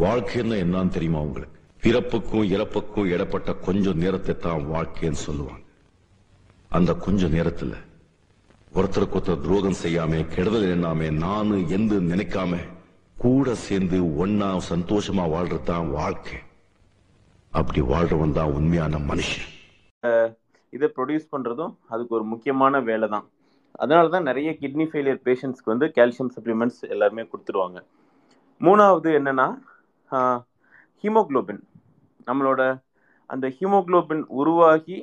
வாழ்க்கைன்னா என்னன்னு தெரியுமா உங்களுக்கு? பிறப்புக்கும் இறப்புக்கும் இடப்பட்ட கொஞ்சம் நேரத்தை தான் வாழ்க்கைன்னு சொல்லுவாங்க. அந்த கொஞ்ச நேரத்துல ஒருத்தருக்கு ஒருத்தர் துரோகம் செய்யாம கெடுதல் எண்ணாம நானு எந்த நினைக்காம கூட சேர்ந்து ஒன்னா சந்தோஷமா வாழ்றது தான் வாழ்க்கை. அப்படி வாழ்றவன் தான் உண்மையான மனுஷன். இதை ப்ரொடியூஸ் பண்ணுறதும் அதுக்கு ஒரு முக்கியமான வேலை தான். அதனால தான் நிறைய கிட்னி ஃபெயிலியர் பேஷண்ட்ஸ்க்கு வந்து கால்சியம் சப்ளிமெண்ட்ஸ் எல்லாருமே கொடுத்துருவாங்க. மூணாவது என்னன்னா ஹீமோக்ளோபின். நம்மளோட அந்த ஹீமோக்ளோபின் உருவாகி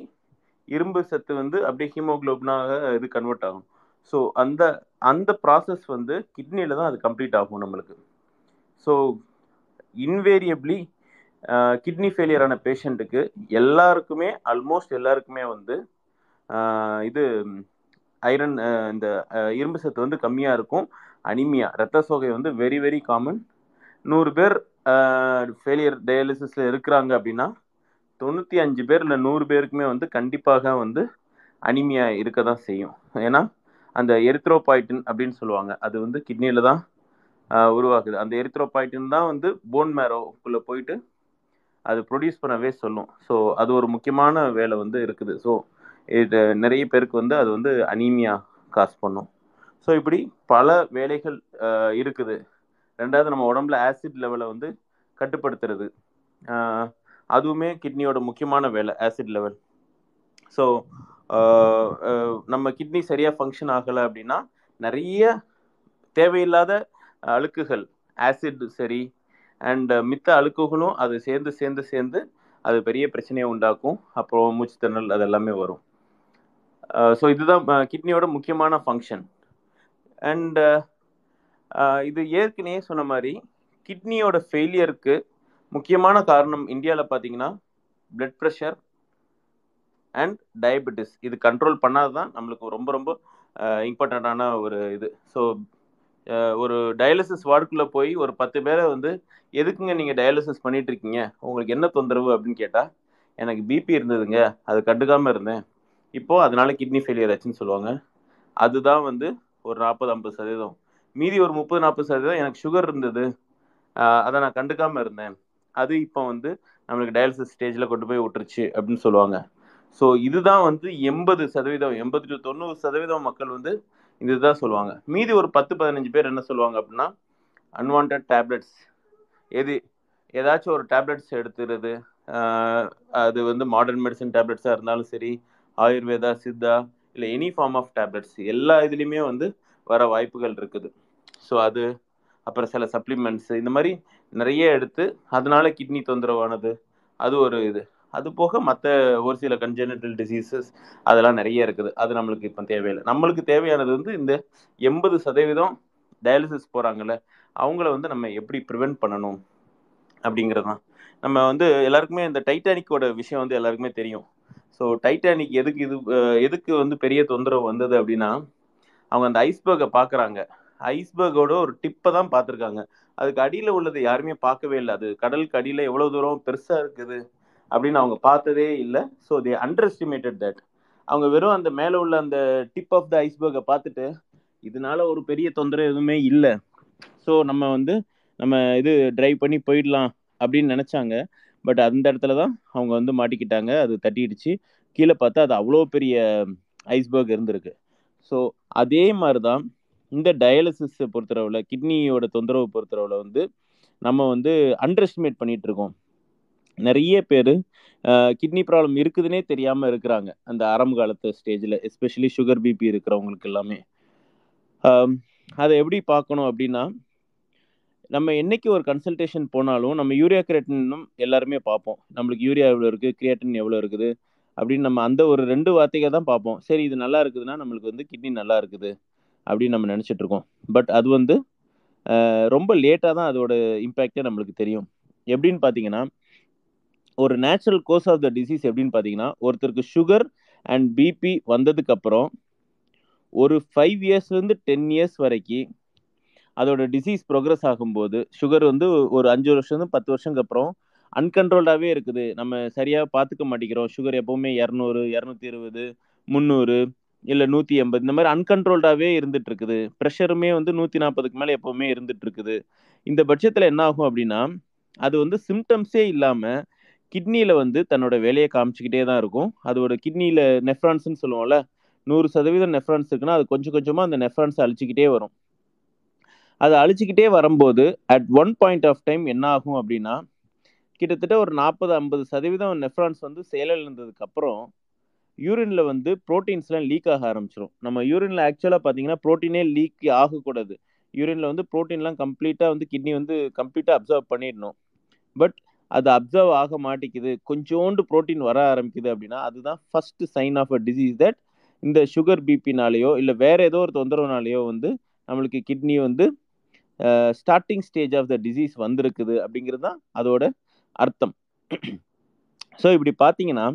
இரும்பு சத்து வந்து அப்படியே ஹீமோக்ளோபினாக இது கன்வெர்ட் ஆகும். ஸோ அந்த அந்த ப்ராசஸ் வந்து கிட்னியில் தான் அது கம்ப்ளீட் ஆகும் நம்மளுக்கு. ஸோ இன்வேரியபிளி கிட்னி ஃபெயிலியரான பேஷண்ட்டுக்கு எல்லாருக்குமே ஆல்மோஸ்ட் எல்லாருக்குமே வந்து இது ஐரன் இந்த இரும்பு சத்து வந்து கம்மியாக இருக்கும். அனிமியா ரத்த சோகை வந்து வெரி வெரி காமன் நூறு பேர் ஃபெயிலியர் டயாலிசிஸில் இருக்கிறாங்க அப்படின்னா தொண்ணூற்றி அஞ்சு பேர் இல்லை நூறு பேருக்குமே வந்து கண்டிப்பாக வந்து அனிமியா இருக்க தான் செய்யும். ஏன்னா அந்த எரித்ரோபாய்டின் அப்படின்னு சொல்லுவாங்க. அது வந்து கிட்னியில் தான் உருவாகுது. அந்த எரித்ரோபாய்டின் தான் வந்து போன் மேரோக்குள்ளே போயிட்டு அது ப்ரொடியூஸ் பண்ணவே சொல்லும். ஸோ அது ஒரு முக்கியமான வேலை வந்து இருக்குது. ஸோ இது நிறைய பேருக்கு வந்து அது வந்து அனீமியா காசு பண்ணும். ஸோ இப்படி பல வேலைகள் இருக்குது. ரெண்டாவது நம்ம உடம்புல ஆசிட் லெவலை வந்து கட்டுப்படுத்துறது. அதுவுமே கிட்னியோட முக்கியமான வேலை ஆசிட் லெவல் ஸோ நம்ம கிட்னி சரியாக ஃபங்க்ஷன் ஆகலை அப்படின்னா நிறைய தேவையில்லாத அழுக்குகள் ஆசிட் சரி அண்ட் மித்த அழுக்குகளும் அது சேர்ந்து சேர்ந்து சேர்ந்து அது பெரிய பிரச்சனையை உண்டாக்கும். அப்புறம் மூச்சு திணறல் அது எல்லாமே வரும். ஸோ இதுதான் கிட்னியோட முக்கியமான ஃபங்க்ஷன் அண்ட் இது ஏற்கனவே சொன்ன மாதிரி கிட்னியோட ஃபெயிலியருக்கு முக்கியமான காரணம் இந்தியாவில் பார்த்தீங்கன்னா பிளட் ப்ரெஷர் அண்ட் டயபெட்டிஸ் இது கண்ட்ரோல் பண்ணாது தான் நம்மளுக்கு ரொம்ப ரொம்ப இம்பார்ட்டண்ட்டான ஒரு இது. ஸோ ஒரு டயாலிசிஸ் வார்டுக்குள்ளே போய் ஒரு பத்து பேரை வந்து எதுக்குங்க நீங்கள் டயாலிசிஸ் பண்ணிட்டு இருக்கீங்க? உங்களுக்கு என்ன தொந்தரவு அப்படின்னு கேட்டால் எனக்கு பிபி இருந்ததுங்க. அது கண்டுக்காமல் இருந்தேன். இப்போது அதனால கிட்னி ஃபெயிலியர் ஆச்சுன்னு சொல்லுவாங்க. அதுதான் வந்து ஒரு நாற்பது ஐம்பது சதவீதம். மீதி ஒரு முப்பது நாற்பது சதவீதம் எனக்கு சுகர் இருந்தது. அதை நான் கண்டுக்காமல் இருந்தேன். அது இப்போ வந்து நம்மளுக்கு டயாலிசிஸ் ஸ்டேஜில் கொண்டு போய் விட்டுருச்சு அப்படின்னு சொல்லுவாங்க. ஸோ இதுதான் வந்து எண்பது சதவீதம் எண்பது டு தொண்ணூறு சதவீதம் மக்கள் வந்து இதுதான் சொல்லுவாங்க. மீதி ஒரு பத்து பதினஞ்சு பேர் என்ன சொல்லுவாங்க அப்படின்னா அன்வான்ட் டேப்லெட்ஸ் எது ஏதாச்சும் ஒரு டேப்லெட்ஸ் எடுத்துறது அது வந்து மாடர்ன் மெடிசன் டேப்லெட்ஸாக இருந்தாலும் சரி ஆயுர்வேதா சித்தா இல்லை எனி ஃபார்ம் ஆஃப் டேப்லெட்ஸ் எல்லா இதுலேயுமே வந்து வர வாய்ப்புகள் இருக்குது. ஸோ அது அப்புறம் சில சப்ளிமெண்ட்ஸ் இந்த மாதிரி நிறைய எடுத்து அதனால கிட்னி தொந்தரவானது அது ஒரு இது. அது போக மற்ற ஒரு சில கன்ஜெனட்டல் டிசீசஸ் அதெல்லாம் நிறைய இருக்குது. அது நம்மளுக்கு இப்போ தேவையில்லை. நம்மளுக்கு தேவையானது வந்து இந்த எண்பது சதவீதம் டயாலிசிஸ் போகிறாங்கல்ல அவங்கள வந்து நம்ம எப்படி ப்ரிவெண்ட் பண்ணணும் அப்படிங்கிறது தான். நம்ம வந்து எல்லாருக்குமே இந்த டைட்டானிக்கோட விஷயம் வந்து எல்லாருக்குமே தெரியும். ஸோ டைட்டானிக் எதுக்கு இது எதுக்கு வந்து பெரிய தொந்தரவு வந்தது அப்படின்னா அவங்க அந்த ஐஸ்பர்கை பார்க்குறாங்க ஐஸ்பர்கோட ஒரு டிப்பை தான் பார்த்துருக்காங்க அதுக்கு அடியில் உள்ளது யாருமே பார்க்கவே இல்லை. அது கடலுக்கு அடியில் எவ்வளோ தூரம் பெருசாக இருக்குது அப்படின்னு அவங்க பார்த்ததே இல்லை. So they underestimated that அவங்க வெறும் அந்த மேலே உள்ள அந்த டிப் ஆஃப் த ஐஸ்பர்கை பார்த்துட்டு இதனால ஒரு பெரிய தொந்தரவு எதுவுமே இல்லை. ஸோ நம்ம வந்து நம்ம இது ட்ரைவ் பண்ணி போயிடலாம் அப்படின்னு நினச்சாங்க. பட் அந்த இடத்துல தான் அவங்க வந்து மாட்டிக்கிட்டாங்க. அது தட்டிடுச்சு. கீழே பார்த்தா அது அவ்வளோ பெரிய ஐஸ்பர்க் இருந்திருக்கு. ஸோ அதே மாதிரி தான் இந்த டயாலிசிஸை பொறுத்தளவில் கிட்னியோட தொந்தரவு பொறுத்தளவில் வந்து நம்ம வந்து அண்டர் எஸ்டிமேட் பண்ணிட்டு இருக்கோம். நிறைய பேர் கிட்னி ப்ராப்ளம் இருக்குதுன்னே தெரியாமல் இருக்கிறாங்க அந்த ஆரம்ப காலத்து ஸ்டேஜில் எஸ்பெஷலி சுகர் பிபி இருக்கிறவங்களுக்கு எல்லாமே. அதை எப்படி பார்க்கணும் அப்படின்னா நம்ம என்னைக்கு ஒரு கன்சல்டேஷன் போனாலும் நம்ம யூரியா கிரியேட்டினும் எல்லாருமே பார்ப்போம். நம்மளுக்கு யூரியா எவ்வளோ இருக்குது கிரியேட்டின் எவ்வளோ இருக்குது அப்படின்னு நம்ம அந்த ஒரு ரெண்டு வார்த்தைகள் தான் பார்ப்போம். சரி இது நல்லா இருக்குதுன்னா நம்மளுக்கு வந்து கிட்னி நல்லா இருக்குது அப்படின்னு நம்ம நினச்சிட்டு இருக்கோம். பட் அது வந்து ரொம்ப லேட்டாக தான் அதோட இம்பேக்டே நம்மளுக்கு தெரியும். எப்படின்னு பார்த்தீங்கன்னா ஒரு natural course of the disease எப்படின்னு பார்த்தீங்கன்னா ஒருத்தருக்கு சுகர் அண்ட் பிபி வந்ததுக்கப்புறம் ஒரு ஃபைவ் இயர்ஸ்லேருந்து டென் இயர்ஸ் வரைக்கும் அதோட டிசீஸ் ப்ரோக்ரஸ் ஆகும்போது சுகர் வந்து ஒரு அஞ்சு வருஷம் பத்து வருஷத்துக்கு அப்புறம் அன்கண்ட்ரோல்டாகவே இருக்குது. நம்ம சரியாக பார்த்துக்க மாட்டேங்கிறோம். சுகர் எப்போவுமே இரநூறு இரநூத்தி இருபது முந்நூறு இல்லை நூற்றி எண்பது. இந்த மாதிரி அன்கண்ட்ரோல்டாகவே இருந்துட்டு இருக்குது ப்ரெஷருமே வந்து நூற்றி நாற்பதுக்கு மேலே எப்போவுமே இருந்துட்டு இருக்குது இந்த பட்சத்தில் என்ன ஆகும் அப்படின்னா அது வந்து சிம்டம்ஸே இல்லாமல் கிட்னியில் வந்து தன்னோட வேலையை காமிச்சிக்கிட்டே தான் இருக்கும். அதோட கிட்னியில் நெஃப்ரான்ஸ்னு சொல்லுவோம்ல நூறு சதவீதம் நெஃப்ரான்ஸ் இருக்குன்னா அது கொஞ்சம் கொஞ்சமாக அந்த நெஃப்ரான்ஸை அழிச்சிக்கிட்டே வரும். அதை அழிச்சிக்கிட்டே வரும்போது at one point of time என்ன ஆகும் அப்படின்னா கிட்டத்தட்ட ஒரு நாற்பது ஐம்பது சதவீதம் நெஃப்ரான்ஸ் வந்து செயலிழந்ததுக்கு அப்புறம் யூரின்ல வந்து ப்ரோட்டீன்ஸ்லாம் லீக் ஆக ஆரம்பிச்சிடும் நம்ம யூரின்ல ஆக்சுவலாக பார்த்தீங்கன்னா ப்ரோட்டீனே லீக் ஆகக்கூடாது. யூரின்ல வந்து ப்ரோட்டீன்லாம் கம்ப்ளீட்டாக வந்து கிட்னி வந்து கம்ப்ளீட்டாக அப்சர்வ் பண்ணிடணும். பட் அது அப்சர்வ் ஆக மாட்டேங்குது. கொஞ்சோண்டு ப்ரோட்டீன் வர ஆரம்பிக்குது அப்படின்னா அதுதான் first sign of a disease that இந்த சுகர் பிபினாலேயோ இல்லை வேற ஏதோ ஒரு தொந்தரவுனாலேயோ வந்து நம்மளுக்கு கிட்னி வந்து starting stage of the disease வந்திருக்குது அப்படிங்கிறது தான் அதோட அர்த்தம். ஸோ இப்படி பார்த்தீங்கன்னா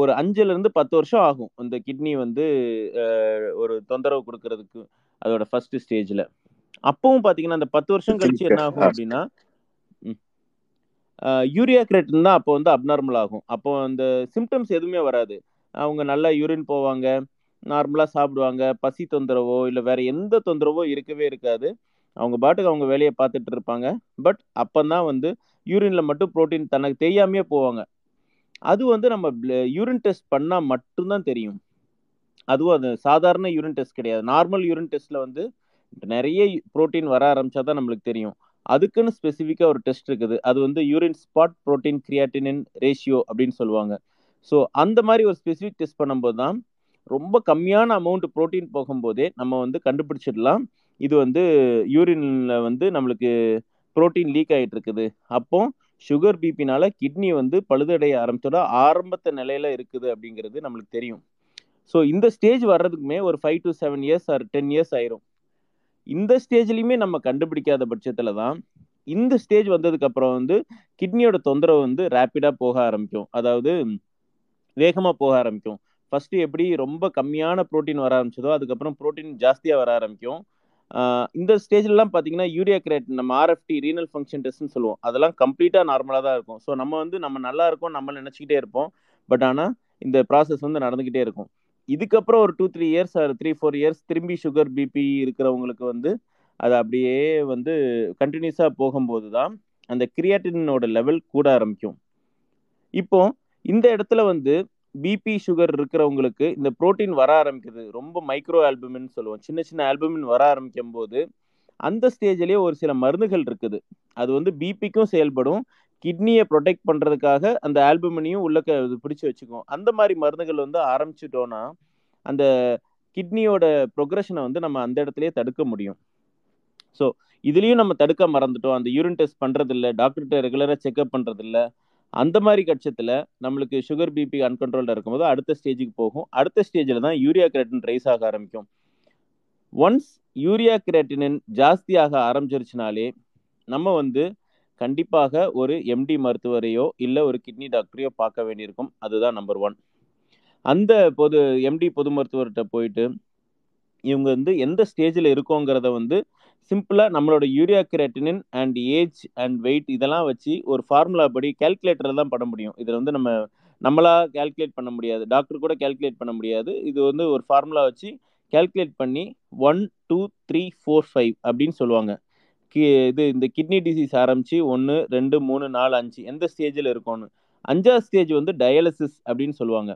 ஒரு அஞ்சுலேருந்து பத்து வருஷம் ஆகும். இந்த கிட்னி வந்து ஒரு தொந்தரவு கொடுக்கறதுக்கு அதோட ஃபர்ஸ்ட் ஸ்டேஜில் அப்பவும் பார்த்தீங்கன்னா அந்த பத்து வருஷம் கழிச்சு என்ன ஆகும் அப்படின்னா யூரியா கிரேட்டின் தான் அப்போ வந்து அப்நார்மல் ஆகும். அப்போ அந்த சிம்டம்ஸ் எதுவுமே வராது. அவங்க நல்லா யூரின் போவாங்க நார்மலாக சாப்பிடுவாங்க பசி தொந்தரவோ இல்லை வேற எந்த தொந்தரவோ இருக்கவே இருக்காது. அவங்க பாட்டுக்கு அவங்க வேலையை பார்த்துட்டு இருப்பாங்க. பட் அப்போதான் வந்து யூரினில் மட்டும் ப்ரோட்டீன் தனக்கு தெரியாமையே போவாங்க. அது வந்து நம்ம யூரின் டெஸ்ட் பண்ணால் மட்டும்தான் தெரியும். அதுவும் அது சாதாரண யூரின் டெஸ்ட் கிடையாது. நார்மல் யூரின் டெஸ்ட்டில் வந்து நிறைய ப்ரோட்டீன் வர ஆரம்பிச்சா தான் நம்மளுக்கு தெரியும். அதுக்குன்னு ஸ்பெசிஃபிக்காக ஒரு டெஸ்ட் இருக்குது. அது வந்து urine spot protein creatinine ratio அப்படின்னு சொல்லுவாங்க. ஸோ அந்த மாதிரி ஒரு ஸ்பெசிஃபிக் டெஸ்ட் பண்ணும்போது தான் ரொம்ப கம்மியான அமௌண்ட் ப்ரோட்டீன் போகும்போதே நம்ம வந்து கண்டுபிடிச்சிடலாம். இது வந்து யூரின்ல வந்து நம்மளுக்கு புரோட்டீன் லீக் ஆகிட்டு இருக்குது அப்போ சுகர் பிபினால கிட்னி வந்து பழுதடைய ஆரம்பிச்சோட ஆரம்பத்த நிலையில இருக்குது அப்படிங்கிறது நம்மளுக்கு தெரியும். ஸோ இந்த ஸ்டேஜ் வர்றதுக்குமே ஒரு five to seven years or ten years ஆயிரும். இந்த ஸ்டேஜ்லையுமே நம்ம கண்டுபிடிக்காத பட்சத்தில் தான் இந்த ஸ்டேஜ் வந்ததுக்கப்புறம் வந்து கிட்னியோட தொந்தரவு வந்து ரேப்பிடாக போக ஆரம்பிக்கும். அதாவது வேகமாக போக ஆரம்பிக்கும். ஃபஸ்ட்டு எப்படி ரொம்ப கம்மியான ப்ரோட்டீன் வர ஆரம்பிச்சதோ அதுக்கப்புறம் ப்ரோட்டீன் ஜாஸ்தியாக வர ஆரம்பிக்கும். இந்த ஸ்டேஜ்லலாம் பார்த்தீங்கன்னா யூரியா கிரேட் நம்ம ஆர்எஃப்டி ரீனல் ஃபங்க்ஷன் டெஸ்ட்னு சொல்லுவோம். அதெல்லாம் கம்ப்ளீட்டாக நார்மலாக தான் இருக்கும். ஸோ நம்ம வந்து நம்ம நல்லா இருக்கோம் நம்ம நினச்சிக்கிட்டே இருப்போம். பட் ஆனால் இந்த ப்ராசஸ் வந்து நடந்துக்கிட்டே இருக்கும். இதுக்கப்புறம் ஒரு two three years or three four years திரும்பி சுகர் பிபி இருக்கிறவங்களுக்கு வந்து அது அப்படியே வந்து கண்டினியூஸாக போகும்போது தான் அந்த கிரியாட்டினோட லெவல் கூட ஆரம்பிக்கும். இப்போ இந்த இடத்துல வந்து பிபி சுகர் இருக்கிறவங்களுக்கு இந்த புரோட்டீன் வர ஆரம்பிக்குது. ரொம்ப மைக்ரோ ஆல்பமின்னு சொல்லுவோம். சின்ன சின்ன ஆல்பமின் வர ஆரம்பிக்கும் போது அந்த ஸ்டேஜ்லேயே ஒரு சில மருந்துகள் இருக்குது. அது வந்து பிபிக்கும் செயல்படும். கிட்னியை ப்ரொடெக்ட் பண்ணுறதுக்காக அந்த ஆல்புமினையும் உள்ள பிடிச்சி வச்சுக்கும். அந்த மாதிரி மருந்துகள் வந்து ஆரம்பிச்சிட்டோன்னா அந்த கிட்னியோட ப்ரொக்ரஷனை வந்து நம்ம அந்த இடத்துலயே தடுக்க முடியும். ஸோ இதுலேயும் நம்ம தடுக்க மறந்துட்டோம். அந்த யூரின் டெஸ்ட் பண்ணுறதில்ல டாக்டர்கிட்ட ரெகுலராக செக்அப் பண்ணுறதில்ல அந்த மாதிரி கட்சத்தில் நம்மளுக்கு சுகர் பிபி அன்கண்ட்ரோல்டாக இருக்கும்போது அடுத்த ஸ்டேஜுக்கு போகும். அடுத்த ஸ்டேஜில் தான் யூரியா கிரேட்டின் ரைஸ் ஆக ஆரம்பிக்கும். ஒன்ஸ் யூரியா கிரேட்டினின் ஜாஸ்தியாக ஆரம்பிச்சிருச்சுனாலே நம்ம வந்து கண்டிப்பாக ஒரு எம்டி மருத்துவரையோ இல்லை ஒரு கிட்னி டாக்டரையோ பார்க்க வேண்டியிருக்கும். அதுதான் நம்பர் ஒன் அந்த பொது எம்டி பொது மருத்துவர்கிட்ட போயிட்டு இவங்க வந்து எந்த ஸ்டேஜில் இருக்கோங்கிறத வந்து சிம்பிளாக நம்மளோட urea creatinine and age and weight இதெல்லாம் வச்சு ஒரு ஃபார்முலா படி கேல்குலேட்டரில் தான் பண்ண முடியும். இதில் வந்து நம்ம நம்மளாக கேல்குலேட் பண்ண முடியாது. டாக்டர் கூட கேல்குலேட் பண்ண முடியாது. இது வந்து ஒரு ஃபார்முலா வச்சு கேல்குலேட் பண்ணி one two three four five அப்படின்னு சொல்லுவாங்க. கி இது இந்த கிட்னி டிசீஸ் ஆரம்பித்து ஒன்று ரெண்டு மூணு நாலு அஞ்சு எந்த ஸ்டேஜில் இருக்கும்னு. அஞ்சாவது ஸ்டேஜ் வந்து டயாலிசிஸ் அப்படின்னு சொல்லுவாங்க.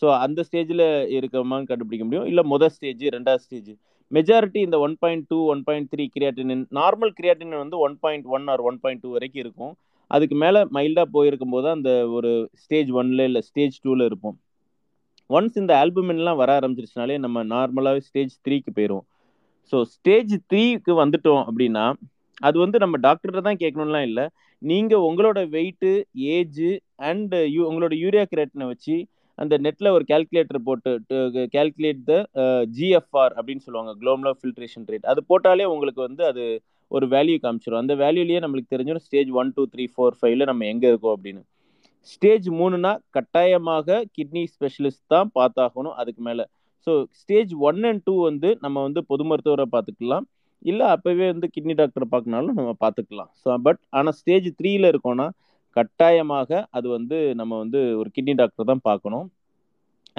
ஸோ அந்த ஸ்டேஜில் இருக்கமான்னு கண்டுபிடிக்க முடியும். இல்லை முதல் ஸ்டேஜ் ரெண்டாவது ஸ்டேஜ் மெஜாரிட்டி இந்த one point two one point three creatinine normal creatinine வந்து one point one or one point two வரைக்கும் இருக்கும். அதுக்கு மேலே மைல்டாக போயிருக்கும் போது அந்த ஒரு ஸ்டேஜ் ஒன்ல இல்லை ஸ்டேஜ் டூவில் இருப்போம். ஒன்ஸ் இந்த ஆல்புமின்லாம் வர ஆரம்பிச்சிருச்சுனாலே நம்ம நார்மலாகவே ஸ்டேஜ் த்ரீக்கு போயிடும் ஸோ ஸ்டேஜ் த்ரீக்கு வந்துட்டோம் அப்படின்னா அது வந்து நம்ம டாக்டர்கிட்ட தான் கேட்கணும்லாம் இல்லை. நீங்கள் உங்களோட வெயிட்டு ஏஜு அண்டு யூ உங்களோட யூரியா கிரேட்டினை வச்சு அந்த நெட்டில் ஒரு கேல்குலேட்டர் போட்டு கேல்குலேட் த ஜிஎஃப்ஆர் அப்படின்னு சொல்லுவாங்க குளோம்லோ ஃபில்ட்ரேஷன் ரேட் அது போட்டாலே உங்களுக்கு வந்து அது ஒரு வேல்யூ காமிச்சிடும் அந்த வேல்யூலேயே நம்மளுக்கு தெரிஞ்சிடும் stage one two three four ஃபைவ்ல நம்ம எங்கே இருக்கோம் அப்படின்னு. ஸ்டேஜ் மூணுனா கட்டாயமாக கிட்னி ஸ்பெஷலிஸ்ட் தான் பார்த்தாகணும் அதுக்கு மேலே. So stage one and two வந்து நம்ம வந்து பொது மருத்துவரை பார்த்துக்கலாம். இல்லை அப்போவே வந்து கிட்னி டாக்டரை பார்க்கனாலும் நம்ம பார்த்துக்கலாம். ஸோ பட் ஆனால் ஸ்டேஜ் த்ரீல இருக்கோம்னா கட்டாயமாக அது வந்து நம்ம வந்து ஒரு கிட்னி டாக்டர் தான் பார்க்கணும்.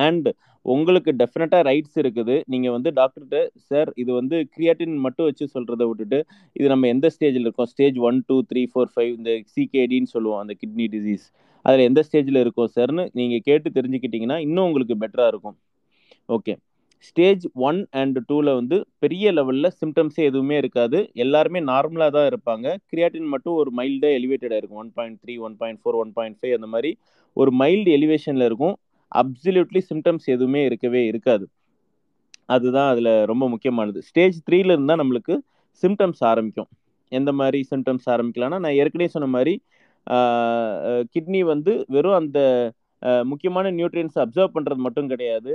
அண்ட் உங்களுக்கு டெஃபினட்டாக ரைட்ஸ் இருக்குது. நீங்கள் வந்து டாக்டர்கிட்ட சார் இது வந்து கிரியாட்டின் மட்டும் வச்சு சொல்கிறத விட்டுட்டு இது நம்ம எந்த ஸ்டேஜில் இருக்கோம்? Stage one two three four five இந்த சிகேடின்னு சொல்லுவோம் அந்த கிட்னி டிசீஸ் அதில் எந்த ஸ்டேஜில் இருக்கோம் சார்னு நீங்கள் கேட்டு தெரிஞ்சுக்கிட்டிங்கன்னா இன்னும் உங்களுக்கு பெட்டராக இருக்கும். ஓகே ஸ்டேஜ் ஒன் அண்ட் டூவில் வந்து பெரிய லெவலில் சிம்டம்ஸே எதுவுமே இருக்காது. எல்லாருமே நார்மலாக தான் இருப்பாங்க. கிரியாட்டின் மட்டும் ஒரு மைல்டாக எலிவேட்டடாக இருக்கும். One point three one point four one point five அந்த மாதிரி ஒரு மைல்டு எலிவேஷனில் இருக்கும். அப்சல்யூட்லி சிம்டம்ஸ் எதுவுமே இருக்கவே இருக்காது. அதுதான் அதில் ரொம்ப முக்கியமானது. ஸ்டேஜ் த்ரீல இருந்தால் நம்மளுக்கு சிம்டம்ஸ் ஆரம்பிக்கும். எந்த மாதிரி சிம்டம்ஸ் ஆரம்பிக்கலாம்னா நான் ஏற்கனவே சொன்ன மாதிரி கிட்னி வந்து வெறும் அந்த முக்கியமான நியூட்ரியன்ஸ் அப்சர்வ் பண்ணுறது மட்டும் கிடையாது.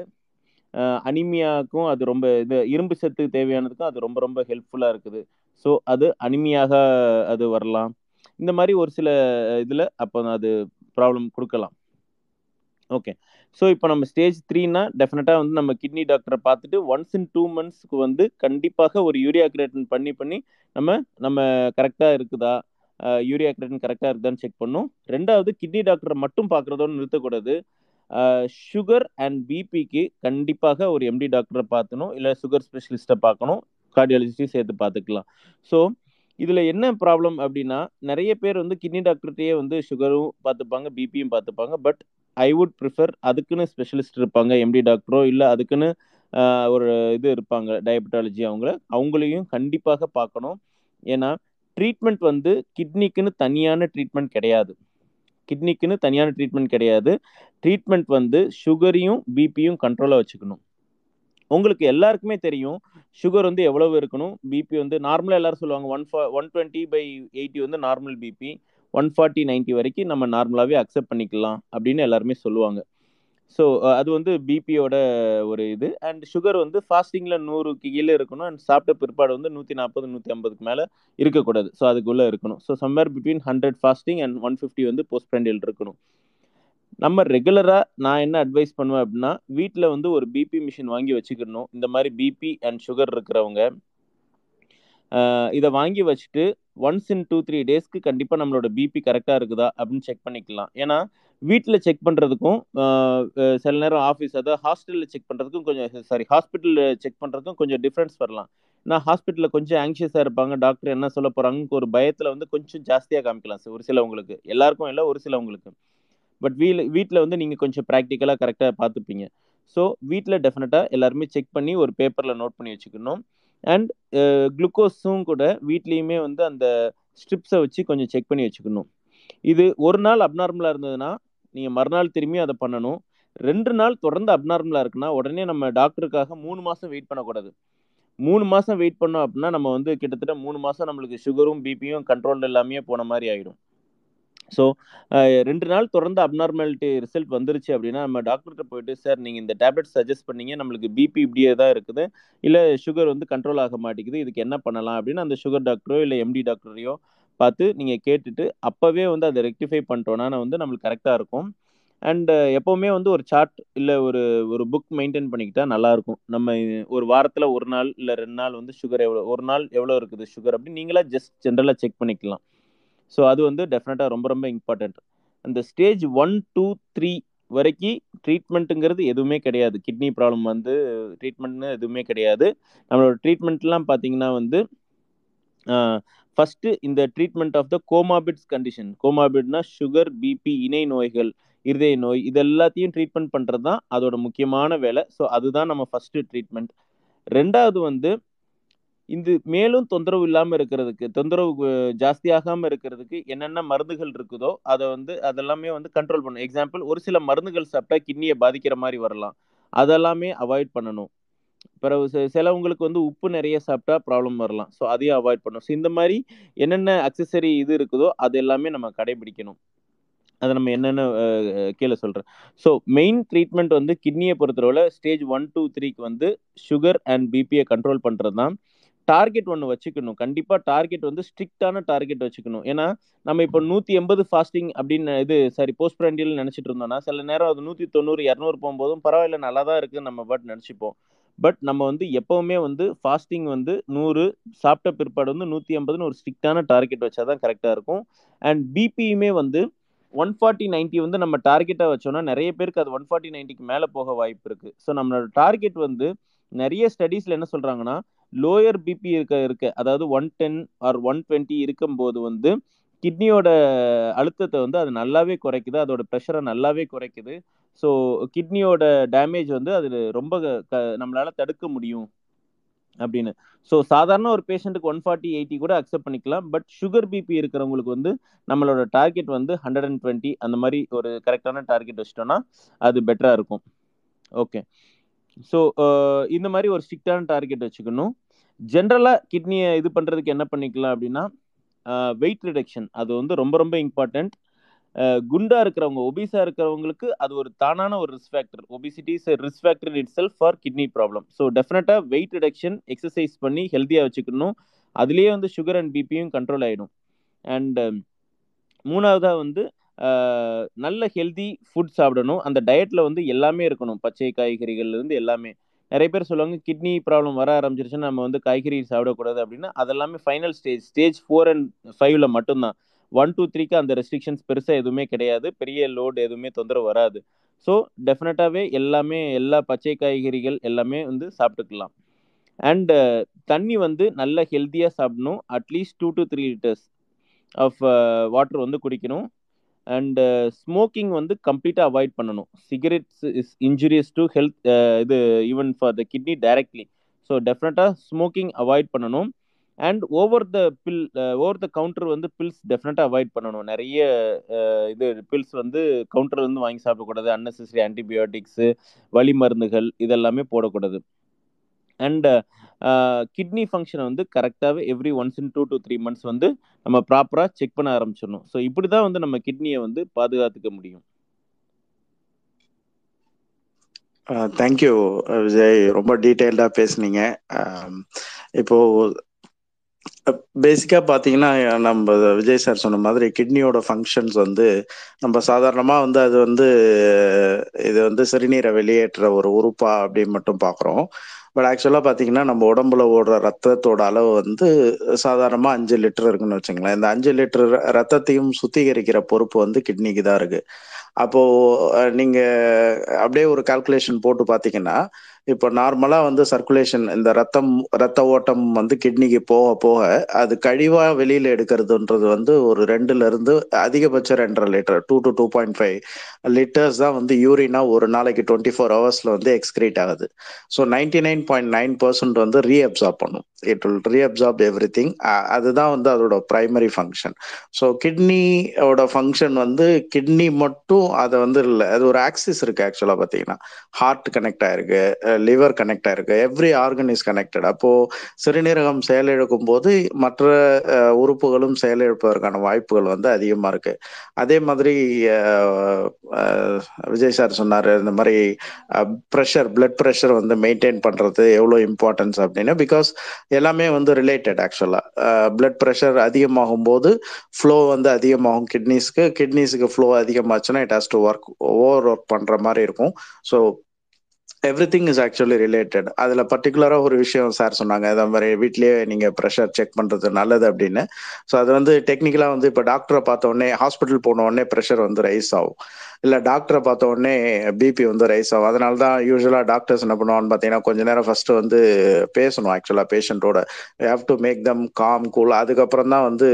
அனிமியாவுக்கும் அது ரொம்ப இது இரும்பு சத்து தேவையானதுக்கும் அது ரொம்ப ரொம்ப ஹெல்ப்ஃபுல்லாக இருக்குது. ஸோ அது அனிமியாக அது வரலாம். இந்த மாதிரி ஒரு சில இதில் அப்போ அது ப்ராப்ளம் கொடுக்கலாம். ஓகே. ஸோ இப்போ நம்ம ஸ்டேஜ் த்ரீனா டெஃபினட்டாக வந்து நம்ம கிட்னி டாக்டரை பார்த்துட்டு ஒன்ஸ் இன் டூ மந்த்ஸ்க்கு வந்து கண்டிப்பாக ஒரு யூரியா கிரேட்டன் பண்ணி பண்ணி நம்ம நம்ம கரெக்டாக இருக்குதா? யூரியா கிரேட்டன் கரெக்டாக இருக்குதான்னு செக் பண்ணும். ரெண்டாவது கிட்னி டாக்டரை மட்டும் பார்க்குறதோடு நிறுத்தக்கூடாது. சுகர் அண்ட் பிபிக்கு கண்டிப்பாக ஒரு எம்டி டாக்டரை பார்த்தணும் இல்லை சுகர் ஸ்பெஷலிஸ்ட்டை பார்க்கணும். கார்டியாலஜிஸ்டையும் சேர்த்து பார்த்துக்கலாம். ஸோ இதில் என்ன ப்ராப்ளம் அப்படின்னா நிறைய பேர் வந்து கிட்னி டாக்டர்கிட்டயே வந்து சுகரும் பார்த்துப்பாங்க பிபியும் பார்த்துப்பாங்க. பட் ஐ வுட் ப்ரிஃபர் அதுக்குன்னு ஸ்பெஷலிஸ்ட் இருப்பாங்க எம்டி டாக்டரோ இல்லை அதுக்குன்னு ஒரு இது இருப்பாங்க டயபெட்டாலஜி அவங்கள. அவங்களையும் கண்டிப்பாக பார்க்கணும். ஏன்னா ட்ரீட்மெண்ட் வந்து கிட்னிக்குன்னு தனியான ட்ரீட்மெண்ட் கிடையாது. கிட்னிக்குன்னு தனியான ட்ரீட்மெண்ட் கிடையாது. ட்ரீட்மெண்ட் வந்து சுகரையும் பிபியும் கண்ட்ரோலாக வச்சுக்கணும். உங்களுக்கு எல்லாருக்குமே தெரியும் சுகர் வந்து எவ்வளவு இருக்கணும்? பிபி வந்து நார்மலாக எல்லாரும் சொல்லுவாங்க one four one twenty by eighty வந்து normal BP one forty ninety வரைக்கும் நம்ம நார்மலாகவே அக்செப்ட் பண்ணிக்கலாம் அப்படின்னு எல்லாருமே சொல்லுவாங்க. ஸோ அது வந்து பிபியோட ஒரு இது. அண்ட் சுகர் வந்து ஃபாஸ்டிங்கில் நூறுக்கு கீழே இருக்கணும். அண்ட் சாப்பிட்ட பிற்பாடு வந்து நூற்றி நாற்பது நூற்றி ஐம்பதுக்கு மேலே இருக்கக்கூடாது. ஸோ அதுக்குள்ளே இருக்கணும். So somewhere between hundred fasting and one fifty வந்து போஸ்ட் ப்ரெண்டில் இருக்கணும். நம்ம ரெகுலராக நான் என்ன அட்வைஸ் பண்ணுவேன் அப்படின்னா வீட்டில் வந்து ஒரு பிபி மிஷின் வாங்கி வச்சுக்கணும் இந்த மாதிரி பிபி அண்ட் சுகர் இருக்கிறவங்க. இதை வாங்கி வச்சுட்டு ஒன்ஸ் இன் டூ த்ரீ டேஸ்க்கு கண்டிப்பாக நம்மளோட பிபி கரெக்டாக இருக்குதா அப்படின்னு செக் பண்ணிக்கலாம். ஏன்னா வீட்டில் செக் பண்ணுறதுக்கும் சில நேரம் ஆஃபீஸ் அதாவது ஹாஸ்டலில் செக் பண்ணுறதுக்கும் கொஞ்சம் சாரி ஹாஸ்பிட்டலில் செக் பண்ணுறதுக்கும் கொஞ்சம் டிஃப்ரென்ஸ் வரலாம். ஏன்னா ஹாஸ்பிட்டலில் கொஞ்சம் ஆங்ஷியஸாக இருப்பாங்க டாக்டர் என்ன சொல்ல போகிறாங்க ஒரு பயத்தில் வந்து கொஞ்சம் ஜாஸ்தியாக காமிக்கலாம் சார் ஒரு சிலவங்களுக்கு. எல்லாருக்கும் இல்லை ஒரு சிலவங்களுக்கு. பட் வீல் வீட்டில் வந்து நீங்கள் கொஞ்சம் ப்ராக்டிக்கலாக கரெக்டாக பார்த்துப்பீங்க. ஸோ வீட்டில் டெஃபினட்டாக எல்லாருமே செக் பண்ணி ஒரு பேப்பரில் நோட் பண்ணி வச்சுக்கணும். அண்ட் குளுக்கோஸும் கூட வீட்லேயுமே வந்து அந்த ஸ்ட்ரிப்ஸை வச்சு கொஞ்சம் செக் பண்ணி வச்சுக்கணும். இது ஒரு நாள் அப்நார்மலாக இருந்ததுன்னா நீங்கள் மறுநாள் திரும்பியும் அதை பண்ணணும். ரெண்டு நாள் தொடர்ந்து அப்நார்மலாக இருக்குன்னா உடனே நம்ம டாக்டருக்காக மூணு மாதம் வெயிட் பண்ணக்கூடாது. மூணு மாதம் வெயிட் பண்ணோம் அப்படின்னா நம்ம வந்து கிட்டத்தட்ட மூணு மாதம் நம்மளுக்கு சுகரும் பிபியும் கண்ட்ரோல் எல்லாமே போன மாதிரி ஆகிடும் ஸோ ரெண்டு நாள் தொடர்ந்து அப்நார்மாலிட்டி ரிசல்ட் வந்துருச்சு அப்படின்னா நம்ம டாக்டர்கிட்ட போயிட்டு சார் நீங்கள் இந்த டேப்லெட் சஜஸ்ட் பண்ணீங்க நம்மளுக்கு பிபி இப்படியே தான் இருக்குது. இல்லை சுகர் வந்து கண்ட்ரோல் ஆக மாட்டேங்குது. இதுக்கு என்ன பண்ணலாம்? அப்படின்னு அந்த சுகர் டாக்டரோ இல்லை எம்டி டாக்டரையோ பார்த்து நீங்கள் கேட்டுட்டு அப்போவே வந்து அதை ரெக்டிஃபை பண்ணிட்டோன்னா வந்து நம்மளுக்கு கரெக்டாக இருக்கும். அண்டு எப்போவுமே வந்து ஒரு சார்ட் இல்லை ஒரு ஒரு புக் மெயின்டைன் பண்ணிக்கிட்டா நல்லாயிருக்கும் நம்ம ஒரு வாரத்தில் ஒரு நாள் இல்லை ரெண்டு நாள் வந்து சுகர் எவ்வளோ ஒரு நாள் எவ்வளோ இருக்குது சுகர் அப்படின்னு நீங்களாக ஜஸ்ட் ஜென்ரலாக செக் பண்ணிக்கலாம். ஸோ அது வந்து டெஃபினட்டாக ரொம்ப ரொம்ப இம்பார்ட்டண்ட் அந்த ஸ்டேஜ் ஒன் டூ த்ரீ வரைக்கும் ட்ரீட்மெண்ட்டுங்கிறது எதுவுமே கிடையாது. கிட்னி ப்ராப்ளம் வந்து ட்ரீட்மெண்ட்னு எதுவுமே கிடையாது. நம்மளோட ட்ரீட்மெண்ட்லாம் பார்த்தீங்கன்னா வந்து ஃபஸ்ட்டு இந்த treatment of the comorbids condition கோமாபிட்னா sugar BP இணை நோய்கள் இருதய நோய் இது எல்லாத்தையும் ட்ரீட்மெண்ட் பண்ணுறது தான் அதோட முக்கியமான வேலை. ஸோ அதுதான் நம்ம ஃபஸ்ட்டு ட்ரீட்மெண்ட் ரெண்டாவது வந்து இது மேலும் தொந்தரவு இல்லாமல் இருக்கிறதுக்கு தொந்தரவு ஜாஸ்தியாகாமல் இருக்கிறதுக்கு என்னென்ன மருந்துகள் இருக்குதோ அதை வந்து அதெல்லாமே வந்து கண்ட்ரோல் பண்ணணும். எக்ஸாம்பிள் ஒரு சில மருந்துகள் சாப்பிட்டா கிட்னியை பாதிக்கிற மாதிரி வரலாம். அதெல்லாமே அவாய்ட் பண்ணணும். பிறகு சிலவங்களுக்கு வந்து உப்பு நிறைய சாப்பிட்டா ப்ராப்ளம் வரலாம். ஸோ அதையும் அவாய்ட் பண்ணணும். ஸோ இந்த மாதிரி என்னென்ன அக்சசரி இது இருக்குதோ அது எல்லாமே நம்ம கடைபிடிக்கணும். அதை நம்ம என்னென்ன கீழே சொல்கிறேன் ஸோ மெயின் ட்ரீட்மெண்ட் வந்து கிட்னியை பொறுத்தளவில் ஸ்டேஜ் ஒன் டூ த்ரீக்கு வந்து சுகர் அண்ட் பிபியை கண்ட்ரோல் பண்ணுறது தான். டார்கெட் ஒன்று வச்சுக்கணும். கண்டிப்பாக டார்கெட் வந்து ஸ்ட்ரிக்டான டார்கெட் வச்சுக்கணும். ஏன்னா நம்ம இப்போ நூற்றி எண்பது ஃபாஸ்டிங் அப்படின்னு இது சாரி போஸ்ட் பிராண்டியல் நினச்சிட்டு இருந்தோம்னா சில நேரம் அது நூற்றி தொண்ணூறு இரநூறு போகும்போதும் பரவாயில்ல நல்லா தான் இருக்குதுன்னு நம்ம பாட்டு நினச்சிப்போம். பட் நம்ம வந்து எப்போவுமே வந்து ஃபாஸ்டிங் வந்து நூறு சாப்பிட்ட பிற்பாடு வந்து நூற்றி ஐம்பதுன்னு ஒரு ஸ்ட்ரிக்டான டார்கெட் வச்சா தான் கரெக்டாக இருக்கும். அண்ட் பிபியுமே வந்து ஒன் ஃபார்ட்டி நைன்ட்டி வந்து நம்ம டார்கெட்டாக வச்சோம்னா நிறைய பேருக்கு அது ஒன் ஃபார்ட்டி நைன்ட்டிக்கு மேலே போக வாய்ப்பு இருக்குது ஸோ நம்மளோட டார்கெட் வந்து நிறைய ஸ்டடீஸில் என்ன சொல்கிறாங்கன்னா லோயர் பிபி இருக்க இருக்க அதாவது one ten or one twenty இருக்கும்போது வந்து கிட்னியோட அழுத்தத்தை வந்து அது நல்லாவே குறைக்குது அதோட ப்ரெஷரை நல்லாவே குறைக்குது. ஸோ கிட்னியோட டேமேஜ் வந்து அது ரொம்ப க நம்மளால் தடுக்க முடியும் அப்படின்னு. ஸோ சாதாரண ஒரு பேஷண்ட்டுக்கு ஒன் ஃபார்ட்டி எயிட்டி கூட அக்செப்ட் பண்ணிக்கலாம். பட் சுகர் பிபி இருக்கிறவங்களுக்கு வந்து நம்மளோட டார்கெட் வந்து ஹண்ட்ரட் அண்ட் டுவெண்ட்டி அந்த மாதிரி ஒரு கரெக்டான டார்கெட் வச்சிட்டோம்னா அது பெட்டராக இருக்கும். ஓகே ஸோ uh, இந்த மாதிரி ஒரு ஸ்ட்ரிக்டான டார்கெட் வச்சுக்கணும். ஜென்ரலாக கிட்னியை இது பண்ணுறதுக்கு என்ன பண்ணிக்கலாம் அப்படின்னா uh, வெயிட் ரிடக்ஷன் அது வந்து ரொம்ப ரொம்ப இம்பார்ட்டண்ட் குண்டா இருக்கிறவங்க ஒபிசா இருக்கிறவங்களுக்கு அது ஒரு தானான ஒரு risk factor obesity is risk factor itself for kidney problem so டெஃபினட்டாக வெயிட் ரிடக்ஷன் எக்ஸசைஸ் பண்ணி ஹெல்த்தியாக வச்சுக்கணும். அதுலேயே வந்து சுகர் அண்ட் பிபியும் கண்ட்ரோல் ஆகிடும் அண்ட் um, மூணாவதாக வந்து நல்ல ஹெல்தி ஃபுட் சாப்பிடணும். அந்த டயட்டில் வந்து எல்லாமே இருக்கணும். பச்சை காய்கறிகள்லேருந்து எல்லாமே. நிறைய பேர் சொல்லுவாங்க கிட்னி ப்ராப்ளம் வர ஆரம்பிச்சிருச்சுன்னா நம்ம வந்து காய்கறி சாப்பிடக்கூடாது அப்படின்னா அதெல்லாமே final stage stage four and ஃபைவ்ல மட்டும்தான். ஒன் டூ த்ரீக்கு அந்த ரெஸ்ட்ரிக்ஷன்ஸ் பெருசாக எதுவுமே கிடையாது. பெரிய லோடு எதுவுமே தொந்தரவு வராது. ஸோ டெஃபினட்டாகவே எல்லாமே எல்லா பச்சை காய்கறிகள் எல்லாமே வந்து சாப்பிட்டுக்கலாம். அண்ட் uh, தண்ணி வந்து நல்ல ஹெல்த்தியாக சாப்பிடணும். At least two to three litres of water வந்து குடிக்கணும். அண்டு ஸ்மோக்கிங் uh, வந்து கம்ப்ளீட்டாக அவாய்ட் பண்ணணும். Cigarettes is injurious to health இது even for the kidney directly so டெஃபினட்டாக ஸ்மோக்கிங் அவாய்ட் பண்ணணும். And over the pill over the counter வந்து pills டெஃபினட்டாக அவாய்ட் பண்ணணும். நிறைய uh, இது பில்ஸ் வந்து கவுண்டர் வந்து வாங்கி சாப்பிடக்கூடாது. அன்னெசரி ஆன்டிபயோட்டிக்ஸு வலி மருந்துகள் இதெல்லாமே போடக்கூடாது. அண்ட் கிட்னி ஃபங்க்ஷனை வந்து கரெக்டாகவே every once in two to three months வந்து நம்ம ப்ராப்பராக செக் பண்ண ஆரம்பிச்சிடணும். ஸோ இப்படி தான் வந்து நம்ம கிட்னியை வந்து பாதுகாத்துக்க முடியும். Uh, தேங்க்யூ விஜய் ரொம்ப டீட்டெயில்டாக பேசுனீங்க. Um, இப்போது பேசிக்காக பார்த்தீங்கன்னா நம்ம விஜய் சார் சொன்ன மாதிரி கிட்னியோட ஃபங்க்ஷன்ஸ் வந்து நம்ம சாதாரணமாக வந்து அது வந்து இது வந்து சிறுநீரை வெளியேற்ற ஒரு உறுப்பா அப்படின்னு மட்டும் பார்க்குறோம். பட் ஆக்சுவலாக பார்த்தீங்கன்னா நம்ம உடம்புல ஓடுற ரத்தத்தோட அளவு வந்து சாதாரணமாக அஞ்சு லிட்டர் இருக்குன்னு வச்சுங்களேன். இந்த அஞ்சு லிட்டர் ரத்தத்தையும் சுத்திகரிக்கிற பொறுப்பு வந்து கிட்னிக்கு தான் இருக்குது அப்போது நீங்கள் அப்படியே ஒரு கால்குலேஷன் போட்டு பார்த்தீங்கன்னா இப்போ நார்மலாக வந்து சர்க்குலேஷன் இந்த ரத்தம் ரத்த ஓட்டம் வந்து கிட்னிக்கு போக போக அது கழிவாக வெளியில் எடுக்கிறதுன்றது வந்து ஒரு ரெண்டுல இருந்து அதிகபட்சம் ரெண்டரை litre two to two point five litres தான் வந்து யூரினா ஒரு நாளைக்கு டுவெண்ட்டி ஃபோர் ஹவர்ஸில் வந்து எக்ஸ்கிரீட் ஆகுது. So ninety nine point nine percent வந்து ரீஅப்சார்ப் பண்ணும். It will reabsorb everything அதுதான் வந்து அதோட ப்ரைமரி ஃபங்க்ஷன் ஸோ கிட்னியோட ஃபங்க்ஷன் வந்து கிட்னி மட்டும் அதை வந்து இல்லை அது ஒரு ஆக்சிஸ் இருக்கு ஆக்சுவலாக பார்த்தீங்கன்னா. ஹார்ட் கனெக்ட் ஆயிருக்கு லிவர் கனெக்ட் ஆயிருக்கு எவ்ரி ஆர்கன் இஸ் கனெக்டட் அப்போ சிறுநீரகம் செயலிழக்கும் போது மற்ற உறுப்புகளும் செயலிழப்பதற்கான வாய்ப்புகள் வந்து அதிகமா இருக்கு. அதே மாதிரி விஜய் சார் சொன்னாரு இந்த மாதிரி ப்ரெஷர் பிளட் ப்ரெஷர் வந்து மெயின்டைன் பண்றது எவ்வளோ இம்பார்ட்டன்ஸ் அப்படின்னு. பிகாஸ் எல்லாமே வந்து ரிலேட்டட் ஆக்சுவலா பிளட் ப்ரெஷர் அதிகமாகும் போது ஃப்ளோ வந்து அதிகமாகும் கிட்னிஸ்க்கு கிட்னிஸுக்கு flow அதிகமாச்சுன்னா it has to work over work பண்ற மாதிரி இருக்கும். So everything is actually related அதில் பர்டிகுலராக ஒரு விஷயம் சார் சொன்னாங்க. இதை மாதிரி வீட்லேயே நீங்கள் ப்ரெஷர் செக் பண்ணுறது நல்லது அப்படின்னு. ஸோ அது வந்து டெக்னிக்கலாக வந்து இப்போ டாக்டரை பார்த்த உடனே ஹாஸ்பிட்டல் போன உடனே ப்ரெஷர் வந்து ரைஸ் ஆகும். இல்லை டாக்டரை பார்த்த உடனே பிபி வந்து ரைஸ் ஆகும். அதனால தான் யூஸ்வலாக டாக்டர்ஸ் என்ன பண்ணுவான்னு பார்த்தீங்கன்னா கொஞ்ச நேரம் ஃபஸ்ட்டு வந்து பேசணும் ஆக்சுவலாக பேஷண்ட்டோட have to make them calm cool அதுக்கப்புறம் தான் வந்து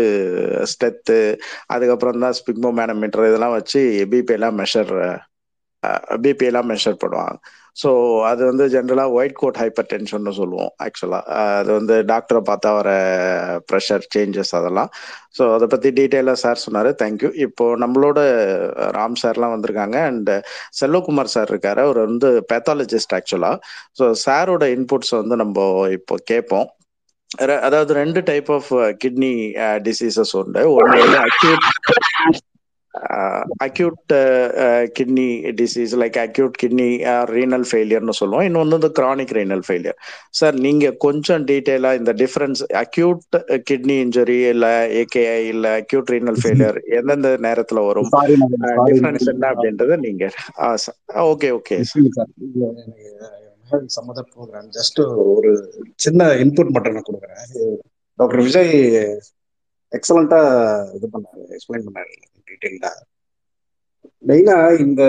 ஸ்டெத்து அதுக்கப்புறம் தான் ஸ்பிக்மோ மேனமீட்டர் இதெல்லாம் வச்சு பிபி எல்லாம் மெஷர் பிபி எல்லாம் மெஷர் பண்ணுவாங்க. ஸோ அது வந்து ஜென்ரலாக ஒயிட் கோட் ஹைப்பர் டென்ஷன் சொல்லுவோம் ஆக்சுவலாக அது வந்து டாக்டரை பார்த்தா வர ப்ரெஷர் சேஞ்சஸ் அதெல்லாம். ஸோ அதை பற்றி டீட்டெயிலாக சார் சொன்னார். தேங்க்யூ இப்போ நம்மளோட ராம் சார்லாம் வந்திருக்காங்க. அண்ட் செல்வகுமார் சார் இருக்கார். அவர் வந்து பேத்தாலஜிஸ்ட் ஆக்சுவலாக ஸோ சாரோட இன்புட்ஸ் வந்து நம்ம இப்போ கேட்போம். அதாவது ரெண்டு டைப் ஆஃப் கிட்னி டிசீசஸ் உண்டு. ஒன்று வந்து acute acute kidney disease like acute kidney renal ஃபெயிலியர்னு சொல்லுவோம். இன்னொன்று வந்து கிரானிக் ரீனல் ஃபெயிலியர் சார் நீங்க கொஞ்சம் டீட்டெயிலாக இந்த டிஃபரன்ஸ் அக்யூட் கிட்னி இன்ஜுரி இல்ல ஏகேஐ இல்ல அக்யூட் ரீனல் ஃபெயிலியர் எந்தெந்த நேரத்துல வரும்? டிஃபரன்ஸ் என்ன அப்படின்றத நீங்க ஓகே ஓகே சம்மத ப்ரோக்ராம் ஜஸ்ட் ஒரு சின்ன இன்புட் மட்டும் நான் கொடுக்குறேன். டாக்டர் விஜய் எக்ஸலண்டா இது பண்ணாரு எக்ஸ்பிளைன் பண்ணாரு டீட்டெயில்டா மெயினா இந்த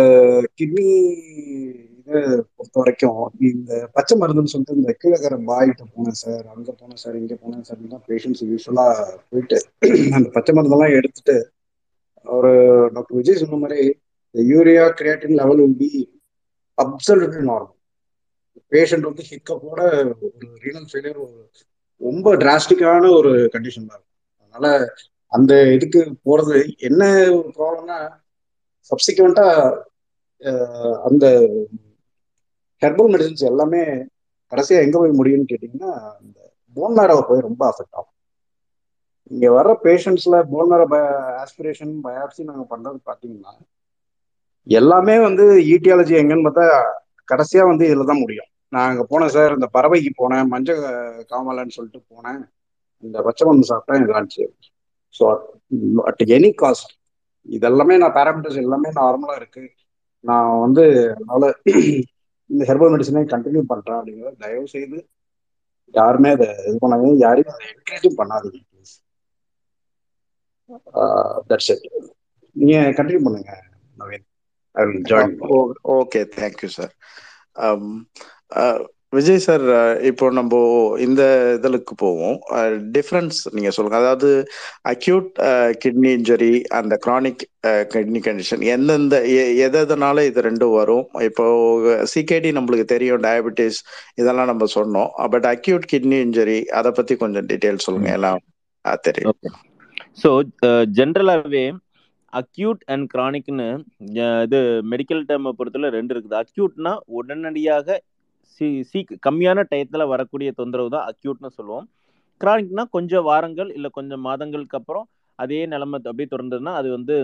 கிட்னி இதை பொறுத்த வரைக்கும் இந்த பச்சை மருந்துன்னு சொல்லிட்டு இந்த கீழக்கரை பாய்கிட்ட போனேன் சார் அங்க போனேன் சார் இங்க போனேன் சார் தான் பேஷண்ட்ஸ் யூஸ்வலா போயிட்டு அந்த பச்சை மருந்தெல்லாம் எடுத்துட்டு ஒரு டாக்டர் விஜய் சொன்ன மாதிரி urea creatine level will be absolutely normal patient வந்து ஹிக்கப்போட ஒரு ரீனல் ஃபெயிலியர் ரொம்ப டிராஸ்டிக்கான ஒரு கண்டிஷன் தான் இருக்கும். அதனால அந்த இதுக்கு போறது என்ன ஒரு ப்ராப்ளம்னா சப்சிக்வெண்டா அந்த ஹெர்பல் மெடிசன்ஸ் எல்லாமே கடைசியா எங்க போய் முடியும்னு கேட்டீங்கன்னா இந்த போன் மேரோவை போய் ரொம்ப அஃபெக்ட் ஆகும். இங்க வர்ற பேஷண்ட்ஸ்ல போன் மேரோ ஆஸ்பிரேஷன் பயாப்சி நாங்க பண்றது பாத்தீங்கன்னா எல்லாமே வந்து ஈட்டியாலஜி எங்கன்னு பார்த்தா கடைசியா வந்து இதுல தான் முடியும். நான் அங்க போனேன் சார் இந்த பறவைக்கு போனேன் மஞ்சள் காமலன்னு சொல்லிட்டு போனேன். இந்த பச்சை மருந்து எனக்கு இதாச்சு ஸோ அட் எனி காஸ்ட் இதெல்லாமே நான் பேராமீட்டர்ஸ் எல்லாமே நார்மலாக இருக்கு. நான் வந்து அதனால இந்த ஹெர்பல் மெடிசனே கண்டினியூ பண்றேன் அப்படிங்கிறத தயவு செய்து யாருமே அதை இது பண்ணாதீங்க. யாரையும் அதை என்கரேஜும் பண்ணாதீங்க ப்ளீஸ் தட்ஸ் இட் நீங்க கண்டினியூ பண்ணுங்க Naveen. I will join okay thank you sir Vijay sir இப்போ நம்ம இந்த இதழுக்கு போவோம். டிஃப்ரென்ஸ் நீங்க சொல்லுங்க. அதாவது அக்யூட் கிட்னி இன்ஜுரி அந்த கிரானிக் கிட்னி கண்டிஷன் எந்தெந்த எதனால இது ரெண்டும் வரும்? இப்போ சிகேடி நம்மளுக்கு தெரியும் டயபெட்டிஸ் இதெல்லாம் நம்ம சொன்னோம். பட் அக்யூட் கிட்னி இன்ஜுரி அதை பத்தி கொஞ்சம் டீட்டெயில் சொல்லுங்க. எல்லாம் தெரியும். ஸோ ஜென்ரலாகவே அக்யூட் அண்ட் கிரானிக்னு இது மெடிக்கல் டேர்மை பொறுத்தவரை ரெண்டு இருக்குது. அக்யூட்னா உடனடியாக சீ சீ கம்மியான டயத்தில் வரக்கூடிய தொந்தரவு தான் அக்யூட்னு சொல்லுவோம். கிரானிக்னா கொஞ்சம் வாரங்கள் இல்லை கொஞ்சம் மாதங்களுக்கு அப்புறம் அதே நிலமை அப்படியே தொடர்ந்ததுன்னா அது வந்து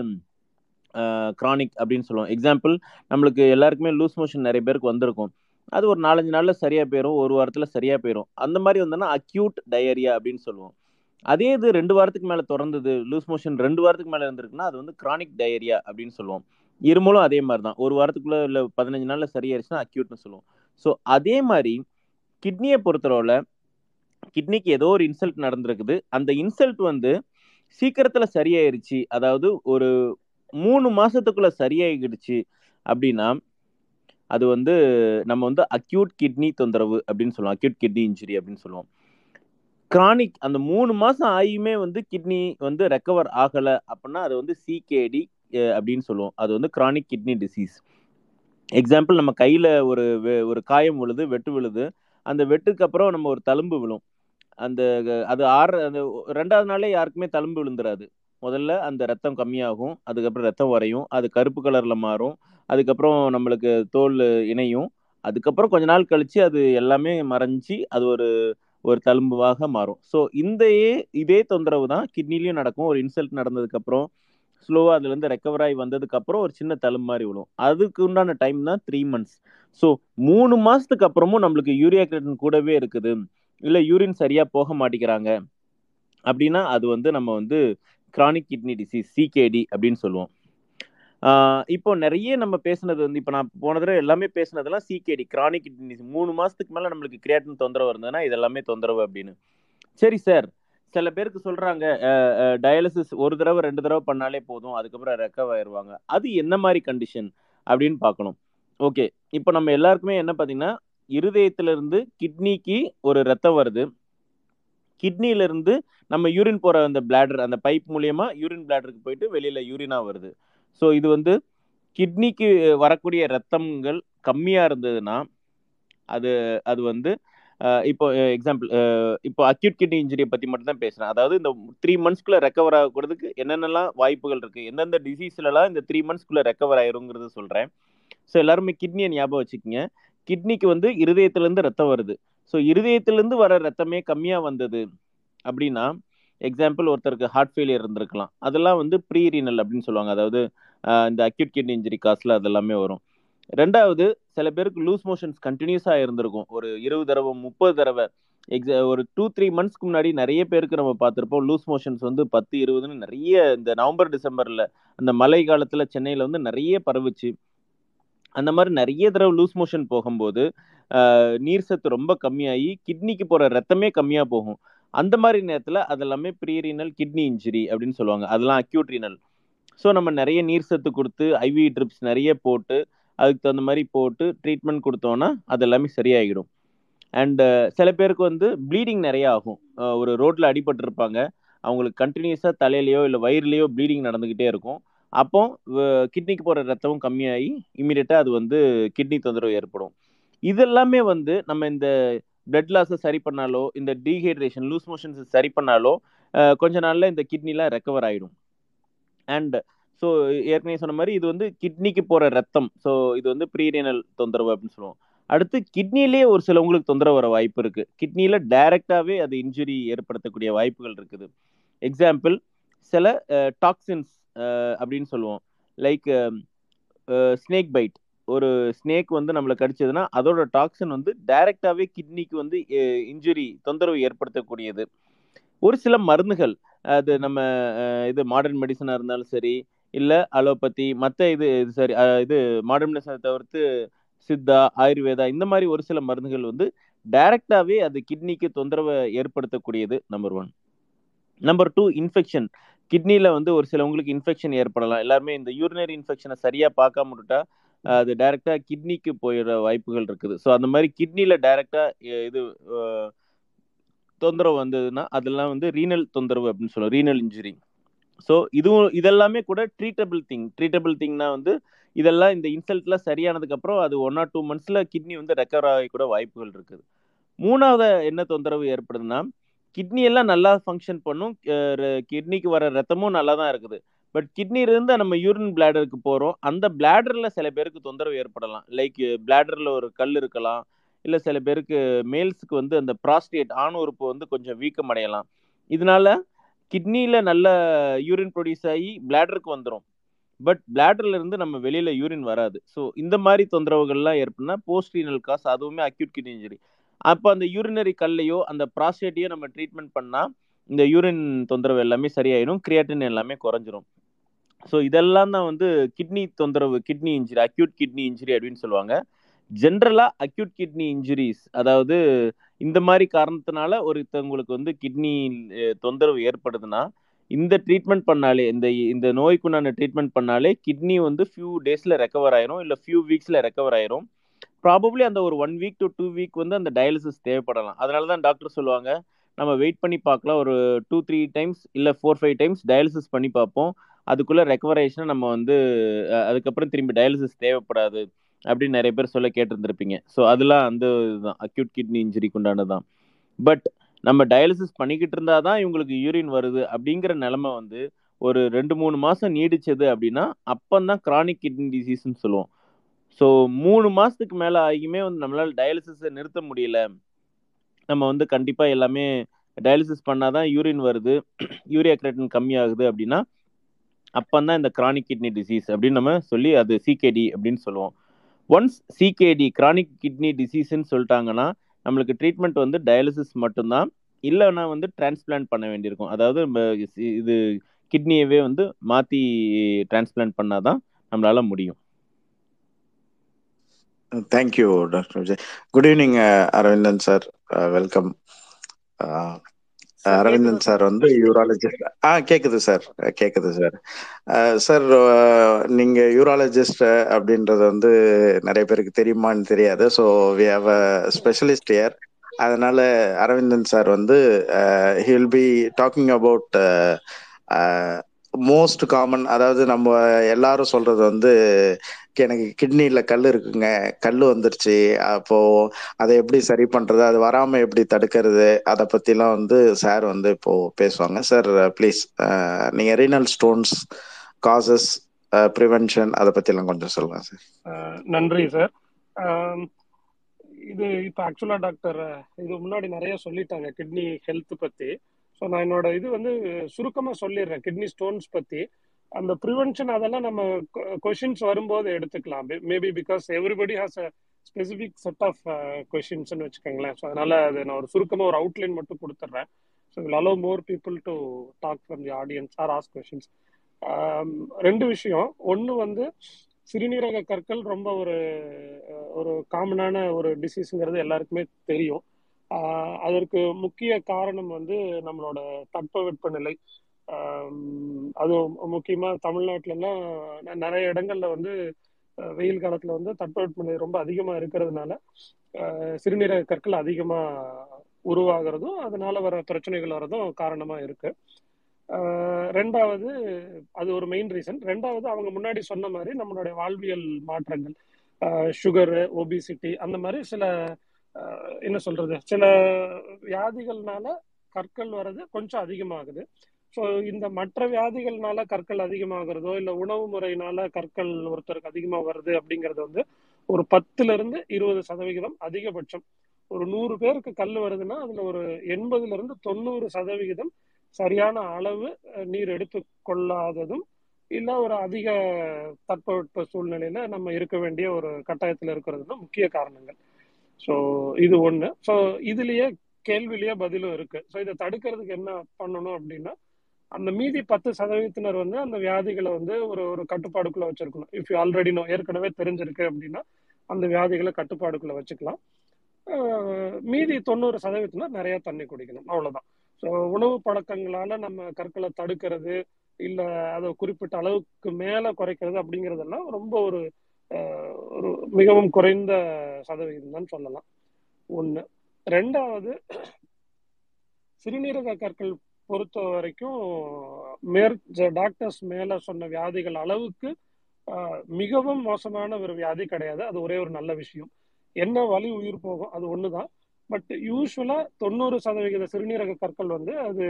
கிரானிக் அப்படின்னு சொல்லுவோம். எக்ஸாம்பிள் நம்மளுக்கு எல்லாருக்குமே லூஸ் மோஷன் நிறைய பேருக்கு வந்திருக்கும். அது ஒரு நாலஞ்சு நாளில் சரியாக போயிடும் ஒரு வாரத்தில் சரியாக போயிடும் அந்த மாதிரி வந்தோன்னா அக்யூட் டயரியா அப்படின்னு சொல்லுவோம். அதே இது ரெண்டு வாரத்துக்கு மேலே தொடர்ந்தது லூஸ் மோஷன் ரெண்டு வாரத்துக்கு மேலே இருந்திருக்குன்னா அது வந்து கிரானிக் டயரியா அப்படின்னு சொல்லுவோம். இருமலும் அதே மாதிரி தான். ஒரு வாரத்துக்குள்ளே இல்லை பதினஞ்சு நாளில் சரியாயிருச்சுன்னா அக்யூட்னு சொல்லுவோம். ஸோ அதே மாதிரி கிட்னியை பொறுத்தளவில் கிட்னிக்கு ஏதோ ஒரு இன்சல்ட் நடந்திருக்குது. அந்த இன்சல்ட் வந்து சீக்கிரத்தில் சரியாயிருச்சு. அதாவது ஒரு மூணு மாதத்துக்குள்ளே சரியாகிடுச்சு அப்படின்னா அது வந்து நம்ம வந்து அக்யூட் கிட்னி தொந்தரவு அப்படின்னு சொல்லுவோம். அக்யூட் கிட்னி இன்ஜுரி அப்படின்னு சொல்லுவோம். கிரானிக் அந்த மூணு மாதம் ஆகியுமே வந்து கிட்னி வந்து ரெக்கவர் ஆகலை அப்படின்னா அது வந்து சிகேடி அப்படின்னு சொல்லுவோம். அது வந்து கிரானிக் கிட்னி டிசீஸ் எக்ஸாம்பிள் நம்ம கையில் ஒரு ஒரு காயம் விழுது வெட்டு விழுது அந்த வெட்டுக்கு அப்புறம் நம்ம ஒரு தழும்பு விழும். அந்த அது ஆறு அந்த ரெண்டாவது நாளே யாருக்குமே தழும்பு விழுந்துராது. முதல்ல அந்த ரத்தம் கம்மியாகும் அதுக்கப்புறம் ரத்தம் வரையும் அது கருப்பு கலரில் மாறும் அதுக்கப்புறம் நம்மளுக்கு தோல் இணையும் அதுக்கப்புறம் கொஞ்ச நாள் கழித்து அது எல்லாமே மறைஞ்சி அது ஒரு ஒரு தழும்புவாக மாறும். ஸோ இந்த இதே தொந்தரவு தான் கிட்னிலையும் நடக்கும். ஒரு இன்சல்ட் நடந்ததுக்கப்புறம் ஸ்லோவாக அதுலேருந்து ரெக்கவர் ஆகி வந்ததுக்கப்புறம் ஒரு சின்ன தழும்பு மாதிரி விழும். அதுக்கு உண்டான டைம் தான் த்ரீ மந்த்ஸ் ஸோ மூணு மாதத்துக்கு அப்புறமும் நம்மளுக்கு யூரியா கிரேட்டன் கூடவே இருக்குது. இல்லை யூரின் சரியாக போக மாட்டேங்கிறாங்க. அப்படின்னா அது வந்து நம்ம வந்து கிரானிக் கிட்னி டிசீஸ் சிகேடி அப்படின்னு சொல்லுவோம். இப்போ நிறைய நம்ம பேசுனது வந்து இப்போ நான் போன தடவை எல்லாமே பேசுனதெல்லாம் சிகேடி கிரானிக் கிட்னி மூணு மாதத்துக்கு மேலே நம்மளுக்கு கிரியாட்டின் தொந்தரவு இருந்ததுன்னா இது எல்லாமே தொந்தரவு அப்படின்னு. சரி சார் சில பேருக்கு சொல்றாங்க டயாலிசிஸ் ஒரு தடவை ரெண்டு தடவை பண்ணாலே போதும் அதுக்கப்புறம் ரெக்கவ் ஆயிடுவாங்க அது என்ன மாதிரி கண்டிஷன் அப்படின்னு பார்க்கணும். ஓகே இப்போ நம்ம எல்லாருக்குமே என்ன பார்த்தீங்கன்னா இருதயத்திலிருந்து கிட்னிக்கு ஒரு ரத்தம் வருது. கிட்னியிலிருந்து நம்ம யூரின் போகிற அந்த பிளாடர் அந்த பைப் மூலியமா யூரின் பிளாடருக்கு போயிட்டு வெளியில் யூரினாக வருது. ஸோ இது வந்து கிட்னிக்கு வரக்கூடிய ரத்தங்கள் கம்மியாக இருந்ததுன்னா அது அது வந்து இப்போ எக்ஸாம்பிள் இப்போ அக்யூட் கிட்னி இன்ஜுரியை பற்றி மட்டும் தான் பேசுகிறேன் அதாவது இந்த த்ரீ மந்த்ஸ்க்குள்ளே ரெக்கவர் ஆகக்கூடதுக்கு என்னென்னலாம் வாய்ப்புகள் இருக்குது எந்தெந்த டிசீஸ்லலாம் இந்த த்ரீ மந்த்ஸ்க்குள்ளே ரெக்கவர் ஆயிருங்கிறது சொல்கிறேன் ஸோ எல்லாருமே கிட்னியை ஞாபகம் வச்சுக்கோங்க. கிட்னிக்கு வந்து இருதயத்துலேருந்து ரத்தம் வருது. ஸோ இருதயத்துலேருந்து வர ரத்தமே கம்மியாக வந்தது அப்படின்னா எக்ஸாம்பிள் ஒருத்தருக்கு ஹார்ட் ஃபெயிலியர் இருந்திருக்கலாம். அதெல்லாம் வந்து ப்ரீ ரீனல் அப்படின்னு சொல்லுவாங்க. அதாவது இந்த அக்யூட் கிட்னி இன்ஜுரி காசில் அதெல்லாமே வரும். ரெண்டாவது சில பேருக்கு லூஸ் மோஷன்ஸ் கண்டினியூஸாக இருந்திருக்கும். ஒரு இருபது தடவை முப்பது தடவை எக்ஸா ஒரு டூ த்ரீ மந்த்ஸ்க்கு முன்னாடி நிறைய பேருக்கு நம்ம பார்த்துருப்போம் லூஸ் மோஷன்ஸ் வந்து பத்து இருபதுன்னு நிறைய இந்த நவம்பர் டிசம்பரில் அந்த மழை காலத்தில் சென்னையில் வந்து நிறைய பரவுச்சு. அந்த மாதிரி நிறைய தடவை லூஸ் மோஷன் போகும்போது நீர் சத்து ரொம்ப கம்மியாகி கிட்னிக்கு போகிற ரத்தமே கம்மியாக போகும். அந்த மாதிரி நேரத்தில் அதெல்லாமே ப்ரீரீனல் கிட்னி இன்ஜுரி அப்படின்னு சொல்லுவாங்க. அதெல்லாம் அக்யூட் ரீனல் ஸோ நம்ம நிறைய நீர் சத்து கொடுத்து ஐவி ட்ரிப்ஸ் நிறைய போட்டு அதுக்கு தகுந்த மாதிரி போட்டு ட்ரீட்மெண்ட் கொடுத்தோன்னா அது எல்லாமே சரியாகிடும் அண்டு சில பேருக்கு வந்து ப்ளீடிங் நிறையா ஆகும். ஒரு ரோட்டில் அடிபட்டிருப்பாங்க. அவங்களுக்கு கண்டினியூஸாக தலையிலையோ இல்லை வயிறுலையோ ப்ளீடிங் நடந்துக்கிட்டே இருக்கும். அப்போ கிட்னிக்கு போகிற ரத்தமும் கம்மியாகி இம்மிடியட்டாக அது வந்து கிட்னி தொந்தரவு ஏற்படும். இதெல்லாமே வந்து நம்ம இந்த பிளட் லாஸை சரி பண்ணாலோ இந்த டீஹைட்ரேஷன் லூஸ் மோஷன்ஸை சரி பண்ணாலோ கொஞ்ச நாளில் இந்த கிட்னிலாம் ரெக்கவர் ஆகிடும் அண்ட் ஸோ ஏற்கனவே சொன்ன மாதிரி இது வந்து கிட்னிக்கு போகிற ரத்தம். ஸோ இது வந்து ப்ரீரியனல் தொந்தரவு அப்படின்னு சொல்லுவோம். அடுத்து கிட்னிலே ஒரு சிலவங்களுக்கு தொந்தரவு வர வாய்ப்பு இருக்குது கிட்னியில் டைரெக்டாகவே அது இன்ஜுரி ஏற்படுத்தக்கூடிய வாய்ப்புகள் இருக்குது. எக்ஸாம்பிள் சில டாக்ஸின்ஸ் அப்படின்னு சொல்லுவோம். லைக் ஸ்னேக் பைட் ஒரு ஸ்னேக் வந்து நம்மளை கடிச்சதுன்னா அதோட டாக்ஸின் வந்து டைரெக்டாகவே கிட்னிக்கு வந்து இன்ஜுரி தொந்தரவு ஏற்படுத்தக்கூடியது. ஒரு சில மருந்துகள் அது நம்ம இது மாடர்ன் மெடிசனாக இருந்தாலும் சரி இல்லை அலோபதி மற்ற இது இது சரி இது மாடர்னிசத்தை தவிர்த்து சித்தா ஆயுர்வேதா இந்த மாதிரி ஒரு சில மருந்துகள் வந்து டைரக்டாகவே அது கிட்னிக்கு தொந்தரவை ஏற்படுத்தக்கூடியது number one number two infection கிட்னியில் வந்து ஒரு சிலவங்களுக்கு இன்ஃபெக்ஷன் ஏற்படலாம். எல்லாருமே இந்த யூரினரி இன்ஃபெக்ஷனை சரியாக பார்க்காம விட்டுட்டா அது டைரெக்டாக கிட்னிக்கு போயிடுற வாய்ப்புகள் இருக்குது. ஸோ அந்த மாதிரி கிட்னியில் டைரெக்டாக இது தொந்தரவு வந்ததுன்னா அதெல்லாம் வந்து ரீனல் தொந்தரவு அப்படின்னு சொல்லுவோம் ரீனல் இன்ஜுரி ஸோ இதுவும் இதெல்லாமே கூட ட்ரீட்டபிள் திங் ட்ரீட்டபிள் திங்னா வந்து இதெல்லாம் இந்த இன்சல்ட்லாம் சரியானதுக்கப்புறம் அது ஒன் ஆர் டூ மந்த்ஸில் கிட்னி வந்து ரெக்கவர் ஆகி கூட வாய்ப்புகள் இருக்குது. மூணாவது என்ன தொந்தரவு ஏற்படுதுன்னா கிட்னி எல்லாம் நல்லா ஃபங்க்ஷன் பண்ணும். கிட்னிக்கு வர ரத்தமும் நல்லா தான் இருக்குது. பட் கிட்னிலிருந்து நம்ம யூரின் பிளாடருக்கு போகிறோம் அந்த பிளாடரில் சில பேருக்கு தொந்தரவு ஏற்படலாம். லைக் பிளாடரில் ஒரு கல் இருக்கலாம். இல்லை சில பேருக்கு மேல்ஸுக்கு வந்து அந்த ப்ராஸ்டேட் ஆண் உறுப்பு வந்து கொஞ்சம் வீக்கம் அடையலாம் இதனால கிட்னியில் நல்ல யூரின் ப்ரொடியூஸ் ஆகி பிளாடருக்கு வந்துடும் பட் பிளாடர்ல இருந்து நம்ம வெளியில யூரின் வராது. ஸோ இந்த மாதிரி தொந்தரவுகள்லாம் ஏற்படுனா போஸ்ட்ரீனல் காஸ் அதுவுமே அக்யூட் கிட்னி இன்ஜுரி அப்போ அந்த யூரினரி கல்லையோ அந்த ப்ராஸ்டேட்டையோ நம்ம ட்ரீட்மெண்ட் பண்ணால் இந்த யூரின் தொந்தரவு எல்லாமே சரியாயிடும் கிரியாட்டின் எல்லாமே குறைஞ்சிரும். ஸோ இதெல்லாம் தான் வந்து கிட்னி தொந்தரவு kidney injury acute kidney injury அப்படின்னு சொல்லுவாங்க. ஜென்ரலாக அக்யூட் கிட்னி இன்ஜுரிஸ் அதாவது இந்த மாதிரி காரணத்தினால ஒருத்தவங்களுக்கு வந்து கிட்னி தொந்தரவு ஏற்படுதுன்னா இந்த ட்ரீட்மெண்ட் பண்ணாலே இந்த இந்த நோய்க்குண்டான ட்ரீட்மெண்ட் பண்ணாலே கிட்னி வந்து ஃபியூ டேஸில் ரெக்கவர் ஆயிரும் இல்லை ஃபியூ வீக்ஸில் ரெக்கவர் ஆயிரும். ப்ராபப்ளி அந்த ஒரு one week to two week வந்து அந்த டயாலிசிஸ் தேவைப்படலாம். அதனால தான் டாக்டர் சொல்லுவாங்க நம்ம வெயிட் பண்ணி பார்க்கலாம் ஒரு டூ த்ரீ டைம்ஸ் இல்லை ஃபோர் ஃபைவ் டைம்ஸ் டயாலிசிஸ் பண்ணி பார்ப்போம். அதுக்குள்ளே ரெக்கவரேஷனை நம்ம வந்து அதுக்கப்புறம் திரும்பி டயாலிசிஸ் தேவைப்படாது. அப்படின்னு நிறைய பேர் சொல்ல கேட்டிருந்திருப்பீங்க. ஸோ அதெல்லாம் அந்த இதுதான். அக்யூட் கிட்னி இன்ஜுரிக்கு உண்டானது தான் பட் நம்ம டயாலிசிஸ் பண்ணிக்கிட்டு இருந்தால் தான் இவங்களுக்கு யூரின் வருது அப்படிங்கிற நிலமை வந்து ஒரு ரெண்டு மூணு மாதம் நீடிச்சது அப்படின்னா அப்போந்தான் கிரானிக் கிட்னி டிசீஸ்னு சொல்லுவோம். ஸோ மூணு மாதத்துக்கு மேலே ஆகியுமே வந்து நம்மளால் டயாலிசிஸை நிறுத்த முடியல. நம்ம வந்து கண்டிப்பாக எல்லாமே டயாலிசிஸ் பண்ணால் தான் யூரின் வருது. யூரியா கிரேட்டன் கம்மியாகுது அப்படின்னா அப்போ தான் இந்த கிரானிக் கிட்னி டிசீஸ் அப்படின்னு நம்ம சொல்லி அது சிகேடி அப்படின்னு சொல்லுவோம். ஒன்ஸ் சிகேடி கிரானிக் கிட்னி டிசீஸ்ன்னு சொல்லிட்டாங்கன்னா நம்மளுக்கு ட்ரீட்மெண்ட் வந்து டயாலிசிஸ் மட்டும்தான். இல்லைன்னா வந்து டிரான்ஸ்பிளான்ட் பண்ண வேண்டியிருக்கும். அதாவது நம்ம இது கிட்னியவே வந்து மாற்றி டிரான்ஸ்பிளான்ட் பண்ணால் தான் நம்மளால் முடியும். Thank you doctor Vijay good evening Aravindan sir welcome Aravindan sir? வந்து யூராலஜிஸ்ட் ஆ கேக்குது சார். கேக்குது சார். சார் நீங்க யூராலஜிஸ்ட் அப்படின்றது வந்து நிறைய பேருக்கு தெரியுமான்னு தெரியாது. So we have a specialist here அதனால அரவிந்தன் சார் வந்து he will be talking about most common அதாவது நம்ம எல்லாரும் சொல்றது வந்து எனக்கு கிட்னியில் கல் இருக்குங்க. கல் வந்துருச்சு. அப்போ அதை எப்படி சரி பண்றது? அது வராம எப்படி தடுக்கிறது? அதை பத்திலாம் வந்து சார் வந்து இப்போ பேசுவாங்க. சார் ப்ளீஸ் நீங்க ரீனல் ஸ்டோன்ஸ் காசஸ் ப்ரிவென்ஷன் அதை பத்திலாம் கொஞ்சம் சொல்லுங்க சார். நன்றி சார். இது இப்போ ஆக்சுவலாக டாக்டர் இது முன்னாடி நிறைய சொல்லிட்டாங்க கிட்னி ஹெல்த் பற்றி ஸோ நான் என்னோட இது வந்து சுருக்கமாக சொல்லிடுறேன். கிட்னி ஸ்டோன்ஸ் பற்றி அந்த ப்ரிவென்ஷன் அதெல்லாம் நம்ம கொஷின்ஸ் வரும்போது எடுத்துக்கலாம். Maybe because everybody has a specific set of கொஷின்ஸ்னு வச்சுக்கோங்களேன். ஸோ அதனால அது நான் ஒரு சுருக்கமாக ஒரு அவுட்லைன் மட்டும் கொடுத்துட்றேன். So will allow more people to talk from the audience or ask questions ரெண்டு விஷயம். ஒன்று வந்து சிறுநீரக கற்கள் ரொம்ப ஒரு ஒரு காமனான ஒரு டிசீஸுங்கிறது எல்லாருக்குமே தெரியும். அதற்கு முக்கிய காரணம் வந்து நம்மளோட தட்பவெப்பநிலை ஆம், அதுவும் முக்கியமா தமிழ்நாட்டுலலாம் ந- நிறைய இடங்கள்ல வந்து வெயில் காலத்துல வந்து தட்பவெப்பநிலை ரொம்ப அதிகமா இருக்கிறதுனால சிறுநீரக கற்கள் அதிகமா உருவாகிறதும் அதனால வர பிரச்சனைகள் வரதும் காரணமா இருக்கு. ரெண்டாவது அது ஒரு மெயின் ரீசன் ரெண்டாவது அவங்க முன்னாடி சொன்ன மாதிரி நம்மளுடைய வாழ்வியல் மாற்றங்கள். சுகரு ஒபிசிட்டி அந்த மாதிரி சில என்ன சொல்றது? சில வியாதிகள்னால கற்கள் வர்றது கொஞ்சம் அதிகமாகுது. ஸோ இந்த மற்ற வியாதிகள்னால கற்கள் அதிகமாகிறதோ இல்லை உணவு முறையினால கற்கள் ஒருத்தருக்கு அதிகமாக வருது அப்படிங்கிறது வந்து ஒரு பத்துல இருந்து இருபது சதவிகிதம் அதிகபட்சம். ஒரு நூறு பேருக்கு கல் வருதுன்னா அதுல ஒரு எண்பதுல இருந்து தொண்ணூறு சதவிகிதம் சரியான அளவு நீர் எடுத்து கொள்ளாததும் இல்ல ஒரு அதிக தட்பவெட்ப சூழ்நிலையில நம்ம இருக்க வேண்டிய ஒரு கட்டாயத்துல இருக்கிறது தான் முக்கிய காரணங்கள். ஸோ இது ஒண்ணு. ஸோ இதுலயே கேள்விலேயே பதிலும் இருக்கு. ஸோ இதை தடுக்கிறதுக்கு என்ன பண்ணணும் அப்படின்னா அந்த மீதி பத்து சதவீதத்தினர் வந்து அந்த வியாதிகளை வந்து ஒரு ஒரு கட்டுப்பாடுக்குள்ள வச்சிருக்கணும். இஃப் யூ ஆல்ரெடி நோ ஏற்கனவே தெரிஞ்சிருக்கு அப்படின்னா அந்த வியாதிகளை கட்டுப்பாடுக்குள்ள வச்சுக்கலாம். மீதி தொண்ணூறு சதவீதத்தினர் நிறைய தண்ணி குடிக்கணும். அவ்வளவுதான். ஸோ உணவு பழக்கங்களால நம்ம கற்களை தடுக்கிறது இல்ல அதை குறிப்பிட்ட அளவுக்கு மேல குறைக்கிறது அப்படிங்கிறதெல்லாம் ரொம்ப ஒரு ஒரு மிகவும் குறைந்த சதவிகிதம் தான் சொல்லலாம். ஒண்ணு. ரெண்டாவது சிறுநீரக கற்கள் பொறுத்த வரைக்கும் மேற் டாக்டர்ஸ் மேல சொன்ன வியாதிகள் அளவுக்கு மிகவும் மோசமான ஒரு வியாதி கிடையாது. அது ஒரே ஒரு நல்ல விஷயம். என்ன வலி உயிர் போகும் அது ஒண்ணுதான். பட் யூஸ்வலாக தொண்ணூறு சதவிகித சிறுநீரக கற்கள் வந்து அது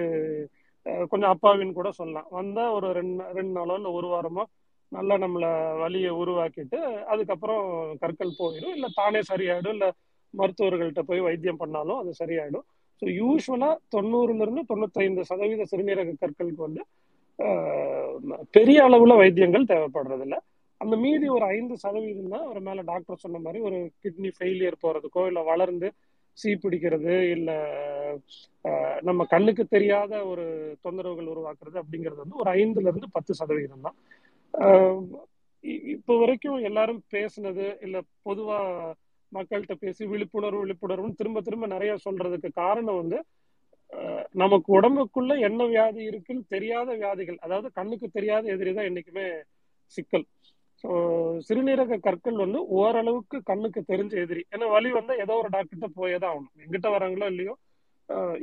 கொஞ்சம் அப்பாவின்னு கூட சொல்லலாம். வந்தா ஒரு ரெண்டு ரெண்டு நாளோ இல்லை ஒரு வாரமோ நல்லா நம்மள வலியை உருவாக்கிட்டு அதுக்கப்புறம் கற்கள் போயிடும். இல்லை தானே சரியாயிடும் இல்லை மருத்துவர்கள்ட்ட போய் வைத்தியம் பண்ணாலும் அது சரியாயிடும். ஸோ யூஸ்வலாக தொண்ணூறுல இருந்து தொண்ணூத்தைந்து சதவீத சிறுநீரக கற்களுக்கு வந்து ஆஹ், பெரிய அளவுல வைத்தியங்கள் தேவைப்படுறது இல்ல அந்த மீதி ஒரு ஐந்து சதவீதம் தான் ஒரு மேல டாக்டர் சொன்ன மாதிரி ஒரு கிட்னி ஃபெயிலியர் போறதுக்கோ இல்லை வளர்ந்து சீ பிடிக்கிறது இல்லை நம்ம கண்ணுக்கு தெரியாத ஒரு தொந்தரவுகள் உருவாக்குறது அப்படிங்கிறது வந்து ஒரு ஐந்துல இருந்து பத்து சதவீதம் தான் இப்போ வரைக்கும் எல்லாரும் பேசுனது இல்ல பொதுவா மக்கள்கிட்ட பேசி விழிப்புணர்வு விழிப்புணர்வுன்னு திரும்ப திரும்ப நிறைய சொல்றதுக்கு காரணம் வந்து ஆஹ் நமக்கு உடம்புக்குள்ள என்ன வியாதி இருக்குன்னு தெரியாத வியாதிகள் அதாவது கண்ணுக்கு தெரியாத எதிரி தான் என்னைக்குமே சிக்கல். ஸோ சிறுநீரக கற்கள் வந்து ஓரளவுக்கு கண்ணுக்கு தெரிஞ்ச எதிரி. ஏன்னா வலி வந்தா ஏதோ ஒரு டாக்டர்கிட்ட போயே தான் ஆகணும். எங்கிட்ட வராங்களோ இல்லையோ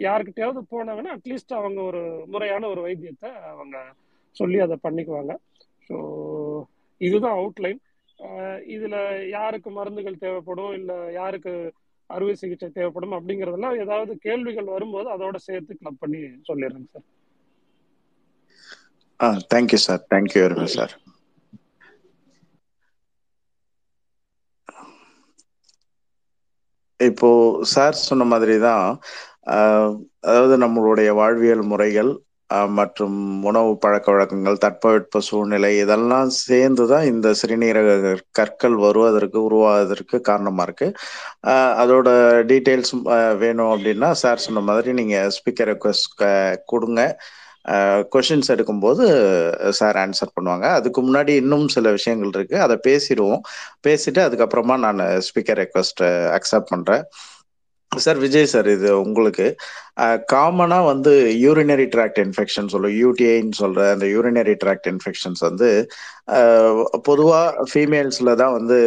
யாருக்கிட்டையாவது போனாங்கன்னா அட்லீஸ்ட் அவங்க ஒரு முறையான ஒரு வைத்தியத்தை அவங்க சொல்லி அதை பண்ணிக்குவாங்க. ஸோ இதுதான் அவுட்லைன் இதுல யாருக்கு மருந்துகள் தேவைப்படும் இல்ல யாருக்கு அறுவை சிகிச்சை தேவைப்படும் அப்படிங்கறதெல்லாம் ஏதாவது கேள்விகள் வரும்போது அதோட சேர்த்து கிளப் பண்ணி சொல்லிடுறேங்க sir. Ah thank you sir thank you very much sir இப்போ சார் சொன்ன மாதிரி தான் அதாவது நம்மளுடைய வாழ்வியல் முறைகள் மற்றும் உணவு பழக்க வழக்கங்கள் தட்பவெட்ப சூழ்நிலை இதெல்லாம் சேர்ந்து தான் இந்த சிறுநீரக கற்கள் வருவதற்கு உருவாவதற்கு காரணமாக இருக்கு. அதோட டீட்டெயில்ஸ் வேணும் அப்படின்னா சார் சொன்ன மாதிரி நீங்கள் ஸ்பீக்கர் ரெக்வஸ்ட் கொடுங்க. கொஷின்ஸ் எடுக்கும்போது சார் ஆன்சர் பண்ணுவாங்க. அதுக்கு முன்னாடி இன்னும் சில விஷயங்கள் இருக்கு. அதை பேசிடுவோம். பேசிட்டு அதுக்கப்புறமா நான் ஸ்பீக்கர் ரெக்வஸ்ட் அக்செப்ட் பண்றேன். சார் விஜய் சார் இது உங்களுக்கு. காமனா வந்து யூரினரி ட்ராக்ட் இன்ஃபெக்ஷன் சொல்ல யூடிஐன்னு சொல்ற அந்த யூரினரி ட்ராக்ட் இன்ஃபெக்ஷன்ஸ் வந்து பொதுவாக பொதுவா ஃபீமேல்ஸ்ல தான் வந்து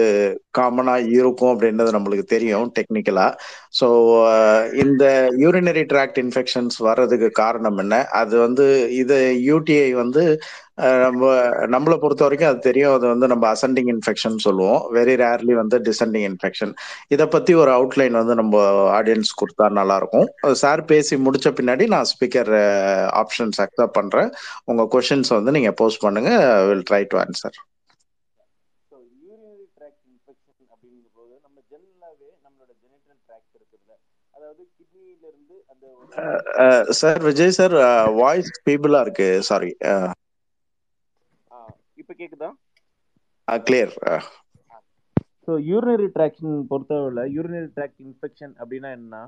காமனா இருக்கும் அப்படின்றது நம்மளுக்கு தெரியும் டெக்னிக்கலா ஸோ இந்த யூரினரி ட்ராக்ட் இன்ஃபெக்ஷன்ஸ் வர்றதுக்கு காரணம் என்ன? அது வந்து இது யூடிஐ வந்து நம்ம நம்மளை பொறுத்த வரைக்கும் அது தெரியும் அது வந்து நம்ம அசண்டிங் இன்ஃபெக்ஷன் சொல்லுவோம். வெரி ரேர்லி வந்து டிசெண்டிங் இன்ஃபெக்ஷன் இதை பத்தி ஒரு அவுட்லைன் வந்து நம்ம ஆடியன்ஸ் கொடுத்தா நல்லா இருக்கும். சார் பேசி முடிச்ச பின்னாடி நான் ஸ்பீக்கர் ஆப்ஷன்ஸ் அக்செப்ட் பண்றேன். உங்க கொஷின்ஸ் வந்து நீங்க போஸ்ட் பண்ணுங்க. Will try to answer sir Vijay sir voice பீபிளா இருக்கு. சாரி இப்போ கேக்குதா? கிளியர் ஸோ யூரினரி ட்ராக்ஷன் பொறுத்தவரை யூரினரி ட்ராக்ட் இன்ஃபெக்ஷன் அப்படின்னா என்ன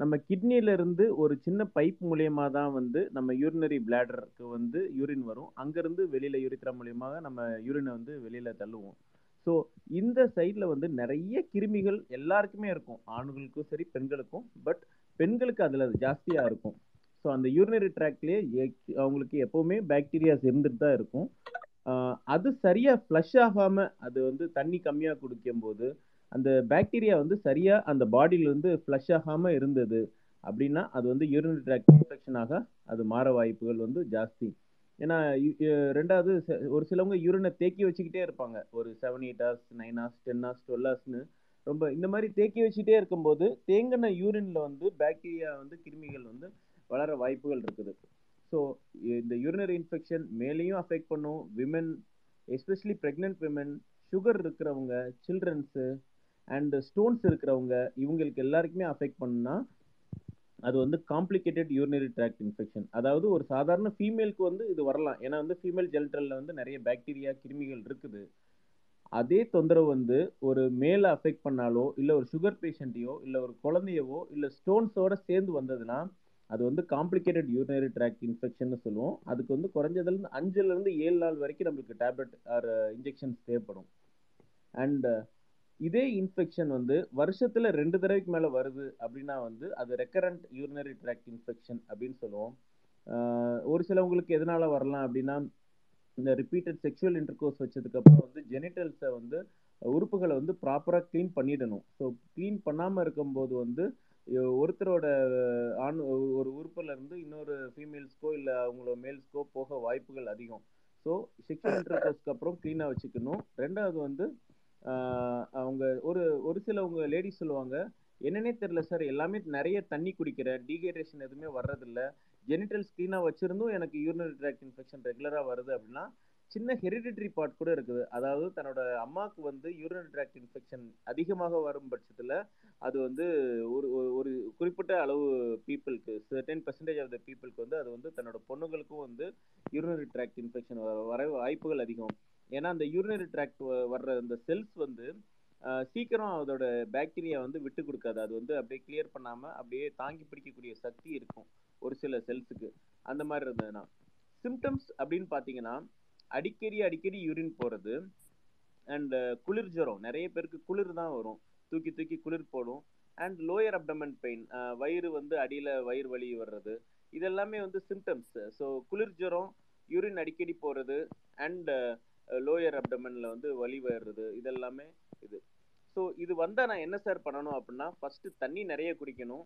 நம்ம கிட்னில இருந்து ஒரு சின்ன பைப் மூலியமா தான் வந்து நம்ம யூரினரி பிளாடருக்கு வந்து யூரின் வரும். அங்கேருந்து வெளியில் யூரித்ரா மூலியமாக நம்ம யூரினை வந்து வெளியில் தள்ளுவோம். ஸோ இந்த சைடில் வந்து நிறைய கிருமிகள் எல்லாருக்குமே இருக்கும். ஆண்களுக்கும் சரி பெண்களுக்கும். பட் பெண்களுக்கு அதில் ஜாஸ்தியாக இருக்கும். ஸோ அந்த யூரினரி ட்ராக்லேயே அவங்களுக்கு எப்போவுமே பாக்டீரியாஸ் இருந்துட்டு தான் இருக்கும். அது சரியாக ஃப்ளஷ் ஆகாமல் அது வந்து தண்ணி கம்மியாக குடிக்கும்போது அந்த பாக்டீரியா வந்து சரியாக அந்த பாடியிலேருந்து ஃப்ளஷ் ஆகாமல் இருந்தது அப்படின்னா அது வந்து யூரினரி ட்ராக்ட் இன்ஃபெக்ஷனாக அது மாற வாய்ப்புகள் வந்து ஜாஸ்தி. ஏன்னா ரெண்டாவது ச- ஒரு சிலவங்க யூரினை தேக்கி வச்சுக்கிட்டே இருப்பாங்க. ஒரு seven eight hours nine hours ten hours twelve ஹவர்ஸ்னு ரொம்ப இந்த மாதிரி தேக்கி வச்சுக்கிட்டே இருக்கும்போது தேங்கின யூரின்ல வந்து பாக்டீரியா வந்து கிருமிகள் வந்து வளர வாய்ப்புகள் இருக்குது. ஸோ இந்த யூரினரி இன்ஃபெக்ஷன் மேலேயும் அஃபெக்ட் பண்ணும். Women especially pregnant women sugar இருக்கிறவங்க சில்ட்ரன்ஸு அண்ட் ஸ்டோன்ஸ் இருக்கிறவங்க இவங்களுக்கு எல்லாருக்குமே அஃபெக்ட் பண்ணுனா அது வந்து காம்ப்ளிகேட்டட் யூரினரி ட்ராக்ட் இன்ஃபெக்ஷன் அதாவது ஒரு சாதாரண ஃபீமேலுக்கு வந்து இது வரலாம். ஏன்னா வந்து ஃபீமேல் ஜெல்ட்ரல்ல வந்து நிறைய பாக்டீரியா கிருமிகள் இருக்குது. அதே தொந்தரவு வந்து ஒரு மேலே அஃபெக்ட் பண்ணாலோ இல்லை ஒரு சுகர் பேஷண்ட்டையோ இல்லை ஒரு குழந்தையவோ இல்லை ஸ்டோன்ஸோட சேர்ந்து வந்ததுன்னா அது வந்து காம்ப்ளிகேட்டட் யூரினரி ட்ராக்ட் இன்ஃபெக்ஷன் சொல்லுவோம். அதுக்கு வந்து குறைஞ்சதுலேருந்து அஞ்சுலேருந்து ஏழு நாள் வரைக்கும் நம்மளுக்கு டேப்லெட் ஆர் இன்ஜெக்ஷன்ஸ் தேவைப்படும். அண்ட் இதே இன்ஃபெக்ஷன் வந்து வருஷத்துல ரெண்டு தடவைக்கு மேல வருது அப்படின்னா வந்து அது ரெக்கரண்ட் யூரினரி ட்ராக்ட் இன்ஃபெக்ஷன் அப்படின்னு சொல்லுவோம். ஒரு சிலவங்களுக்கு எதனால வரலாம் அப்படின்னா இந்த ரிப்பீட்டட் செக்ஷுவல் இன்டர்கோர்ஸ் வச்சதுக்கு அப்புறம் வந்து ஜெனிட்டல்ஸை வந்து உறுப்புகளை வந்து ப்ராப்பராக க்ளீன் பண்ணிடணும். ஸோ க்ளீன் பண்ணாமல் இருக்கும்போது வந்து ஒருத்தரோட ஆண் ஒரு உறுப்புல இருந்து இன்னொரு ஃபீமேல்ஸ்க்கோ இல்லை அவங்களோட மேல்ஸ்க்கோ போக வாய்ப்புகள் அதிகம். ஸோ செக்ஷுவல் இன்டர்கோர்ஸ்க்கு அப்புறம் க்ளீனாக வச்சுக்கணும். ரெண்டாவது வந்து அவங்க ஒரு ஒரு சிலவங்க லேடிஸ் சொல்லுவாங்க என்னன்னே தெரில சார் எல்லாமே நிறைய தண்ணி குடிக்கிறேன் டீஹைட்ரேஷன் எதுவுமே வர்றதில்ல. ஜெனிட்டல்ஸ் க்ளீனாக வச்சிருந்தும் எனக்கு யூரினரி ட்ராக்ட் இன்ஃபெக்ஷன் ரெகுலராக வருது அப்படின்னா சின்ன ஹெரிடிட்ரி பார்ட் கூட இருக்குது. அதாவது தன்னோட அம்மாவுக்கு வந்து யூரினரி ட்ராக்ட் இன்ஃபெக்ஷன் அதிகமாக வரும் பட்சத்தில் அது வந்து ஒரு ஒரு- ஒரு குறிப்பிட்ட அளவு பீப்புளுக்கு டென் பர்சன்டேஜ் ஆஃப் த பீப்புளுக்கு வந்து அது வந்து தன்னோட பொண்ணுங்களுக்கும் வந்து யூரினரி ட்ராக்ட் இன்ஃபெக்ஷன் வர வாய்ப்புகள் அதிகம். ஏன்னா அந்த யூரினரி ட்ராக்ட் வர்ற அந்த செல்ஸ் வந்து சீக்கிரம் அதோட பாக்டீரியா வந்து விட்டு கொடுக்காது. அது வந்து அப்படியே கிளியர் பண்ணாமல் அப்படியே தாங்கி பிடிக்கக்கூடிய சக்தி இருக்கும் ஒரு சில செல்ஸுக்கு அந்த மாதிரி இருந்ததுன்னா. சிம்டம்ஸ் அப்படின்னு பார்த்தீங்கன்னா அடிக்கடி அடிக்கடி யூரின் போகிறது அண்ட் குளிர் ஜுரம். நிறைய பேருக்கு குளிர் தான் வரும். தூக்கி தூக்கி குளிர் போடும். அண்ட் லோயர் அப்டமன் பெயின் வயிறு வந்து அடியில் வயிறு வலி வர்றது. இதெல்லாமே வந்து சிம்டம்ஸ் ஸோ குளிர் ஜுரம் யூரின் அடிக்கடி போகிறது அண்ட் லோயர் அப்டமனில் வந்து வலி வர்றது இதெல்லாமே இது. ஸோ இது வந்தால் நான் என்ன சார் பண்ணணும் அப்படின்னா ஃபஸ்ட்டு தண்ணி நிறைய குடிக்கணும்.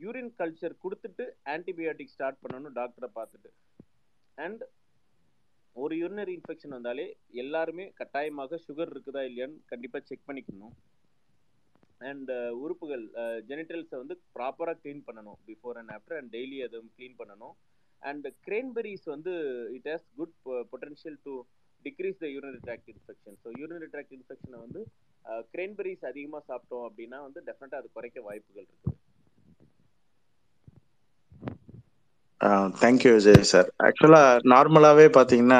யூரின் கல்ச்சர் கொடுத்துட்டு ஆன்டிபயோட்டிக் ஸ்டார்ட் பண்ணணும் டாக்டரை பார்த்துட்டு. அண்ட் ஒரு யூரினரி இன்ஃபெக்ஷன் வந்தாலே எல்லாருமே கட்டாயமாக சுகர் இருக்குதா இல்லையான்னு கண்டிப்பாக செக் பண்ணிக்கணும். அண்ட் uh, உறுப்புகள் uh, ஜெனிட்டல்ஸை வந்து ப்ராப்பராக க்ளீன் பண்ணணும் before and after and daily அதை க்ளீன் பண்ணணும். அண்ட் கிரேன்பெரிஸ் வந்து it has good potential to decrease the urinary tract infection so urinary tract இன்ஃபெக்ஷனை வந்து கிரேன்பெரிஸ் அதிகமாக சாப்பிட்டோம் அப்படின்னா வந்து டெஃபினட்டாக அது குறைக்க வாய்ப்புகள் இருக்குது. தேங்க்யூ விஜய் சார் ஆக்சுவலா நார்மலாகவே பார்த்தீங்கன்னா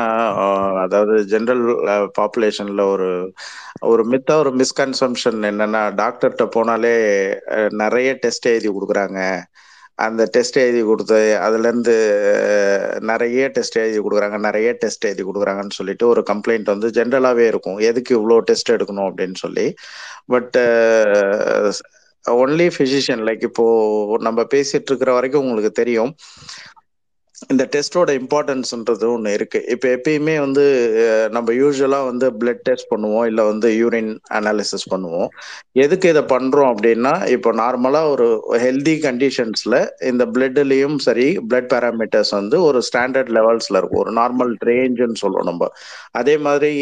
அதாவது ஜென்ரல் பாப்புலேஷன்ல ஒரு ஒரு மித்த ஒரு மிஸ்கன்சம்ஷன் என்னன்னா டாக்டர்கிட்ட போனாலே நிறைய டெஸ்ட் எழுதி கொடுக்குறாங்க. அந்த டெஸ்ட் எழுதி கொடுத்து அதுலேருந்து நிறைய டெஸ்ட் எழுதி கொடுக்குறாங்க நிறைய டெஸ்ட் எழுதி கொடுக்குறாங்கன்னு சொல்லிட்டு ஒரு கம்ப்ளைண்ட் வந்து ஜென்ரலாகவே இருக்கும். எதுக்கு இவ்வளோ டெஸ்ட் எடுக்கணும் அப்படின்னு சொல்லி. பட் ஒன்லி ஃபிசிஷியன் லைக் இப்போ நம்ம பேசிட்டு இருக்கிற வரைக்கும் உங்களுக்கு தெரியும். இந்த டெஸ்டோட இம்பார்ட்டன்ஸ்ன்றது ஒன்று இருக்கு. இப்போ எப்பயுமே வந்து நம்ம யூஸ்வலாக வந்து பிளட் டெஸ்ட் பண்ணுவோம் இல்லை வந்து யூரின் அனாலிசிஸ் பண்ணுவோம். எதுக்கு இதை பண்ணுறோம் அப்படின்னா இப்போ நார்மலாக ஒரு ஹெல்தி கண்டிஷன்ஸில் இந்த பிளட்லேயும் சரி பிளட் பேராமீட்டர்ஸ் வந்து ஒரு ஸ்டாண்டர்ட் லெவல்ஸில் இருக்கும். ஒரு நார்மல் ரேஞ்சுன்னு சொல்லுவோம் நம்ம. அதே மாதிரி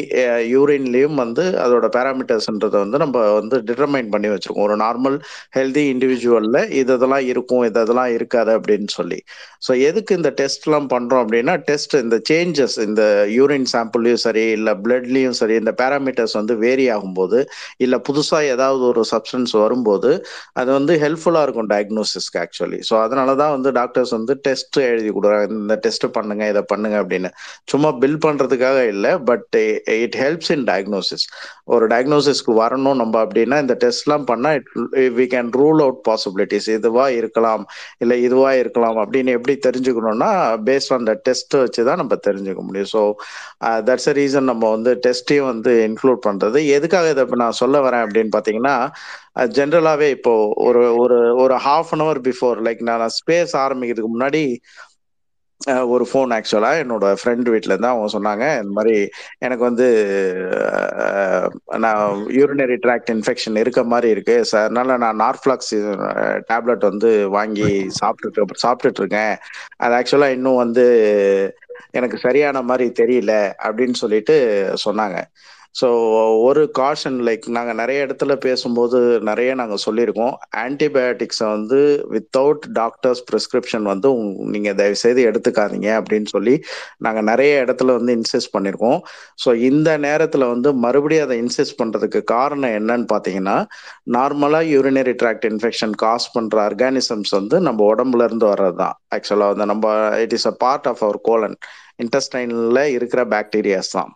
யூரின்லேயும் வந்து அதோட பேராமீட்டர்ஸ்ன்றதை வந்து நம்ம வந்து டிட்டர்மைன் பண்ணி வச்சுருக்கோம். ஒரு நார்மல் ஹெல்தி இண்டிவிஜுவலில் இது இதெல்லாம் இருக்கும் இது இதெல்லாம் இருக்காது அப்படின்னு சொல்லி. ஸோ எதுக்கு இந்த டெஸ்ட் டெஸ்ட்லாம் பண்ணுறோம் அப்படின்னா டெஸ்ட் இந்த சேஞ்சஸ் இந்த யூரின் சாம்பிள்லையும் சரி இல்லை பிளட்லேயும் சரி இந்த பேராமீட்டர்ஸ் வந்து வேரி ஆகும்போது இல்லை புதுசாக ஏதாவது ஒரு சப்ஸ்டன்ஸ் வரும்போது அது வந்து ஹெல்ப்ஃபுல்லாக இருக்கும் டயக்னோசிஸ்க்கு ஆக்சுவலி ஸோ அதனால தான் வந்து டாக்டர்ஸ் வந்து டெஸ்ட் எழுதி கொடுக்குறாங்க. இந்த டெஸ்ட் பண்ணுங்க இதை பண்ணுங்க அப்படின்னு. சும்மா பில் பண்ணுறதுக்காக இல்லை but it helps in diagnosis ஒரு டயக்னோசிஸ்க்கு வரணும் நம்ம அப்படின்னா இந்த டெஸ்ட்லாம் பண்ணால் it we can rule out possibilities இதுவாக இருக்கலாம் இல்லை இதுவாக இருக்கலாம் அப்படின்னு எப்படி தெரிஞ்சுக்கணும்னா பேஸ்ட் ஆன் த டெஸ்ட் வச்சு தான் நம்ம தெரிஞ்சுக்க முடியும். ஸோ தட்ஸ் அ ரீசன் நம்ம வந்து டெஸ்ட்டையும் வந்து இன்க்ளூட் பண்றது. எதுக்காக இதை இப்போ நான் சொல்ல வரேன் அப்படின்னு பார்த்தீங்கன்னா ஜென்ரலாகவே இப்போ ஒரு ஒரு ஒரு half an hour before like நான் ஸ்பேஸ் ஆரம்பிக்கிறதுக்கு முன்னாடி ஒரு ஃபோன் ஆக்சுவலா என்னோட ஃப்ரெண்ட் வீட்ல இருந்து அவங்க சொன்னாங்க. இந்த மாதிரி எனக்கு வந்து நான் யூரினரி ட்ராக்ட் இன்ஃபெக்ஷன் இருக்க மாதிரி இருக்கு. So, அதனால நான் நார்ஃபிளாக்ஸ் டேப்லெட் வந்து வாங்கி சாப்பிட்டுட்டு சாப்பிட்டுட்டு இருக்கேன். அது ஆக்சுவலா இன்னும் வந்து எனக்கு சரியான மாதிரி தெரியல அப்படின்னு சொல்லிட்டு சொன்னாங்க. ஸோ ஒரு காஷன் லைக் நாங்கள் நிறைய இடத்துல பேசும்போது நிறைய நாங்கள் சொல்லியிருக்கோம். ஆன்டிபயோட்டிக்ஸை வந்து வித்தவுட் டாக்டர்ஸ் ப்ரிஸ்கிரிப்ஷன் வந்து நீங்கள் தயவுசெய்து தயவு செய்து எடுத்துக்காதீங்க அப்படின்னு சொல்லி நாங்கள் நிறைய இடத்துல வந்து இன்சிஸ்ட் பண்ணியிருக்கோம். ஸோ இந்த நேரத்தில் வந்து மறுபடியும் அதை இன்சிஸ்ட் பண்ணுறதுக்கு காரணம் என்னன்னு பார்த்தீங்கன்னா நார்மலாக யூரினரி ட்ராக்ட் இன்ஃபெக்ஷன் காஸ் பண்ணுற ஆர்கானிசம்ஸ் வந்து நம்ம உடம்புல இருந்து வர்றது தான் ஆக்சுவலாக வந்து நம்ம it is a part of our colon இன்டெஸ்டைனில் இருக்கிற பாக்டீரியாஸ் தான்.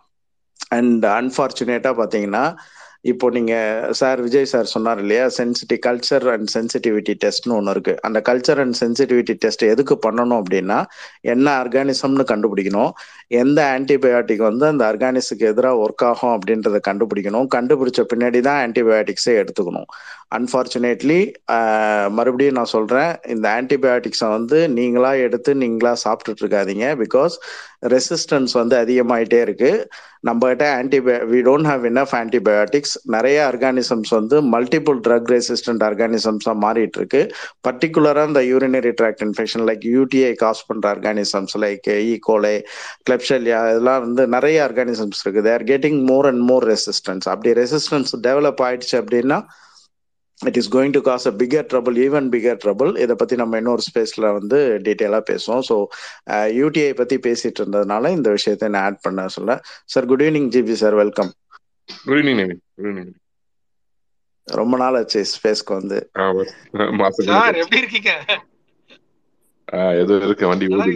அண்ட் அன்ஃபார்ச்சுனேட்டாக பார்த்தீங்கன்னா இப்போ நீங்க சார் விஜய் சார் சொன்னார் இல்லையா சென்சிட்டி கல்ச்சர் அண்ட் சென்சிட்டிவிட்டி டெஸ்ட்னு ஒன்று இருக்கு. அந்த கல்ச்சர் அண்ட் சென்சிட்டிவிட்டி டெஸ்ட் எதுக்கு பண்ணணும் அப்படின்னா என்ன ஆர்கானிசம்னு கண்டுபிடிக்கணும். எந்த ஆன்டிபயோட்டிக் வந்து அந்த ஆர்கானிஸுக்கு எதிராக ஒர்க் ஆகும் அப்படின்றத கண்டுபிடிக்கணும். கண்டுபிடிச்ச பின்னாடி தான் ஆன்டிபயோட்டிக்ஸே எடுத்துக்கணும். அன்ஃபார்ச்சுனேட்லி மறுபடியும் நான் சொல்றேன் இந்த ஆன்டிபயோட்டிக்ஸை வந்து நீங்களா எடுத்து நீங்களா சாப்பிட்டுட்டு இருக்காதீங்க. பிகாஸ் ரெசிஸ்டன்ஸ் வந்து அதிகமாயிட்டே இருக்கு. நம்மகிட்ட antibio we don't have enough antibiotics நிறைய ஆர்கானிசம்ஸ் வந்து மல்டிபிள் ட்ரக் ரெசிஸ்டன்ட் ஆர்கானிசம்ஸாக மாறிட்டு இருக்கு. பர்டிகுலராக இந்த urinary tract infection like UTI cause பண்ணுற organisms like E coli Klebsiella இதெல்லாம் வந்து நிறைய ஆர்கானிசம்ஸ் இருக்கு. They're getting more and more resistance அப்படி ரெசிஸ்டன்ஸ் டெவலப் ஆயிடுச்சு அப்படின்னா it is going to cause a bigger trouble even bigger trouble இதை பத்தி நம்ம இன்னொரு ஸ்பேஸ்ல வந்து டீட்டெயிலாக பேசுவோம். ஸோ யூடிஐ பத்தி பேசிட்டு இருந்ததுனால இந்த விஷயத்தை நான் ஆட் பண்ண சொல்ல sir good evening GP sir welcome good evening good evening ரொம்ப நாள் ஆச்சு ஸ்பேஸ்க்கு வந்து. சார் எப்படி இருக்கீங்க? ஏதோ இருக்கு வண்டி ஓடுது.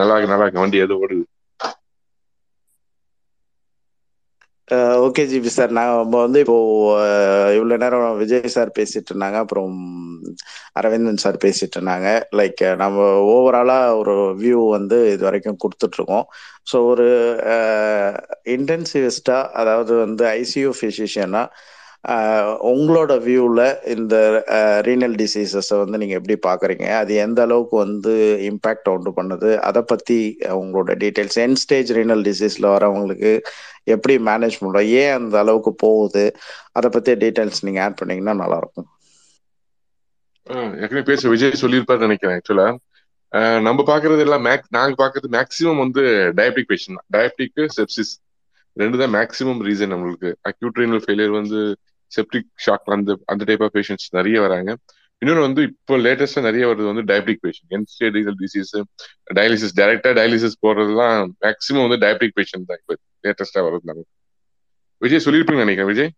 நல்லா இருக்கு நல்லா இருக்கு. வண்டி ஏதோ ஓடுது. ஓகே ஜிபி சார் நம்ம வந்து இப்போ இவ்வளோ நேரம் விஜய் சார் பேசிட்டு இருந்தாங்க. அப்புறம் அரவிந்தன் சார் பேசிட்டு இருந்தாங்க. லைக் நம்ம ஓவராலாக ஒரு வியூ வந்து இது வரைக்கும் கொடுத்துட்ருக்கோம். ஸோ ஒரு இன்டென்சிவிஸ்டாக அதாவது வந்து ஐசியூ ஃபிசிஷியனாக உங்களோட வியூவில் இந்த ரீனல் டிசீசஸை வந்து நீங்கள் எப்படி பார்க்குறீங்க அது எந்த அளவுக்கு வந்து இம்பேக்ட் உண்டு பண்ணுது? அதை பற்றி உங்களோட டீட்டெயில்ஸ் என் ஸ்டேஜ் ரீனல் டிசீஸில் வரவங்களுக்கு எப்படி மேனேஜ் பண்ணுறோம் ஏன் அந்த அளவுக்கு போகுது? அதை பற்றி டீட்டெயில்ஸ் நீங்கள் ஆட் பண்ணீங்கன்னா நல்லாயிருக்கும். ஏற்கனவே பேச விஜய் சொல்லியிருப்பாரு நினைக்கிறேன் ஆக்சுவலா நம்ம பாக்குறது எல்லாம் மேக் நாங்க பாக்குறது மேக்ஸிமம் வந்து டயபெட்டிக் பேஷன் டயபெட்டிக் செப்சிஸ் ரெண்டு தான் மேக்ஸிமம் ரீசன் நம்மளுக்கு. அக்யூட் ரீனல் ஃபெயிலியர் வந்து செப்டிக் ஷாக் அந்த அந்த டைப் ஆஃப் பேஷண்ட்ஸ் நிறைய வராங்க. இன்னொன்று வந்து இப்போ லேட்டஸ்டா நிறைய வருது வந்து diabetic patient end renal disease dialysis டைரக்டா டயாலிசிஸ் போறதுலாம் மேக்ஸிமம் வந்து டயபெட்டிக் பேஷண்ட் தான் இப்போ லேட்டஸ்டா வருது நமக்கு விஜய் சொல்லியிருப்பீங்க நினைக்கிறேன். விஜய்?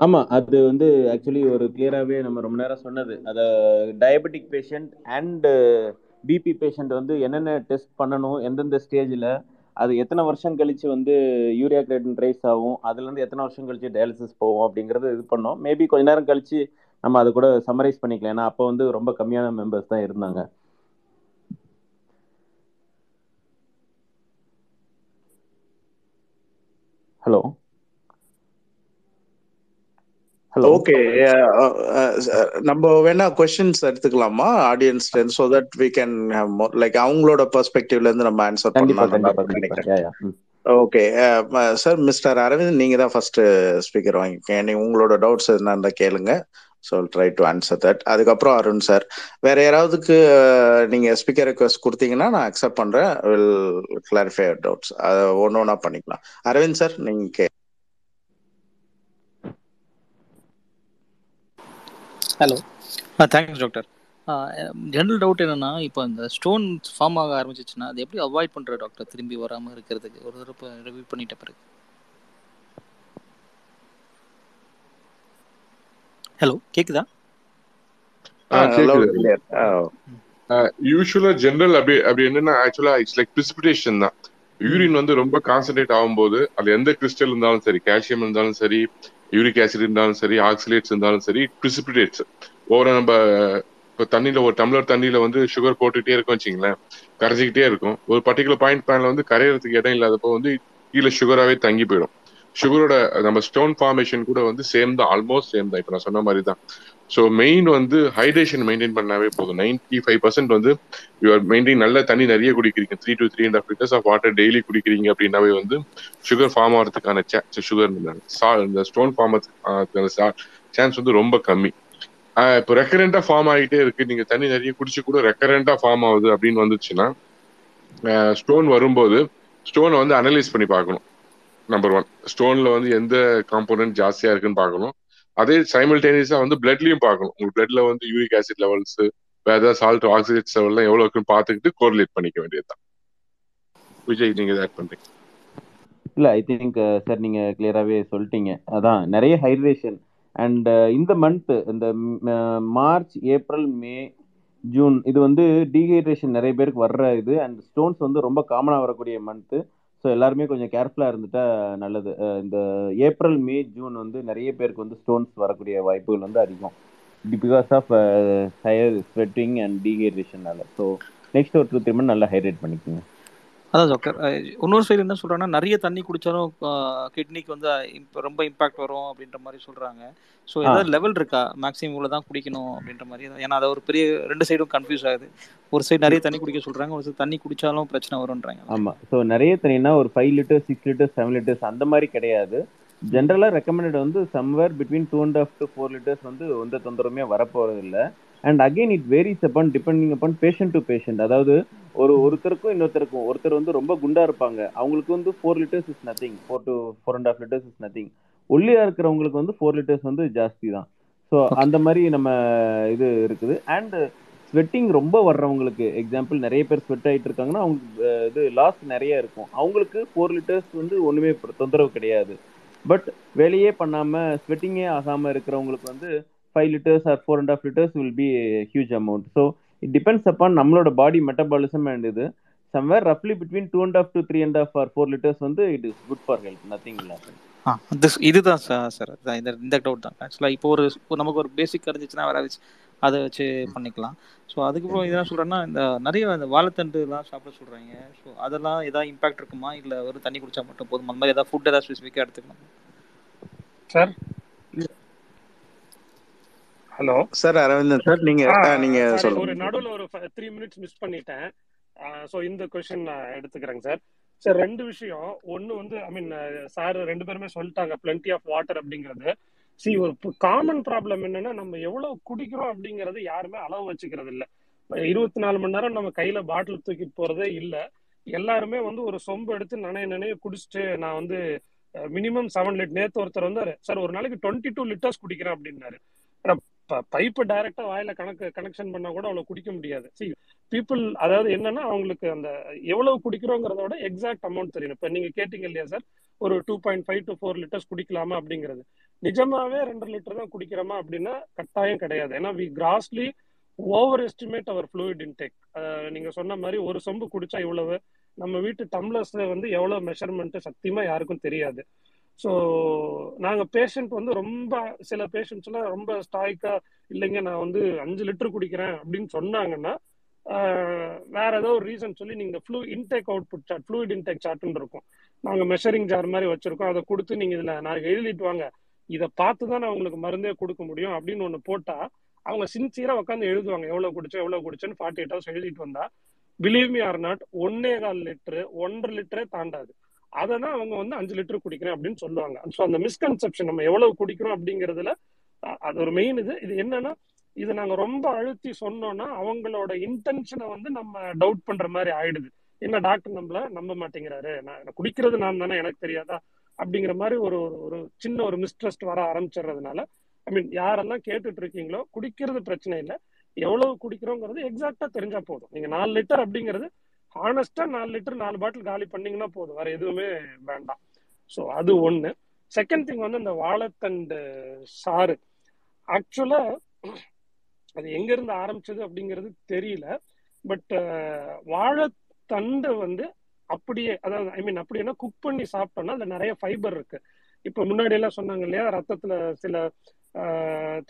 ஆமா அது வந்து ஆக்சுவலி ஒரு கிளியராகவே நம்ம ரொம்ப நேரம் சொன்னது. அதை diabetic patient and BP patient வந்து என்னென்ன டெஸ்ட் பண்ணணும் எந்தெந்த ஸ்டேஜில் அது எத்தனை வருஷம் கழிச்சு வந்து யூரியா கிரேட்டன் ரைஸ் ஆகும்? அதுலேருந்து எத்தனை வருஷம் கழிச்சு டயாலிசிஸ் போகும் அப்படிங்கிறது இது பண்ணோம். மேபி கொஞ்ச நேரம் கழிச்சு நம்ம அதை கூட சம்மரைஸ் பண்ணிக்கலாம். ஏன்னா அப்போ வந்து ரொம்ப கம்மியான மெம்பர்ஸ் தான் இருந்தாங்க. ஹலோ ஓகே நம்ம வேணா கொஸ்டின்ஸ் எடுத்துக்கலாமா audience so that we can like அவங்களோட பெர்ஸ்பெக்டிவ்ல இருந்து நம்ம ஆன்சர் பண்ணலாம் நினைக்கிறேன். ஓகே சார் மிஸ்டர் அரவிந்த் நீங்க தான் ஃபர்ஸ்ட் ஸ்பீக்கர் வாங்கிக்கங்க. நீங்க உங்களோட டவுட்ஸ் இருந்தா கேளுங்க. So try to answer that அதுக்கப்புறம் அருண் சார் வேற யாராவதுக்கு நீங்க ஸ்பீக்கர் ரெக்வஸ்ட் கொடுத்தீங்கன்னா நான் அக்செப்ட் பண்றேன். வில் கிளாரிஃபை டவுட்ஸ் அதை ஒன்று ஒன்றா பண்ணிக்கலாம். அரவிந்த் சார் நீங்க hello ah thanks doctor general doubt என்னன்னா இப்போ இந்த ஸ்டோன் ஃபார்ம் ஆக ஆரம்பிச்சிச்சுன்னா அது எப்படி அவாய்ட் பண்ணுறது டாக்டர் திரும்பி வராமல் இருக்கிறதுக்கு. ஒரு தடவை ரிவ்யூ பண்ணிட்ட பிறகு. ஹலோ கேக்குதா? யூஸ்வலா ஜென்ரல் அப்படி அப்படி என்னன்னா ஆக்சுவலா இட்ஸ் லைக் precipitation தான். யூரின் வந்து ரொம்ப கான்சென்ட்ரேட் ஆகும்போது அது எந்த கிறிஸ்டல் இருந்தாலும் சரி கால்சியம் இருந்தாலும் சரி யூரிக் ஆசிட் இருந்தாலும் சரி ஆக்சிலேட்ஸ் இருந்தாலும் சரி பிரிசிபிடேட்ஸ் ஓவரா நம்ம இப்போ தண்ணியில் ஒரு டம்ளர் தண்ணியில் வந்து சுகர் போட்டுக்கிட்டே இருக்கும் வச்சிங்களேன் கரைச்சிக்கிட்டே இருக்கும். ஒரு பர்டிகுலர் பாயிண்ட் பேனில் வந்து கரையிறதுக்கு இடம் இல்லாதப்போ வந்து கீழே சுகராகவே தங்கி போயிடும். சுகரோட நம்ம ஸ்டோன் ஃபார்மேஷன் கூட வந்து சேம் தான் ஆல்மோஸ்ட் சேம் தான். இப்போ நான் சொன்ன மாதிரி தான் ஸோ மெயின் வந்து ஹைட்ரேஷன் மெயின்டைன் பண்ணாவே போதும். நைன்டி ஃபைவ் பர்சன்ட் வந்து யூஆர் மெயின்டைன் நல்ல தண்ணி நிறைய குடிக்கிறீங்க. Three to three and half litres of water daily குடிக்கிறீங்க அப்படின்னாவே வந்து சுகர் ஃபார்ம் ஆகிறதுக்கான சுகர் இந்த ஸ்டோன் ஃபார்ம் ஆகிறதுக்கான சான்ஸ் வந்து ரொம்ப கம்மி. இப்போ ரெக்கரண்டா ஃபார்ம் ஆகிட்டே இருக்கு. நீங்க தண்ணி நிறைய குடிச்சு கூட ரெக்கரண்டா ஃபார்ம் ஆகுது அப்படின்னு வந்துச்சுன்னா ஸ்டோன் வரும்போது ஸ்டோனை வந்து அனலைஸ் பண்ணி பார்க்கணும். நம்பர் ஒன் ஸ்டோன்ல வந்து எந்த காம்போனன்ட் ஜாஸ்தியா இருக்குன்னு பார்க்கணும். அதே சைமில்டேனியஸா வந்து பிளட்லயும் பார்க்கணும். உங்க பிளட்ல வந்து யூரிக் ஆசிட் லெவல்ஸ் வேற ஏதாவது சால்ட் ஆக்சிஜன் லெவல்லாம் எவ்வளவு இருக்குன்னு பார்த்துக்கிட்டு கோரிலேட் பண்ணிக்க வேண்டியதுதான். விஜய் நீங்க ஆட் பண்றீங்க? இல்ல ஐ திங்க் சார் நீங்க கிளியராகவே சொல்லிட்டீங்க. அதான் நிறைய ஹைட்ரேஷன் அண்ட் uh, இந்த மந்த் இந்த மார்ச் ஏப்ரல் மே ஜூன் இது வந்து டீஹைட்ரேஷன் நிறைய பேருக்கு வர்ற இது அண்ட் ஸ்டோன்ஸ் வந்து ரொம்ப காமனாக வரக்கூடிய மந்த்து ஸோ எல்லாருமே கொஞ்சம் கேர்ஃபுல்லாக இருந்துட்டா நல்லது. இந்த ஏப்ரல் மே ஜூன் வந்து நிறைய பேருக்கு வந்து ஸ்டோன்ஸ் வரக்கூடிய வாய்ப்புகள் வந்து அதிகம். Because of higher sweating and டீஹைட்ரேஷனால so next ஒரு டூ த்ரீ மந்த் நல்லா ஹைட்ரேட் பண்ணிக்கோங்க. அதான் டாக்டர் இன்னொரு சைடு என்ன சொல்றாங்கன்னா நிறைய தண்ணி குடிச்சாலும் கிட்னிக்கு வந்து ரொம்ப இம்பாக்ட் வரும் அப்படின்ற மாதிரி சொல்றாங்க. ஸோ ஏதாவது லெவல் இருக்கா? மேக்ஸிமம் இவ்வளோ தான் குடிக்கணும் அப்படின்ற மாதிரி. ஏன்னா அது ஒரு பெரிய ரெண்டு சைடும் கன்ஃபியூஸ் ஆகுது. ஒரு சைடு நிறைய தண்ணி குடிக்க சொல்றாங்க ஒரு சைடு தண்ணி குடிச்சாலும் பிரச்சனை வரும்ன்றாங்க. ஆமா. ஸோ நிறைய தண்ணினா ஒரு five litres six litres seven litres அந்த மாதிரி கிடையாது. ஜென்ரலாக ரெக்கமெண்டட் வந்து somewhere between two and half to four litres வந்து எந்த தொந்தரவுமே வரப்போறது இல்லை and again it varies upon depending upon patient to patient அதாவது ஒரு ஒருத்தருக்கும் இன்னொருத்தருக்கும் ஒருத்தர் வந்து ரொம்ப குண்டா இருப்பாங்க. அவங்களுக்கு வந்து four litres is nothing four to four and half litres is nothing ஒல்லியா இருக்கிறவங்களுக்கு வந்து ஃபோர் லிட்டர்ஸ் வந்து ஜாஸ்தி தான். ஸோ அந்த மாதிரி நம்ம இது இருக்குது. அண்ட் ஸ்வெட்டிங் ரொம்ப வர்றவங்களுக்கு எக்ஸாம்பிள் நிறைய பேர் ஸ்வெட் ஆகிட்டு இருக்காங்கன்னா அவங்களுக்கு இது லாஸ் நிறைய இருக்கும். அவங்களுக்கு ஃபோர் லிட்டர்ஸ் வந்து ஒன்றுமே தொந்தரவு கிடையாது. பட் வேலையே பண்ணாமல் ஸ்வெட்டிங்கே ஆகாமல் இருக்கிறவங்களுக்கு வந்து five litres or four and half litres will be huge amount so it depends upon நம்மளோட பாடி மெட்டபாலிசம் அண்ட் இது. Somewhere ரஃப்லி between two and half to three and half or four litres வந்து it is good for health nothing இல்லை இதுதான் sir sir இந்த இந்த doubt தான். ஆக்சுவலாக இப்போ ஒரு நமக்கு ஒரு பேசிக் இருந்துச்சுன்னா வேற அதை வச்சு பண்ணிக்கலாம். ஸோ அதுக்கப்புறம் இதெல்லாம் சொல்கிறேன்னா இந்த நிறைய இந்த வாழைத்தண்டுலாம் சாப்பிட சொல்கிறாங்க ஸோ அதெல்லாம் ஏதாவது இம்பாக்ட் இருக்குமா? இல்லை ஒரு தண்ணி குடிச்சா மட்டும் போதும்? அந்த மாதிரி ஏதாவது ஃபுட் ஏதாவது ஸ்பெசிஃபிக்காக எடுத்துக்கலாம் sir? Hello? Sir Aravindan sir நீங்க நீங்க சொல்லுங்க. ஒரு நடுவில் ஒரு த்ரீ மினிட்ஸ் மிஸ் பண்ணிட்டேன். ஸோ இந்த கொஸ்டின் நான் எடுத்துக்கிறேங்க சார். சார் ரெண்டு விஷயம். ஒன்று வந்து ஐ மீன் சார் ரெண்டு பேருமே சொல்லிட்டாங்க பிளென்டி ஆஃப் வாட்டர் அப்படிங்கிறது. சி ஒரு காமன் ப்ராப்ளம் என்னன்னா நம்ம எவ்வளவு குடிக்கிறோம் அப்படிங்கறது யாருமே அளவு வச்சுக்கிறது இல்ல இருபத்தி நாலு மணி நேரம் நம்ம கையில பாட்டில் தூக்கிட்டு போறதே இல்ல. எல்லாருமே வந்து ஒரு சொம்பு எடுத்து நனைய நனைய குடிச்சிட்டு நான் வந்து மினிமம் செவன் லிட்டர் நேத்து ஒருத்தர் வந்தாரு. சார் ஒரு நாளைக்கு டுவெண்ட்டி டூ லிட்டர்ஸ் குடிக்கிறேன் அப்படின்னாரு. பைப்பை டைரக்டா வாயில கணக்கு கனெக்ஷன் பண்ணா கூட அவ்வளவு குடிக்க முடியாது. சி பீப்புள் அதாவது என்னன்னா அவங்களுக்கு அந்த எவ்வளவு குடிக்கிறோங்கிறத விட எக்ஸாக்ட் அமௌண்ட் தெரியும். இப்ப நீங்க கேட்டீங்க இல்லையா சார்? ஒரு two point five to four litres குடிக்கலாமா அப்படிங்கிறது. நிஜமாவே ரெண்டு லிட்டர் தான் குடிக்கிறோமா அப்படின்னா கட்டாயம் கிடையாது. ஏன்னா we grossly over estimate our fluid intake நீங்க சொன்ன மாதிரி ஒரு சொம்பு குடிச்சா இவ்வளவு நம்ம வீட்டு டம்ளர்ஸ்ல வந்து எவ்வளவு மெஷர்மெண்ட் சத்தியமா யாருக்கும் தெரியாது. ஸோ நாங்க பேஷண்ட் வந்து ரொம்ப சில பேஷண்ட்ஸ் எல்லாம் ரொம்ப ஸ்டாய்க்கா இல்லைங்க நான் வந்து அஞ்சு லிட்டர் குடிக்கிறேன் அப்படின்னு சொன்னாங்கன்னா வேற ஏதோ ஒரு ரீசன் சொல்லி நீங்க flu intake output chart fluid intake சார்ட்னு இருக்கும். நாங்க மெஷரிங் ஜார் மாதிரி வச்சிருக்கோம். அதை கொடுத்து நீங்க இதுல நாளைக்கு எழுதிட்டு வாங்க. இதை பார்த்து தான் நான் உங்களுக்கு மருந்தே கொடுக்க முடியும் அப்படின்னு ஒன்று போட்டா அவங்க சின்சியராக உட்காந்து எழுதுவாங்க. எவ்வளோ குடிச்சோம் எவ்வளவு குடிச்சேன்னு ஃபார்ட்டி எயிட் ஹவர்ஸ் எழுதிட்டு வந்தா பிலீவ் மீ ஆர் நாட் ஒன்னே கால் லிட்டரு ஒன்றரை லிட்டரே தாண்டாது. அதை தான் அவங்க வந்து அஞ்சு லிட்டர் குடிக்கிறேன் அப்படின்னு சொல்லுவாங்க. ஸோ அந்த மிஸ்கன்செப்ஷன் நம்ம எவ்வளவு குடிக்கிறோம் அப்படிங்கிறதுல அது ஒரு மெயின் இது. இது என்னன்னா இது நாங்க ரொம்ப அழுத்தி சொன்னோம்னா அவங்களோட இன்டென்ஷனை வந்து நம்ம டவுட் பண்ற மாதிரி ஆயிடுது. என்ன டாக்டர் நம்மள நம்ப மாட்டேங்கிறாரு? நான் குடிக்கிறது நான் தானே எனக்கு தெரியாதா? அப்படிங்கிற மாதிரி ஒரு ஒரு சின்ன ஒரு மிஸ்ட்ரஸ்ட் வர ஆரம்பிச்சிடுறதுனால ஐ மீன் யாரெல்லாம் கேட்டுட்டு இருக்கீங்களோ குடிக்கிறது பிரச்சனை இல்லை. எவ்வளவு குடிக்கிறோங்கிறது எக்ஸாக்டா தெரிஞ்சா போதும். நீங்க நாலு லிட்டர் அப்படிங்கிறது ஹானஸ்டா நாலு லிட்டர் நாலு பாட்டில் காலி பண்ணீங்கன்னா போதும். வேற எதுவுமே வேண்டாம். ஸோ அது ஒண்ணு. செகண்ட் திங் வந்து இந்த வாழைத்தண்டு சாறு. ஆக்சுவலா அது எங்க இருந்து ஆரம்பிச்சது அப்படிங்கிறது தெரியல. பட் வாழைத்தண்டை வந்து அப்படியே அதாவது ஐ மீன் அப்படின்னா குக் பண்ணி சாப்பிட்டோம்னா அதுல நிறைய ஃபைபர் இருக்கு. இப்ப முன்னாடி எல்லாம் சொன்னாங்க இல்லையா ரத்தத்துல சில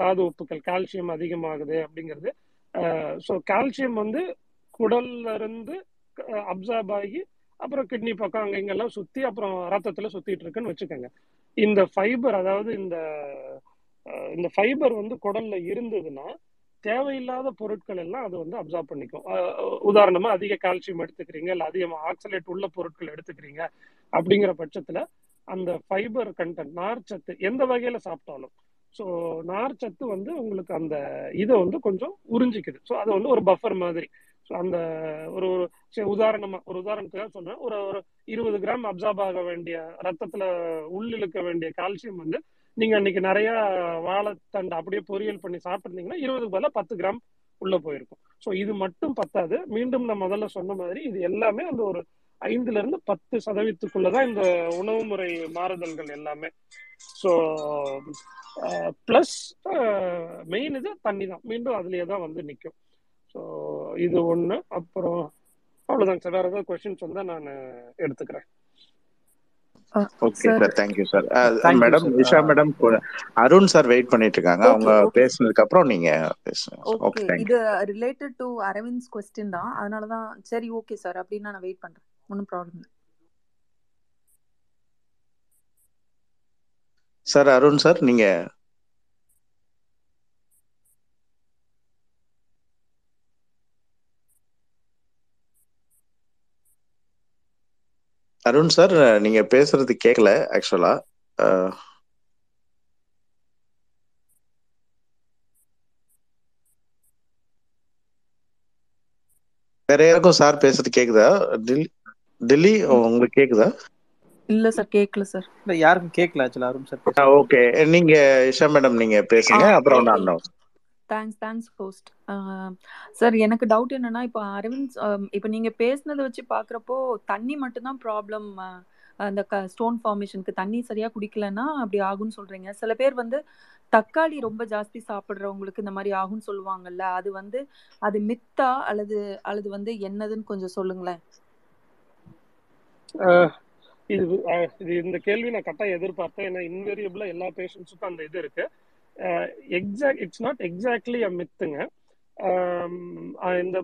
தாது உப்புக்கள் கால்சியம் அதிகமாகுது அப்படிங்கிறது. ஸோ கால்சியம் வந்து குடல்ல இருந்து அப்சார்ப் ஆகி அப்புறம் கிட்னி பக்கம் அங்க இங்கெல்லாம் சுத்தி அப்புறம் ரத்தத்துல சுத்திட்டு இருக்குன்னு வச்சுக்கோங்க. இந்த ஃபைபர் அதாவது இந்த இந்த ஃபைபர் வந்து குடல்ல இருந்ததுன்னா தேவையில்லாத பொருட்கள் எல்லாம் அது வந்து அப்சார்ப் பண்ணிக்கும். உதாரணமா அதிக கால்சியம் எடுத்துக்கிறீங்க இல்ல அதிகமா ஆக்சலேட் உள்ள பொருட்கள் எடுத்துக்கிறீங்க அப்படிங்கிற பட்சத்துல அந்த ஃபைபர் கண்டென்ட் நார்ச்சத்து எந்த வகையில சாப்பிட்டாலும். ஸோ நார்ச்சத்து வந்து உங்களுக்கு அந்த இதை வந்து கொஞ்சம் உறிஞ்சிக்குது. ஸோ அது வந்து ஒரு பஃபர் மாதிரி. ஸோ அந்த ஒரு ஒரு சரி, உதாரணமா ஒரு உதாரணத்துக்காக சொல்றேன். ஒரு ஒரு இருபது கிராம் அப்சார்ப் ஆக வேண்டிய ரத்தத்துல உள்ளிழுக்க வேண்டிய கால்சியம் வந்து நீங்க அன்னைக்கு நிறைய வாழைத்தண்டு அப்படியே பொரியல் பண்ணி சாப்பிட்டுருந்தீங்கன்னா இருபதுக்கு பதிலாக பத்து கிராம் உள்ள போயிருக்கும். ஸோ இது மட்டும் பத்தாது. மீண்டும் நான் முதல்ல சொன்ன மாதிரி இது எல்லாமே அந்த ஒரு ஐந்துல இருந்து பத்து சதவீதத்துக்குள்ளதான் இந்த உணவு முறை மாறுதல்கள் எல்லாமே. ஸோ ப்ளஸ் மெயின் இது தண்ணி தான். மீண்டும் அதுலயே தான் வந்து நிற்கும் ஸோ இது ஒன்று அப்புறம் அவ்வளோதாங்க சார். வேற ஏதாவது கொஸ்டின்ஸ் வந்தால் நான் எடுத்துக்கிறேன். Okay sir thank you sir Thank you, madam sir. Nisha madam Arun sir wait பண்ணிட்டு இருக்காங்க அவங்க பேசினதுக்கு அப்புறம் நீங்க ஓகே இது ரிலேட்டட் டு அரவிந்த்ஸ் கொஸ்டின் தான். அதனால தான் சரி ஓகே சார் அப்படின்னா நான் வெயிட் பண்றேன். ஒன்றும் ப்ராப்ளம் இல்லை. சார் அருண் சார் நீங்க அருண் சார் நீங்க பேசுறது கேட்கல ஆக்சுவலா வேற யாருக்கும் சார் பேசுறது கேக்குதா? டெல்லி டெல்லி உங்களுக்கு கேக்குதா? இல்லை சார் கேட்கல சார். இல்ல யாருக்கும் கேட்கல ஆக்சுவலா அருண் சார் ஓகே. நீங்க இஷா மேடம் நீங்க பேசுங்க. அப்புறம் நான் தேங்க்ஸ் தேங்க்ஸ் ஹோஸ்ட் சார் எனக்கு டவுட் என்னன்னா இப்போ அரவிந்த் இப்போ நீங்க பேசுனதை வச்சு பார்க்குறப்போ தண்ணி மட்டும்தான் ப்ராப்ளம் அந்த க ஸ்டோன் ஃபார்மேஷனுக்கு தண்ணி சரியா குடிக்கலன்னா அப்படி ஆகும்னு சொல்றீங்க. சில பேர் வந்து தக்காளி ரொம்ப ஜாஸ்தி சாப்பிட்றவங்களுக்கு இந்த மாதிரி ஆகும்னு சொல்லுவாங்கல்ல அது வந்து அது மித்தா அல்லது அல்லது வந்து என்னதுன்னு கொஞ்சம் சொல்லுங்களேன். இது இது இந்த கேள்வி நான் கரெக்டாக எதிர்பார்த்தேன். ஏன்னா இன்வேரியபிளாக எல்லா பேஷண்ட்ஸுக்கும் அந்த இது இருக்கு. Exact it's not exactly a மித்துங்க இந்த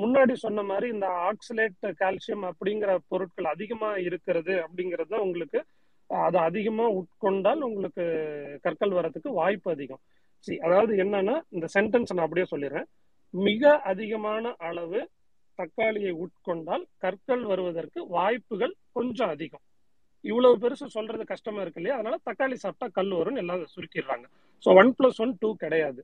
முன்னாடி சொன்ன மாதிரி இந்த ஆக்சலேட் கால்சியம் அப்படிங்கிற பொருட்கள் அதிகமா இருக்கிறது அப்படிங்கிறது உங்களுக்கு அதை அதிகமா உட்கொண்டால் உங்களுக்கு கற்கள் வர்றதுக்கு வாய்ப்பு அதிகம். சரி அதாவது என்னன்னா இந்த சென்டென்ஸ் நான் அப்படியே சொல்லிடுறேன். மிக அதிகமான அளவு தக்காளியை உட்கொண்டால் கற்கள் வருவதற்கு வாய்ப்புகள் கொஞ்சம் அதிகம். இவ்வளவு பெருசு சொல்றது கஷ்டமா இருக்கு இல்லையா? அதனால தக்காளி சாப்பிட்டா கல் வரும்னு எல்லாம் சுருக்கிடுறாங்க. So one plus one two கிடையாது.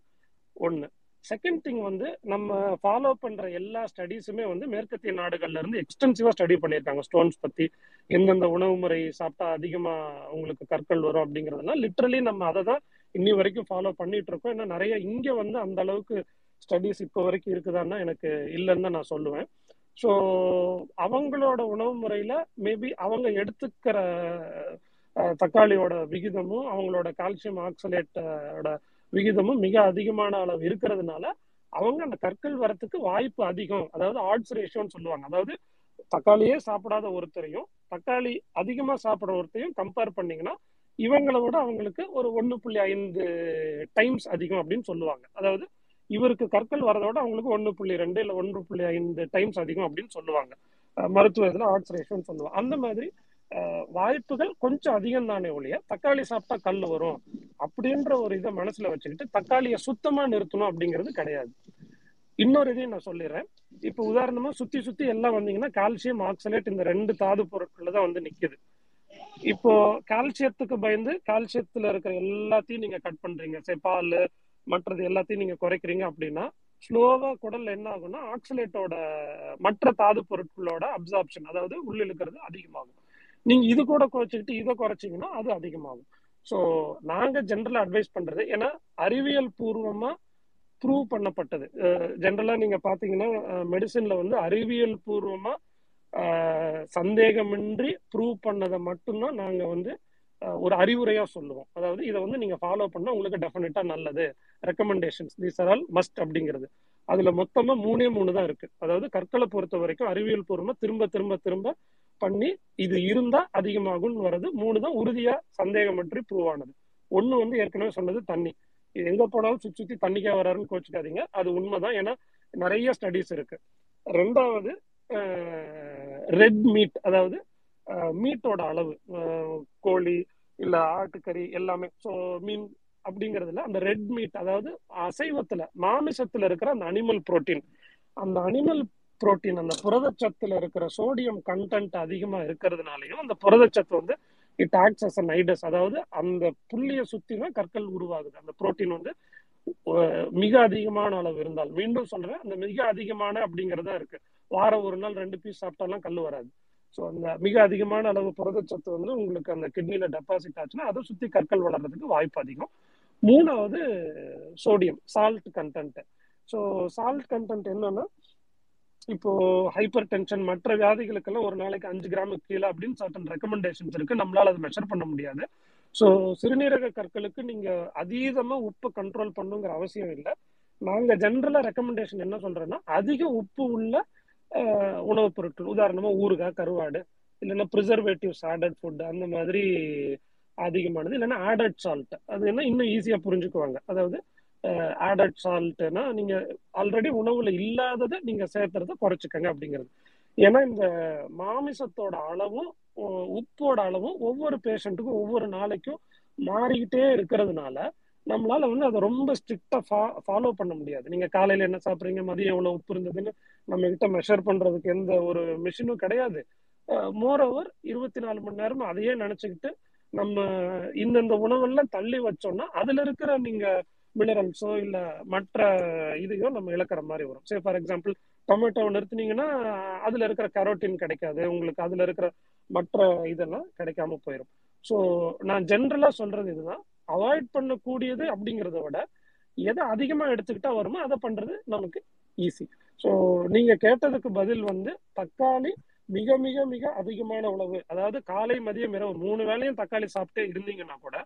ஒன்று செகண்ட் திங் வந்து நம்ம ஃபாலோ பண்ற எல்லா ஸ்டடீஸுமே வந்து மேற்கத்திய நாடுகள்ல இருந்து எக்ஸ்டென்சிவா ஸ்டடி பண்ணியிருக்காங்க. ஸ்டோன்ஸ் பத்தி எந்தெந்த உணவு முறை சாப்பிட்டா அதிகமா உங்களுக்கு கற்கள் வரும் அப்படிங்கிறதுனா லிட்ரலி நம்ம அதை தான் இன்னி வரைக்கும் ஃபாலோ பண்ணிட்டு இருக்கோம். ஏன்னா நிறைய இங்க வந்து அந்த அளவுக்கு ஸ்டடீஸ் இப்போ வரைக்கும் இருக்குதான்னா எனக்கு இல்லைன்னு தான் நான் சொல்லுவேன். ஸோ அவங்களோட உணவு முறையில மேபி அவங்க எடுத்துக்கிற தக்காளியோட விகிதமும் அவங்களோட கால்சியம் ஆக்சலேட்டோட விகிதமும் மிக அதிகமான அளவு இருக்கிறதுனால அவங்க அந்த கற்கள் வரத்துக்கு வாய்ப்பு அதிகம். அதாவது ஆட்ஸ் ரேஷியோன்னு சொல்லுவாங்க. அதாவது தக்காளியே சாப்பிடாத ஒருத்தரையும் தக்காளி அதிகமா சாப்பிடுற ஒருத்தரையும் கம்பேர் பண்ணீங்கன்னா இவங்களை விட அவங்களுக்கு ஒரு ஒன்று புள்ளி ஐந்து டைம்ஸ் அதிகம் அப்படின்னு சொல்லுவாங்க. அதாவது இவருக்கு கற்கள் வரதோட விட அவங்களுக்கு ஒன்று புள்ளி ரெண்டு இல்லை ஒன்று புள்ளி ஐந்து டைம்ஸ் அதிகம் அப்படின்னு சொல்லுவாங்க. அஹ் மருத்துவ இதில் ஆர்ட்ஸ் ரேஷியோன்னு சொல்லுவாங்க. அந்த மாதிரி வாய்ப்புகள் கொஞ்சம் அதிகம் தானே ஒழிய தக்காளி சாப்பிட்டா கல் வரும் அப்படின்ற ஒரு இதை மனசுல வச்சுக்கிட்டு தக்காளியை சுத்தமா நிறுத்தணும் அப்படிங்கிறது கிடையாது. இன்னொரு இதையும் நான் சொல்லிடுறேன். இப்போ உதாரணமா சுத்தி சுத்தி எல்லாம் வந்தீங்கன்னா கால்சியம் ஆக்சலேட் இந்த ரெண்டு தாது பொருட்கள் தான் வந்து நிக்குது. இப்போ கால்சியத்துக்கு பயந்து கால்சியத்துல இருக்கிற எல்லாத்தையும் நீங்க கட் பண்றீங்க. சரி பால் மற்றது எல்லாத்தையும் நீங்க குறைக்கிறீங்க அப்படின்னா ஸ்லோவா குடல்ல என்ன ஆகும்னா ஆக்சலேட்டோட மற்ற தாது பொருட்களோட அப்சார்ப்ஷன் அதாவது உள்ளிழுக்கிறது அதிகமாகும். நீங்க இது கூட குறைச்சிக்கிட்டு இதை குறைச்சிங்கன்னா அது அதிகமாகும். ஸோ நாங்க ஜென்ரலா அட்வைஸ் பண்றது ஏன்னா அறிவியல் பூர்வமா ப்ரூவ் பண்ணப்பட்டது. ஜென்ரலா நீங்க பாத்தீங்கன்னா மெடிசின்ல வந்து அறிவியல் பூர்வமா சந்தேகமின்றி ப்ரூவ் பண்ணதை மட்டும்தான் நாங்க வந்து ஒரு அறிவுரையா சொல்லுவோம். அதாவது இதை வந்து நீங்க ஃபாலோ பண்ணா உங்களுக்கு டெஃபினட்டா நல்லது. Recommendations these are all must அப்படிங்கிறது. அதுல மொத்தமா மூணே மூணு தான் இருக்கு. அதாவது கற்களை பொறுத்த வரைக்கும் அறிவியல் பூர்வமா திரும்ப திரும்ப திரும்ப பண்ணி இது இருந்தா அதிகமாகும்னு வர்றது மூணு தான் உறுதியா சந்தேகமற்றி ப்ரூவ் ஆனது ஒண்ணு வந்து ஏற்கனவே சொன்னது தண்ணி. இது எங்க போனாலும் சுத்தி சுத்தி தண்ணிக்கா வராருன்னு கோச்சுக்காதீங்க. அது உண்மைதான். ஏன்னா நிறைய ஸ்டடிஸ் இருக்கு. ரெண்டாவது ரெட் மீட் அதாவது மீட்டோட அளவு கோழி இல்ல ஆட்டுக்கறி எல்லாமே. ஸோ மீன் அப்படிங்கறதுல அந்த ரெட் மீட் அதாவது அசைவத்துல மாமிசத்துல இருக்கிற அந்த அனிமல் புரோட்டீன் அந்த அனிமல் புரோட்டீன். அந்த புரதச்சத்துல இருக்கிற சோடியம் கண்டென்ட் அதிகமா இருக்கிறதுனாலயும் அந்த புரதச்சத்து வந்து இட் ஆக்ட்ஸ் அஸ் நைடஸ் அதாவது அந்த புள்ளிய சுத்தி தான் கற்கள் உருவாகுது. அந்த புரோட்டீன் வந்து மிக அதிகமான அளவு இருந்தால். மீண்டும் சொல்றேன் அந்த மிக அதிகமான அப்படிங்கறதா இருக்கு. வாரம் ஒரு நாள் ரெண்டு பீஸ் சாப்பிட்டாலாம் கல் வராது. ஸோ அந்த மிக அதிகமான அளவு புரதச்சத்து வந்து உங்களுக்கு அந்த கிட்னில டெபாசிட் ஆச்சுன்னா அதை சுத்தி கற்கள் வளர்றதுக்கு வாய்ப்பு அதிகம். மூணாவது sodium salt content so salt content என்னன்னா இப்போ ஹைப்பர் டென்ஷன் மற்ற வியாதிகளுக்கெல்லாம் ஒரு நாளைக்கு அஞ்சு கிராமுக்கு கீழே அப்படின்னு சர்டன் ரெக்கமெண்டேஷன்ஸ் இருக்கு. நம்மளால அதை மெஷர் பண்ண முடியாது. ஸோ சிறுநீரக கற்களுக்கு நீங்க அதீதமா உப்பு கண்ட்ரோல் பண்ணுங்கிற அவசியம் இல்லை. நாங்க ஜென்ரலா ரெக்கமெண்டேஷன் என்ன சொல்றேன்னா அதிக உப்பு உள்ள உணவுப் பொருட்கள். உதாரணமா ஊறுகாய் கருவாடு இல்லைன்னா ப்ரிசர்வேட்டிவ்ஸ் ஆடட் ஃபுட் அந்த மாதிரி அதிகமானது. இல்லைன்னா ஆடட் சால்ட் அது என்ன இன்னும் ஈஸியா புரிஞ்சுக்குவாங்க. அதாவது ஆடட் சால்ட்னா நீங்க ஆல்ரெடி உணவுல இல்லாததை நீங்க சேர்த்துறத குறைச்சிக்கங்க அப்படிங்கிறது. ஏன்னா இந்த மாமிசத்தோட அளவும் உ- உப்போட அளவும் ஒவ்வொரு பேஷண்ட்டுக்கும் ஒவ்வொரு நாளைக்கும் மாறிக்கிட்டே இருக்கிறதுனால நம்மளால வந்து அதை ரொம்ப ஸ்ட்ரிக்டா ஃபாலோ பண்ண முடியாது. நீங்க காலையில என்ன சாப்பிட்றீங்க மதியம் எவ்வளவு உப்பு இருந்ததுன்னு நம்ம கிட்ட மெஷர் பண்றதுக்கு எந்த ஒரு மிஷினும் கிடையாது. மோர் ஓவர் இருபத்தி நாலு மணி நேரம் அதையே நினைச்சுக்கிட்டு நம்ம இந்தந்த உணவெல்லாம் தள்ளி வச்சோம்னா அதுல இருக்கிற நீங்க மினரல்ஸோ இல்ல மற்ற இதையோ நம்ம இழக்கிற மாதிரி வரும். சே ஃபார் எக்ஸாம்பிள் டொமேட்டோவை நிறுத்துனீங்கன்னா அதுல இருக்கிற கரோட்டின் கிடைக்காது. உங்களுக்கு அதுல இருக்கிற மற்ற இதெல்லாம் கிடைக்காம போயிடும் ஸோ நான் ஜென்ரலா சொல்றது இதுதான். அவாய்ட் பண்ணக்கூடியது அப்படிங்கிறத விட எதை அதிகமா எடுத்துக்கிட்டா வருமோ அதை பண்றது நமக்கு ஈஸி ஸோ நீங்க கேட்டதுக்கு பதில் வந்து தக்காளி மிக மிக மிக அதிகமான உணவு. அதாவது காலை மதியம் இரவு மூணு வேளையும் தக்காளி சாப்பிட்டே இருந்தீங்கன்னா கூட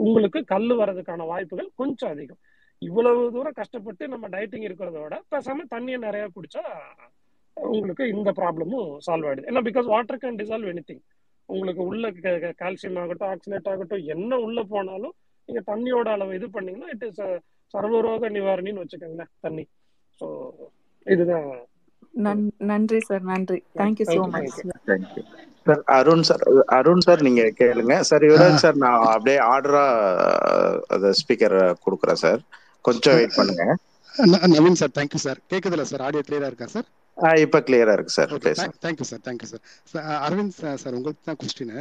உங்களுக்கு கல் வர்றதுக்கான வாய்ப்புகள் கொஞ்சம் அதிகம். இவ்வளவு தூரம் கஷ்டப்பட்டு நம்ம டயட்டிங் இருக்கிறத விட பேசாம தண்ணியை நிறைய குடிச்சா உங்களுக்கு இந்த ப்ராப்ளமும் சால்வ் ஆயிடுது. ஏன்னா because water can dissolve any உங்களுக்கு உள்ள கால்சியம் ஆகட்டும் ஆக்சிலேட் ஆகட்டும் என்ன உள்ள போனாலும் நீங்க தண்ணியோட அளவு இது பண்ணீங்கன்னா இட் இஸ் சர்வரோக நிவாரணின்னு வச்சுக்கோங்களேன் தண்ணி. ஸோ இதுதான். நன்- நன்றி சார் நன்றி. Thank you so much thank you sir Arun sir Arun sir நீங்க கேளுங்க. சார் யுவராஜ் சார் நான் அப்படியே ஆர்டரா அந்த ஸ்பீக்கர் கொடுக்குறேன் சார் கொஞ்சம் வெயிட் பண்ணுங்க. Naveen sir thank you sir கேக்குதுல sir audio கிளியரா இருக்கா சார் ஆ, இப்ப கிளியரா இருக்கு sir thank you sir thank you sir sir Aravind sir sir உங்களுக்கு தான் கொஸ்டின்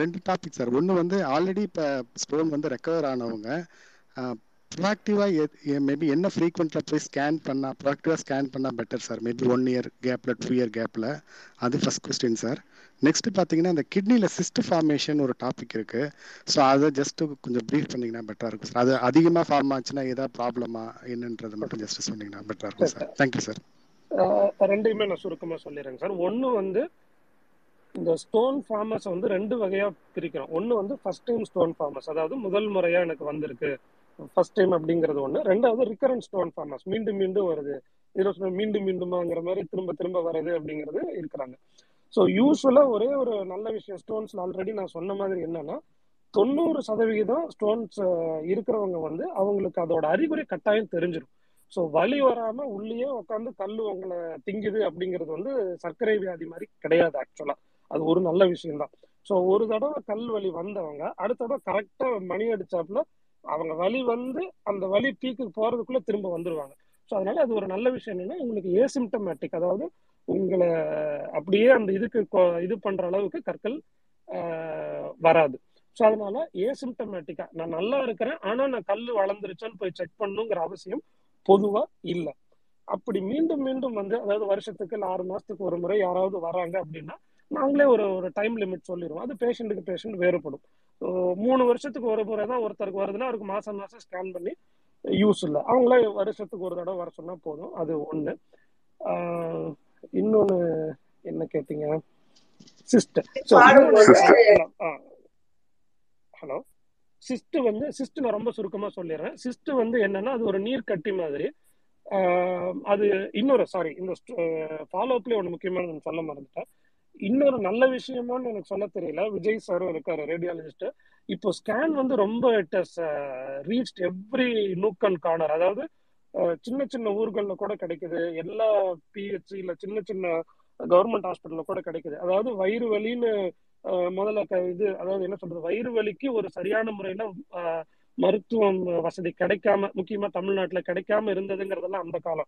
ரெண்டு டாபிக் சார் ஒன்று வந்து ஆல்ரெடி இப்போ ஸ்டோன் வந்து ரெக்கவர் ஆனவங்க ப்ராக்டிவாக மேபி என்ன ஃப்ரீக்வெண்ட்டில் போய் ஸ்கேன் பண்ணால் ப்ராக்டிவாக ஸ்கேன் பண்ணால் better sir maybe one year கேப்பில் டூ இயர் கேப்பில் அது ஃபர்ஸ்ட் கொஸ்டின் சார் நெக்ஸ்ட் பார்த்தீங்கன்னா இந்த கிட்னியில் சிஸ்ட் ஃபார்மேஷன் ஒரு டாபிக் இருக்கு. ஸோ அதை ஜஸ்ட் கொஞ்சம் ப்ரீஃப் பண்ணீங்கன்னா பெட்டராக இருக்கும் சார் அது அதிகமாக ஃபார்ம் ஆச்சுன்னா ஏதாவது ப்ராப்ளமா என்னன்றது மட்டும் ஜஸ்ட் சொன்னீங்கன்னா பெட்டராக இருக்கும் சார் தேங்க்யூ சார் ரெண்டையுமே நான் சுருக்கமா சொல்லிடுறேங்க சார் ஒன்னு வந்து இந்த ஸ்டோன் ஃபார்மர்ஸ் வந்து ரெண்டு வகையா பிரிக்கிறோம். ஒன்னு வந்து ஃபர்ஸ்ட் டைம் ஸ்டோன் ஃபார்மஸ் அதாவது முதல் முறையா எனக்கு வந்திருக்கு. ஃபர்ஸ்ட் டைம் அப்படிங்கிறது ஒண்ணு. ரெண்டாவது ரிகரண்ட் ஸ்டோன் ஃபார்மஸ் மீண்டும் மீண்டும் வருது. இதுல மீண்டும் மீண்டுமாங்கிற மாதிரி திரும்ப திரும்ப வருது அப்படிங்கிறது இருக்கிறாங்க. ஸோ யூஸ்வலாக ஒரே ஒரு நல்ல விஷயம் ஸ்டோன்ஸ் ஆல்ரெடி நான் சொன்ன மாதிரி என்னன்னா தொண்ணூறு சதவிகிதம் ஸ்டோன்ஸ் இருக்கிறவங்க வந்து அவங்களுக்கு அதோட அறிகுறி கட்டாயம் தெரிஞ்சிடும் ஸோ வலி வராம உள்ளேயே உட்காந்து கல் உங்களை திங்குது அப்படிங்கிறது வந்து சர்க்கரை வியாதி மாதிரி கிடையாது ஆக்சுவலா அது ஒரு நல்ல விஷயம்தான். ஸோ ஒரு தடவை கல் வலி வந்தவங்க அடுத்த தடவை கரெக்டா மணி அடிச்சாப்புல அவங்க வலி வந்து அந்த வலி பீக்குக்கு போறதுக்குள்ள திரும்ப வந்துருவாங்க. ஸோ அதனால அது ஒரு நல்ல விஷயம் என்னன்னா உங்களுக்கு ஏசிம்டமேட்டிக் அதாவது உங்களை அப்படியே அந்த இதுக்கு கொ- இது பண்ற அளவுக்கு கற்கள் ஆஹ், வராது. ஸோ அதனால ஏசிம்டமேட்டிக்கா நான் நல்லா இருக்கிறேன் ஆனா நான் கல் வளர்ந்துருச்சான்னு போய் செக் பண்ணுங்கிற அவசியம் பொதுவா இல்லை. அப்படி மீண்டும் மீண்டும் வந்து அதாவது வருஷத்துக்கு இல்லை ஆறு மாசத்துக்கு ஒரு முறை யாராவது வராங்க அப்படின்னா நாங்களே ஒரு ஒரு டைம் லிமிட் சொல்லிடுவோம். அது பேஷண்ட்டுக்கு பேஷண்ட் வேறுபடும். மூணு வருஷத்துக்கு ஒரு முறை தான் ஒருத்தருக்கு வருதுன்னா அவருக்கு மாசம் மாசம் ஸ்கேன் பண்ணி யூஸ் இல்லை. அவங்களே வருஷத்துக்கு ஒரு தடவை வர சொன்னா போதும். அது ஒண்ணு. ஆஹ் இன்னொன்னு என்ன கேட்டீங்க? சிஸ்டர் ஹலோ சிஸ்ட் வந்து சிஸ்ட் நான் ரொம்ப சுருக்கமா சொல்லிடுறேன். சிஸ்ட் வந்து என்னன்னா அது ஒரு நீர் கட்டி மாதிரி. அது இன்னொரு சாரி இந்த ஃபாலோ அப்லேயே ஒன்று முக்கியமான சொல்ல மறந்துட்டேன். இன்னொரு நல்ல விஷயமான்னு எனக்கு சொல்ல தெரியல. விஜய் சாரும் இருக்காரு ரேடியாலஜிஸ்ட் இப்போ ஸ்கேன் வந்து ரொம்ப it has reach every nook and corner அதாவது uh, சின்ன சின்ன ஊர்கள்ல கூட கிடைக்குது. எல்லா பிஹெச்சில சின்ன சின்ன கவர்மெண்ட் ஹாஸ்பிட்டலில் கூட கிடைக்குது. அதாவது வயிறு வலின்னு uh, முதல்ல க- இது அதாவது என்ன சொல்றது? வயிறு வலிக்கு ஒரு சரியான முறையில uh, மருத்துவம் வசதி கிடைக்காம முக்கியமா தமிழ்நாட்டுல கிடைக்காம இருந்ததுங்கிறதெல்லாம் அந்த காலம்.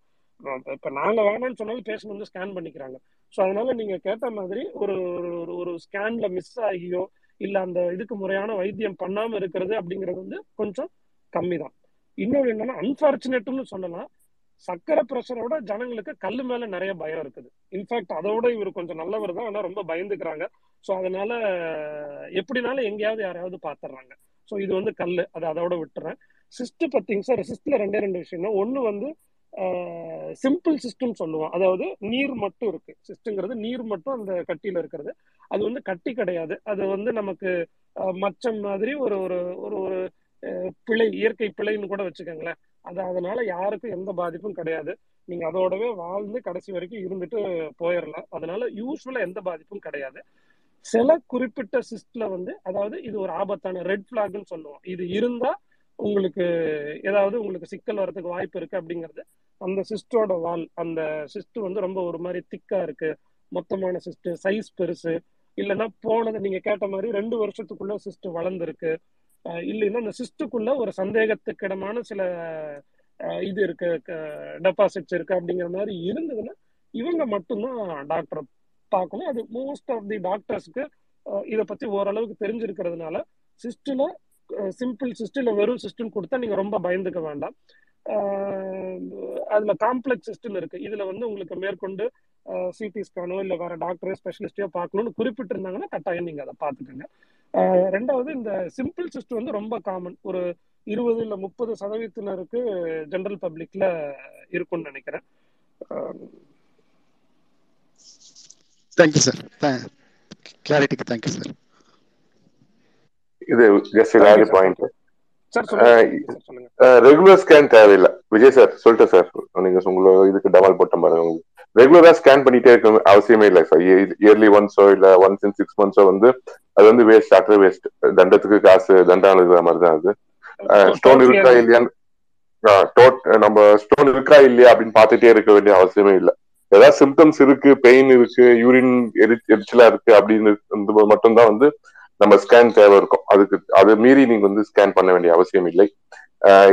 இப்ப நாங்க வேணாம்னு சொன்னாலும் பேஷண்ட் வந்து ஸ்கேன் பண்ணிக்கிறாங்க. ஸோ அதனால நீங்க கேட்ட மாதிரி ஒரு ஒரு- ஒரு ஸ்கேன்ல மிஸ் ஆகியோ இல்ல அந்த இதுக்கு முறையான வைத்தியம் பண்ணாம இருக்கிறது அப்படிங்கிறது வந்து கொஞ்சம் கம்மி தான் இன்னொரு என்னன்னா அன்பார்ச்சுனேட்னு சொல்லலாம். சக்கரை பிரஷரோட ஜனங்களுக்கு கல்லு மேல நிறைய பயம் இருக்குது. இன்ஃபேக்ட் அதோட இவர் கொஞ்சம் நல்லவர் தான். ஆனா ரொம்ப பயந்துக்கிறாங்க. ஸோ அதனால எப்படினாலும் எங்கேயாவது யாரையாவது பாத்துறாங்க ஸோ இது வந்து கல்லு. அதை அதோட விட்டுறேன். சிஸ்ட் பத்திங்க சார் சிஸ்ட்ல ரெண்டே ரெண்டு விஷயம். தான் ஒன்று வந்து சிம்பிள் சிஸ்டம் சொல்லுவோம். அதாவது நீர் மட்டும் இருக்கு. சிஸ்டங்கிறது நீர் மட்டும் அந்த கட்டியில இருக்கிறது. அது வந்து கட்டி கிடையாது. அது வந்து நமக்கு மச்சம் மாதிரி ஒரு ஒரு ஒரு ஒரு பிழை இயற்கை பிழைன்னு கூட வச்சுக்கோங்களேன். அது அதனால யாருக்கும் எந்த பாதிப்பும் கிடையாது. நீங்க அதோடவே வாழ்ந்து கடைசி வரைக்கும் இருந்துட்டு போயிடலாம் அதனால யூஸ்வலா எந்த பாதிப்பும் கிடையாது. சில குறிப்பிட்ட சிஸ்ட்ல வந்து அதாவது இது ஒரு ஆபத்தான ரெட் பிளாக்னு சொல்லுவோம். இது இருந்தா உங்களுக்கு ஏதாவது உங்களுக்கு சிக்கல் வரதுக்கு வாய்ப்பு இருக்கு அப்படிங்கிறது அந்த சிஸ்டோட வால் அந்த சிஸ்ட் வந்து ரொம்ப ஒரு மாதிரி திக்கா இருக்கு. மொத்தமான சிஸ்ட் சைஸ் பெருசு. இல்லைன்னா போனது நீங்க கேட்ட மாதிரி ரெண்டு வருஷத்துக்குள்ள சிஸ்ட் வளர்ந்துருக்கு. அஹ் இல்லைன்னா அந்த சிஸ்டுக்குள்ள ஒரு சந்தேகத்துக்கிடமான சில இது இருக்கு டெபாசிட்ஸ் இருக்கு அப்படிங்கிற மாதிரி இருந்ததுன்னா இவங்க மட்டும்தான் டாக்டர் பார்க்கணும். அது மோஸ்ட் ஆஃப் தி டாக்டர்ஸ்க்கு இதை பத்தி ஓரளவுக்கு தெரிஞ்சிருக்கிறதுனால சிஸ்டில் சிம்பிள் சிஸ்டில் வெறும் சிஸ்டம் கொடுத்தா நீங்க ரொம்ப பயந்துக்க வேண்டாம். அதுல காம்ப்ளெக்ஸ் சிஸ்டம் இருக்கு. இதுல வந்து உங்களுக்கு மேற்கொண்டு சிடி ஸ்கேனோ இல்ல வேற டாக்டரோ ஸ்பெஷலிஸ்டையோ பார்க்கணும்னு குறிப்பிட்டிருந்தாங்கன்னா கட்டாயம் நீங்க அதை பார்த்துக்கோங்க. அஹ், ரெண்டாவது இந்த சிம்பிள் சிஸ்டம் வந்து ரொம்ப காமன் ஒரு இருபது இல்ல முப்பது சதவீதத்தினருக்கு ஜெனரல் பப்ளிக்ல இருக்கும்னு நினைக்கிறேன். தேங்க்யூ சார் கிளாரிட்டிக்கு தேங்க்யூ சார் இது ஜஸ்ட் பாயிண்ட் ரெகுலர் ஸ்கேன் தேவையில்லை. விஜய் சார் சொல்லிட்டேன் சார். நீங்க உங்களை இதுக்கு டவால் போட்ட பாருங்க ரெகுலரா ஸ்கேன் பண்ணிட்டே இருக்க அவசியமே இல்லை சார். இயர்லி ஒன்ஸோ இல்ல ஒன்ஸ் இன் சிக்ஸ் மந்த்ஸோ வந்து அது வந்து வேஸ்ட் டாக்டர் வேஸ்ட் தண்டத்துக்கு காசு தண்டான இருக்கிற மாதிரி தான் அது. ஸ்டோன் இருக்கா இல்லையான்னு நம்ம ஸ்டோன் இருக்கா இல்லையா அப்படின்னு பார்த்துட்டே இருக்க வேண்டிய அவசியமே இல்லை. ஏதாவது சிம்டம்ஸ் இருக்கு பெயின் இருக்கு யூரின் எரி எரிச்சலா இருக்கு அப்படின்னு மட்டும்தான் வந்து நம்ம ஸ்கேன் தேவை இருக்கும். அதுக்கு அது மீறி நீங்க வந்து ஸ்கேன் பண்ண வேண்டிய அவசியம் இல்லை.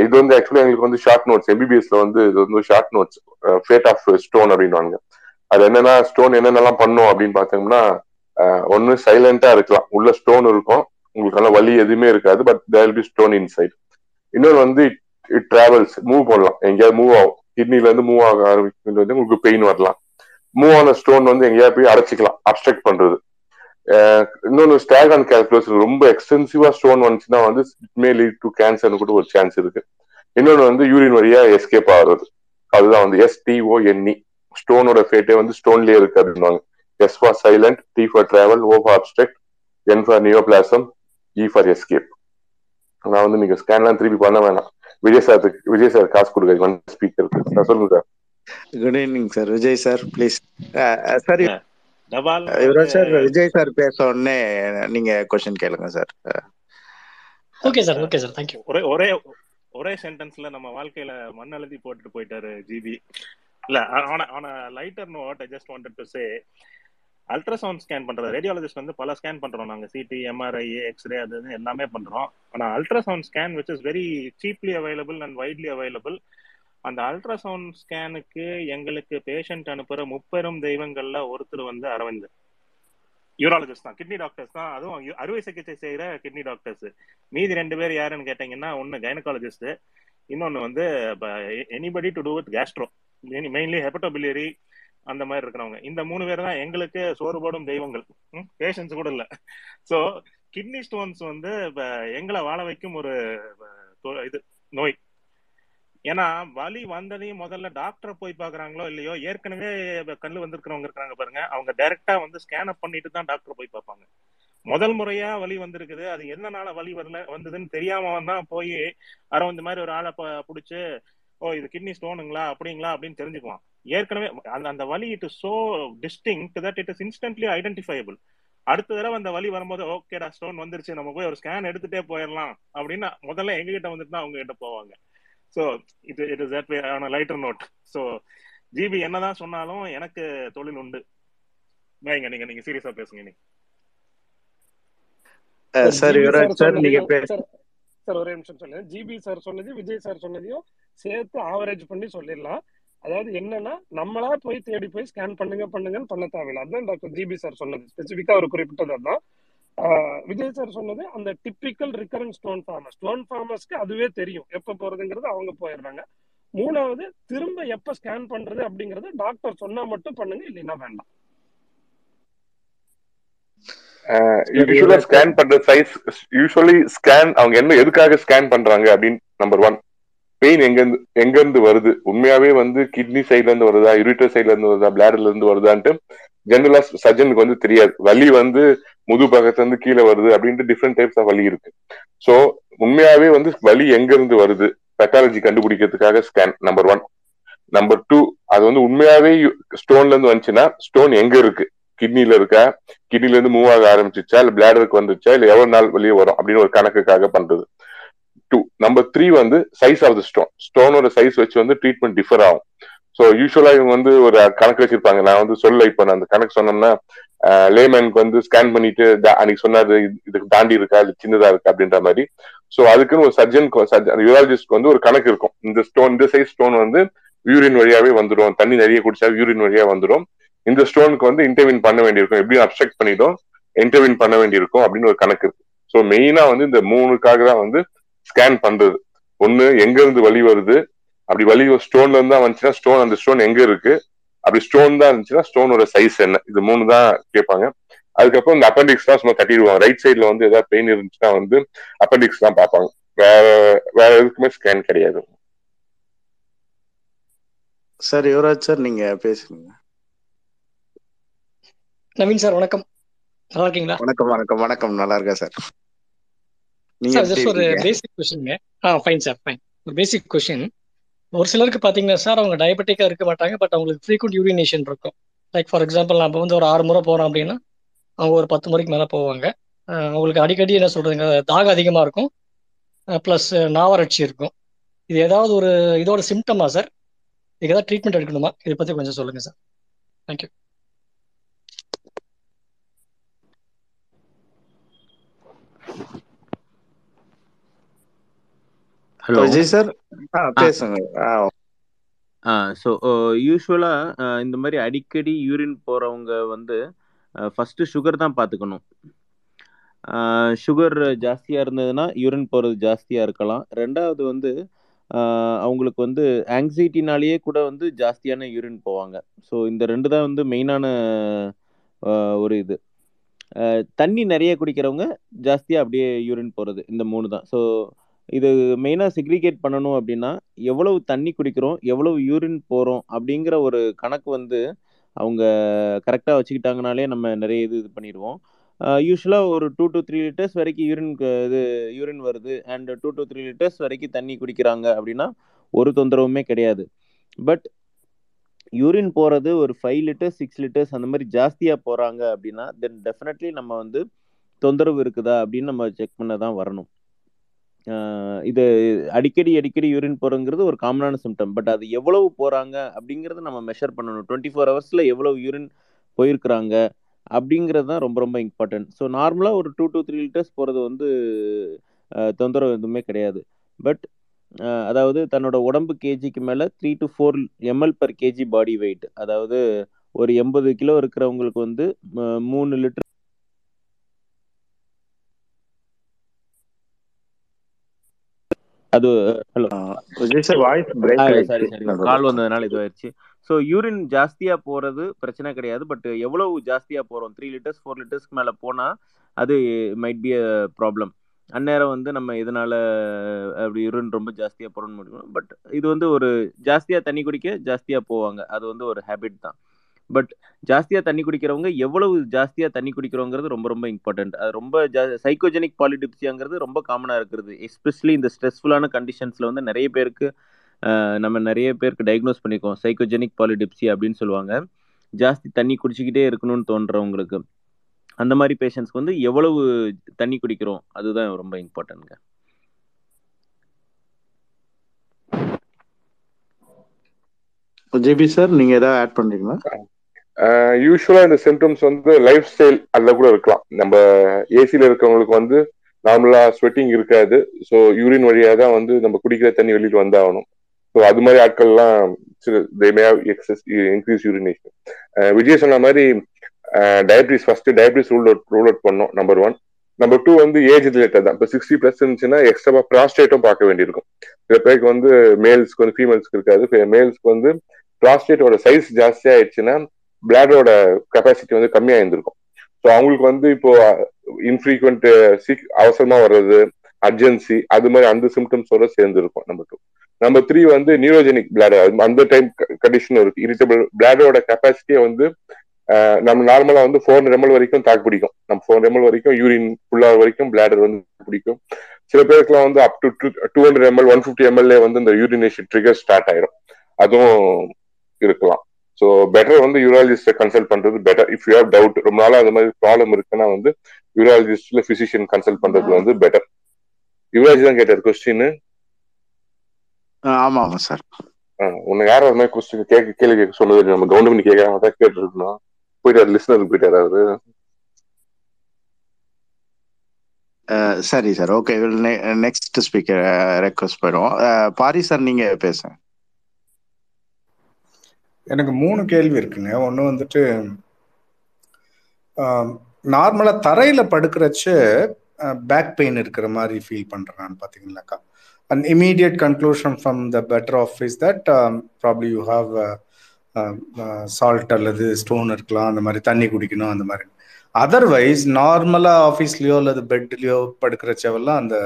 இது வந்து ஆக்சுவலி எங்களுக்கு வந்து ஷார்ட் நோட்ஸ் எம்பிபிஎஸ்ல வந்து இது வந்து short notes fate of stone அப்படின்னு அது என்னன்னா ஸ்டோன் என்னென்னலாம் பண்ணும் அப்படின்னு பார்த்தோம்னா ஒன்னு சைலண்டா இருக்கலாம். உள்ள ஸ்டோன் இருக்கும். உங்களுக்கு நல்லா வலி எதுவுமே இருக்காது but there be stone inside இன்னொரு வந்து இட் டிராவல்ஸ் மூவ் பண்ணலாம் எங்கேயாவது மூவ் ஆகும். கிட்னில இருந்து மூவ் ஆக ஆரம்பிக்கும் வந்து உங்களுக்கு பெயின் வரலாம். மூவ் ஆன ஸ்டோன் வந்து எங்கேயாவது போய் அடைச்சிக்கலாம். அப்ஸ்ட்ரக்ட் பண்றது. இன்னொன்னு ஸ்டாக் அண்ட் கேல்குலஸ் ரொம்ப எக்ஸ்டென்சிவா ஸ்டோன் வந்துச்சுன்னா வந்து இட் மே லீட் டு கேன்சர்னு கூட ஒரு சான்ஸ் இருக்கு. இன்னொன்னு வந்து யூரின் வழியா எஸ்கேப் ஆகுறது. அதுதான் வந்து எஸ்டிஓஎன்இ ஸ்டோனோட ஃபேட்டே வந்து ஸ்டோன்லயே இருக்கு அப்படின்வாங்க S for silent T for travel O for obstruct N for neoplasm E for escape நான் வந்து நீங்க ஸ்கேன்லாம் திருப்பி பண்ண வேணாம். விஜய் சார் விஜய் சார் காசு கொடுக்க ஸ்பீக்கர் சார் சொல்லுங்க sir good evening sir Vijay sir please sir Yuvaraj sir Vijay sir பேச உடனே நீங்க கொஸ்டின் கேளுங்க sir. Okay sir okay sir thank you ஒரே ஒரே ஒரே சென்டென்ஸ்ல நம்ம வாழ்க்கையில மண் அழுத்தி போட்டுட்டு போயிட்டாரு ஜிபி இல்ல ஆன ஆன lighter note I just wanted to say ultrasound scan பண்றது ரேடியாலஜிஸ்ட் வந்து பல ஸ்கேன் பண்றோம் நாங்க சிடி எம்ஆர்ஐ எக்ஸ்ரே அது எல்லாமே பண்றோம். ஆனா ultrasound scan which is very cheaply available and widely available அந்த அல்ட்ராசவுண்ட் ஸ்கேனுக்கு எங்களுக்கு பேஷண்ட் அனுப்புற முப்பெரும் தெய்வங்கள்ல ஒருத்தர் வந்து அரவிந்த். யூராலஜிஸ்ட் தான் கிட்னி டாக்டர்ஸ் தான். அதுவும் அறுவை சிகிச்சை செய்யற கிட்னி டாக்டர்ஸ் மீதி ரெண்டு பேர் யாருன்னு கேட்டீங்கன்னா ஒன்னு கைனகாலஜிஸ்ட் இன்னொன்னு வந்து anybody to do with gastro mainly hepatobiliary அந்த மாதிரி இருக்கிறவங்க. இந்த மூணு பேர் தான் எங்களுக்கு சோறு போடும் தெய்வங்கள் பேஷன்ஸ் கூட இல்ல. சோ கிட்னி ஸ்டோன்ஸ் வந்து எங்களை வாழ வைக்கும் ஒரு இது நோய். ஏன்னா வலி வந்ததையும் முதல்ல டாக்டரை போய் பாக்குறாங்களோ இல்லையோ ஏற்கனவே கண்ணு வந்திருக்கிறவங்க இருக்கிறாங்க பாருங்க. அவங்க டைரக்டா வந்து ஸ்கேன் அப் பண்ணிட்டு தான் டாக்டர் போய் பார்ப்பாங்க. முதல் முறையா வலி வந்திருக்குது. அது என்னனால வலி வரல வந்ததுன்னு தெரியாம தான் போய் அரவிந்த் மாதிரி ஒரு ஆளை பிடிச்சி புடிச்சு ஓ இது கிட்னி ஸ்டோனுங்களா அப்படிங்களா? அப்படின்னு தெரிஞ்சுக்கலாம் ஏற்கனவே அந்த அந்த வலி it is so distinct that it is instantly identifiable அடுத்த தடவை அந்த வலி வரும்போது ஓகேடா ஸ்டோன் வந்துருச்சு. நம்ம போய் ஒரு ஸ்கேன் எடுத்துட்டே போயிடலாம். அப்படின்னு முதல்ல எங்ககிட்ட வந்துட்டு தான் அவங்க கிட்ட போவாங்க. So it it is that way on lighter note so GP என்னதான் சொன்னாலும் எனக்கு தொழில் உண்டு. வைங்க நீங்க நீங்க சீரியஸா பேசுங்க நீ சார் சார் சார் நீங்க சார் சார் ஒரே நிமிஷம் சொல்லுங்க. ஜிபி சார் சொன்னது விஜய் சார் சொன்னதையும் சேர்த்து ஆவரேஜ் பண்ணி சொல்லிடலாம். அதாவது என்னன்னா நம்மளா போய் தேடி போய் ஸ்கேன் பண்ணுங்க பண்ணுங்கன்னு பண்ண தேவையில்லை. அதுதான் டாக்டர் ஜிபி சார் சொன்னது. ஸ்பெசிஃபிக்கா அவர் குறிப்பிட்டது அதான். ஆஹ் விஜய் சார் சொன்னது அந்த typical recurrent stone former stone ஃபார்மர்ஸ்க்கு அதுவே தெரியும். எப்ப போறதுங்கிறது அவங்க போயிடுறாங்க. மூணாவது திரும்ப எப்ப ஸ்கேன் பண்றது அப்படிங்கறது டாக்டர் சொன்னா மட்டும் பண்ணுங்க இல்லைன்னா வேண்டாம். யூஸ்வலா ஸ்கேன் பண்ற சைஸ் யூஸ்வலி ஸ்கேன் அவங்க என்ன எதுக்காக ஸ்கேன் பண்றாங்க அப்படின்னு நம்பர் ஒன் பெயின் எங்கிருந்து எங்க இருந்து வருது? உண்மையாவே வந்து கிட்னி சைட்ல இருந்து வருதா? யூரிட்டர் சைட்ல இருந்து வருதா? பிளாடர்ல இருந்து வருதான்ட்டு ஜென்ரலா சர்ஜனுக்கு வந்து தெரியாது. வலி வந்து முது பக்கத்துல இருந்து கீழே வருது அப்படின்ட்டு டிஃப்ரெண்ட் டைப்ஸ் ஆஃப் வலி இருக்கு. சோ உண்மையாவே வந்து வலி எங்க இருந்து வருது? Pathology கண்டுபிடிக்கிறதுக்காக scan number one number two அது வந்து உண்மையாவே ஸ்டோன்ல இருந்து வந்துச்சுன்னா ஸ்டோன் எங்க இருக்கு? கிட்னில இருக்கா? கிட்னில இருந்து மூவ் ஆக ஆரம்பிச்சிச்சா? இல்ல பிளாடருக்கு வந்துச்சா இல்ல எவ்வளவு நாள் வெளியே வரும்? அப்படின்னு ஒரு கணக்குக்காக பண்றது. டூ நம்பர் த்ரீ வந்து சைஸ் ஆஃப் த ஸ்டோன் ஸ்டோனோட சைஸ் வச்சு வந்து ட்ரீட்மெண்ட் டிஃபர் ஆகும். ஸோ யூஸ்வலா இவங்க வந்து ஒரு கணக்கு வச்சிருப்பாங்க. நான் வந்து சொல்ல இப்போ நான் அந்த கணக்கு சொன்னோம்னா லேமேனுக்கு வந்து ஸ்கேன் பண்ணிட்டு அன்னைக்கு சொன்னாரு இதுக்கு தாண்டி இருக்கா? இது சின்னதா இருக்கா? அப்படின்ற மாதிரி. ஸோ அதுக்குன்னு ஒரு சர்ஜன் யூராலஜிஸ்ட்க்கு வந்து ஒரு கணக்கு இருக்கும். இந்த ஸ்டோன் இந்த சைஸ் ஸ்டோன் வந்து யூரின் வழியாவே வந்துடும். தண்ணி நிறைய குடிச்சா யூரின் வழியா வந்துடும். இந்த ஸ்டோனுக்கு வந்து இன்டர்வின் பண்ண வேண்டியிருக்கும். எப்படியும் அப்செக்ட் பண்ணிடும் இன்டர்வின் பண்ண வேண்டியிருக்கும் அப்படின்னு ஒரு கணக்கு இருக்கு. ஸோ மெயினா வந்து இந்த மூணுக்காக தான் வந்து ஸ்கேன் பண்றது. ஒண்ணு எங்க இருந்து வலி வருது? அப்படி வலி ஸ்டோன்ல இருந்து வந்துச்சுன்னா ஸ்டோன் அந்த ஸ்டோன் எங்க இருக்கு? அப்படி ஸ்டோன் தான் இருந்துச்சுன்னா ஸ்டோனோட சைஸ் என்ன? இது மூணு தான் கேட்பாங்க. அதுக்கப்புறம் இந்த அப்பெண்டிக்ஸ் தான் சும்மா தட்டிடுவாங்க. ரைட் சைடுல வந்து ஏதாவது பெயின் இருந்துச்சுன்னா வந்து அப்பெண்டிக்ஸ் தான் பார்ப்பாங்க. வேற வேற எதுக்குமே ஸ்கேன் கிடையாது. சார் யுவராஜ் சார் நீங்க பேசுங்க. நவீன் சார் வணக்கம். நல்லா இருக்கீங்களா? வணக்கம் வணக்கம் வணக்கம். நல்லா இருக்கேன் சார். சார் ஜஸ்ட் ஒரு பேசிக் கொஸ்டின்ங்க ஆ ஃபைன் சார் ஃபைன் ஒரு பேசிக் கொஸ்டின் ஒரு சிலருக்கு பார்த்தீங்கன்னா சார் அவங்க டயபெட்டிக்காக இருக்க மாட்டாங்க பட் அவங்களுக்கு ஃப்ரீக்வெண்ட் யூரினேஷன் இருக்கும். லைக் ஃபார் எக்ஸாம்பிள் நம்ம வந்து ஒரு ஆறு முறை போகிறோம் அப்படின்னா அவங்க ஒரு பத்து முறைக்கு மேலே போவாங்க. அவங்களுக்கு அடிக்கடி என்ன சொல்றதுங்க தாகம் அதிகமாக இருக்கும். ப்ளஸ் நாவறட்சி இருக்கும். இது ஏதாவது ஒரு இதோட சிம்டமா சார் இதுக்கு ஏதாவது ட்ரீட்மெண்ட் எடுக்கணுமா? இதை பற்றி கொஞ்சம் சொல்லுங்கள் sir thank you hello Vijay sir பேசுங்க. ஸோ யூஸ்வலாக இந்த மாதிரி அடிக்கடி யூரின் போகிறவங்க வந்து ஃபஸ்ட்டு சுகர் தான் பார்த்துக்கணும் சுகர் ஜாஸ்தியாக இருந்ததுன்னா யூரின் போகிறது ஜாஸ்தியாக இருக்கலாம். ரெண்டாவது வந்து அவங்களுக்கு வந்து ஆங்ஸைட்டினாலேயே கூட வந்து ஜாஸ்தியான யூரின் போவாங்க. ஸோ இந்த ரெண்டு தான் வந்து மெயினான ஒரு இது. தண்ணி நிறைய குடிக்கிறவங்க ஜாஸ்தியாக அப்படியே யூரின் போகிறது இந்த மூணு தான். ஸோ இது மெயினாக செக்ரிகேட் பண்ணணும் அப்படின்னா எவ்வளவு தண்ணி குடிக்கிறோம் எவ்வளவு யூரின் போகிறோம் அப்படிங்கிற ஒரு கணக்கு வந்து அவங்க கரெக்டாக வச்சுக்கிட்டாங்கனாலே நம்ம நிறைய இது இது பண்ணிடுவோம். யூஸ்வலாக ஒரு டூ டு த்ரீ லிட்டர்ஸ் வரைக்கும் யூரின் இது யூரின் வருது and two to three litres வரைக்கும் தண்ணி குடிக்கிறாங்க அப்படின்னா ஒரு தொந்தரவுமே கிடையாது. பட் யூரின் போகிறது ஒரு ஃபைவ் லிட்டர்ஸ் சிக்ஸ் லிட்டர்ஸ் அந்த மாதிரி ஜாஸ்தியாக போகிறாங்க அப்படின்னா தென் டெஃபினெட்லி நம்ம வந்து தொந்தரவு இருக்குதா அப்படின்னு நம்ம செக் பண்ண தான் வரணும். இது அடிக்கடி அடிக்கடி யூரின் போகிறோங்கிறது ஒரு காமனான சிம்டம் பட் அது எவ்வளவு போகிறாங்க அப்படிங்கிறத நம்ம மெஷர் பண்ணணும். டுவெண்ட்டி ஃபோர் ஹவர்ஸில் எவ்வளவு யூரின் போயிருக்கிறாங்க அப்படிங்கிறது தான் ரொம்ப ரொம்ப இம்பார்ட்டன்ட் ஸோ நார்மலாக ஒரு டூ டு த்ரீ லிட்டர்ஸ் போகிறது வந்து தொந்தரவு எதுவுமே கிடையாது. பட் அதாவது தன்னோட உடம்பு கேஜிக்கு மேலே three to four ml per kg body weight அதாவது ஒரு எண்பது கிலோ இருக்கிறவங்களுக்கு வந்து மூணு லிட்டர் அது hello Vijay sir voice break sorry ஆயிடுச்சு சாரி நடுவுல. கால் வந்ததுனால இதுவாயிருச்சு ஸோ யூரின் ஜாஸ்தியாக போகிறது பிரச்சனை கிடையாது பட் எவ்வளவு ஜாஸ்தியாக போகிறோம் த்ரீ லிட்டர்ஸ் ஃபோர் லிட்டர்ஸ்க்கு மேலே போனால் அது மைட் பி அ ப்ராப்ளம் அந்நேரம் வந்து நம்ம இதனால அப்படி யூரின் ரொம்ப ஜாஸ்தியாக போகிறோம்னு முடியும் பட் இது வந்து ஒரு ஜாஸ்தியாக தண்ணி குடிக்க ஜாஸ்தியாக போவாங்க. அது வந்து ஒரு ஹேபிட் தான். பட் ஜாஸ்தியாக தண்ணி குடிக்கிறவங்க எவ்வளவு ஜாஸ்தியாக தண்ணி குடிக்கிறோங்கிறது ரொம்ப ரொம்ப இம்பார்ட்டன்ட் அது ரொம்ப ஜா சைக்கோஜெனிக் பாலிடிப்சியாங்கிறது ரொம்ப காமனாக இருக்கிறது எஸ்பெஷலி இந்த ஸ்ட்ரெஸ்ஃபுல்லான கண்டிஷன்ஸில் வந்து நிறைய பேருக்கு நம்ம நிறைய பேருக்கு டயக்னோஸ் பண்ணிக்கோம் சைக்கோஜெனிக் பாலிடிப்சி அப்படின்னு சொல்லுவாங்க. ஜாஸ்தி தண்ணி குடிச்சிக்கிட்டே இருக்கணும்னு தோன்றவங்களுக்கு. அந்த மாதிரி பேஷண்ட்ஸ்க்கு வந்து எவ்வளவு தண்ணி குடிக்கிறோம்? அதுதான் ரொம்ப இம்பார்ட்டன்ட்ங்க ஜேபி சார் நீங்க ஏதாவது ஆட் பண்றீங்களா? யூஸ்வலா இந்த சிம்டம்ஸ் வந்து லைஃப் ஸ்டைல் அதில் கூட இருக்கலாம். நம்ம ஏசியில இருக்கவங்களுக்கு வந்து நார்மலா ஸ்வெட்டிங் இருக்காது. ஸோ யூரின் வழியா தான் வந்து நம்ம குடிக்கிற தண்ணி வெளியில் வந்தாகணும். ஸோ அது மாதிரி ஆட்கள்லாம் எக்ஸஸ் இன்க்ரீஸ் யூரினேஷன் விஜய் சொன்ன மாதிரி diabetes first diabetes rule out rule out பண்ணோம் நம்பர் ஒன் நம்பர் டூ வந்து ஏஜ் ரிலேட்டட் தான். இப்போ சிக்ஸ்டி ப்ளஸ் இருந்துச்சுன்னா எக்ஸ்ட்ரா ப்ராஸ்டேட்டும் பார்க்க வேண்டியிருக்கும். சில பேருக்கு வந்து மேல்ஸ்க்கு வந்து ஃபீமேல்ஸ்க்கு இருக்காது. மேல்ஸ்க்கு வந்து ப்ராஸ்டேட்டோட சைஸ் ஜாஸ்தி ஆயிடுச்சுன்னா பிளாடோட கெப்பாசிட்டி வந்து கம்மியா இருந்திருக்கும். ஸோ அவங்களுக்கு வந்து இப்போ இன்ஃப்ரீக்வெண்ட் சீக் அவசரமா வர்றது அர்ஜென்சி அது மாதிரி அந்த சிம்டம்ஸோட சேர்ந்துருக்கும் நம்பர் டூ நம்பர் த்ரீ வந்து நியூரோஜெனிக் பிளாடர் அந்த டைம் கண்டிஷன் இருக்கு. இரிட்டபிள் பிளாடரோட கெப்பாசிட்டியை வந்து நம்ம நார்மலா வந்து ஃபோர் ரெமல் எம்எல் வரைக்கும் தாக்கு பிடிக்கும். நம்ம ஃபோர் ரெமல் வரைக்கும் யூரின் ஃபுல்லா வரைக்கும் பிளாடர் வந்து பிடிக்கும். சில பேருக்குலாம் வந்து up to two hundred ml one fifty ml வந்து இந்த யூரினேஷன் ட்ரிகர் ஸ்டார்ட் ஆயிரும். அதுவும் இருக்கலாம். ஸோ பெட்டர் வந்து யூராலஜிஸ்ட கன்சல்ட் பண்றது better if you have doubt ரொம்ப நாளா அந்த மாதிரி ப்ராப்ளம் இருக்குன்னா வந்து யூராலஜிஸ்ட்ல பிசிஷியன் கன்சல்ட் பண்றது வந்து பெட்டர் யுவராஜ் தான் கேட்டார் கொஸ்டின் ஆமா ஆமா சார் உன்னை யாரும் அது மாதிரி கொஸ்டின் கேட்க கேள்வி கேட்க சொன்னது நம்ம கவர்மெண்ட் கேட்காம தான் கேட்டு இருக்கணும் போயிட்டாரு லிஸ்னருக்கு போயிட்டாரு அவரு. சரி sir okay next speaker request போயிடுவோம். அஹ், பாரி சார் நீங்க பேசுங்க. எனக்கு மூணு கேள்வி இருக்குங்க. ஒன்று வந்துட்டு நார்மலாக தரையில் படுக்கிறச்ச பேக் பெயின் இருக்கிற மாதிரி ஃபீல் பண்ணுறேன் பார்த்தீங்கன்னாக்கா and immediate conclusion from the better office that probably you have salt அல்லது ஸ்டோன் இருக்கலாம். அந்த மாதிரி தண்ணி குடிக்கணும் அந்த மாதிரி. அதர்வைஸ் நார்மலாக ஆஃபீஸ்லேயோ அல்லது பெட்லேயோ படுக்கிறச்சவெல்லாம் அந்த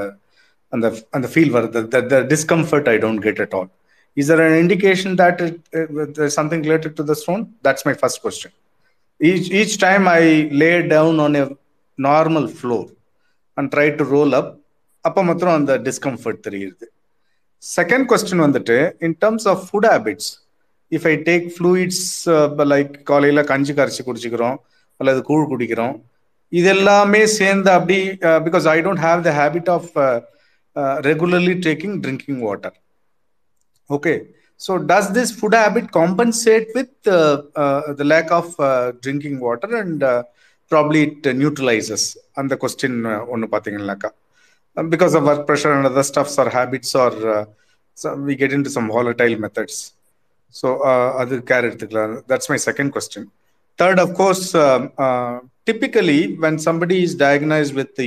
அந்த அந்த ஃபீல் வருது. The discomfort I don't get at all is there an indication that it, uh, there's something related to the stone? That's my first question. Each each time i lay down on a normal floor and try to roll up அப்போ மாத்திரம் அந்த discomfort தெரியுது. Second question வந்துட்டு in terms of food habits if I take fluids like காலையில் கஞ்சி கரைச்சி குடிச்சிக்கிறோம் அல்லது கூழ் குடிக்கிறோம் இது எல்லாமே சேர்ந்து அப்படி because I don't have the habit of regularly taking drinking water Okay. So does this food habit compensate with uh, uh, the lack of uh, drinking water and uh, probably it neutralizes? And the question ஒன்று பார்த்தீங்கன்னாக்கா because of work pressure and other stuffs or habits or uh, so we get into some volatile methods. So uh, அது care எடுத்துக்கலாம் that's my second question. Third, of course, um, uh, typically when somebody is diagnosed with the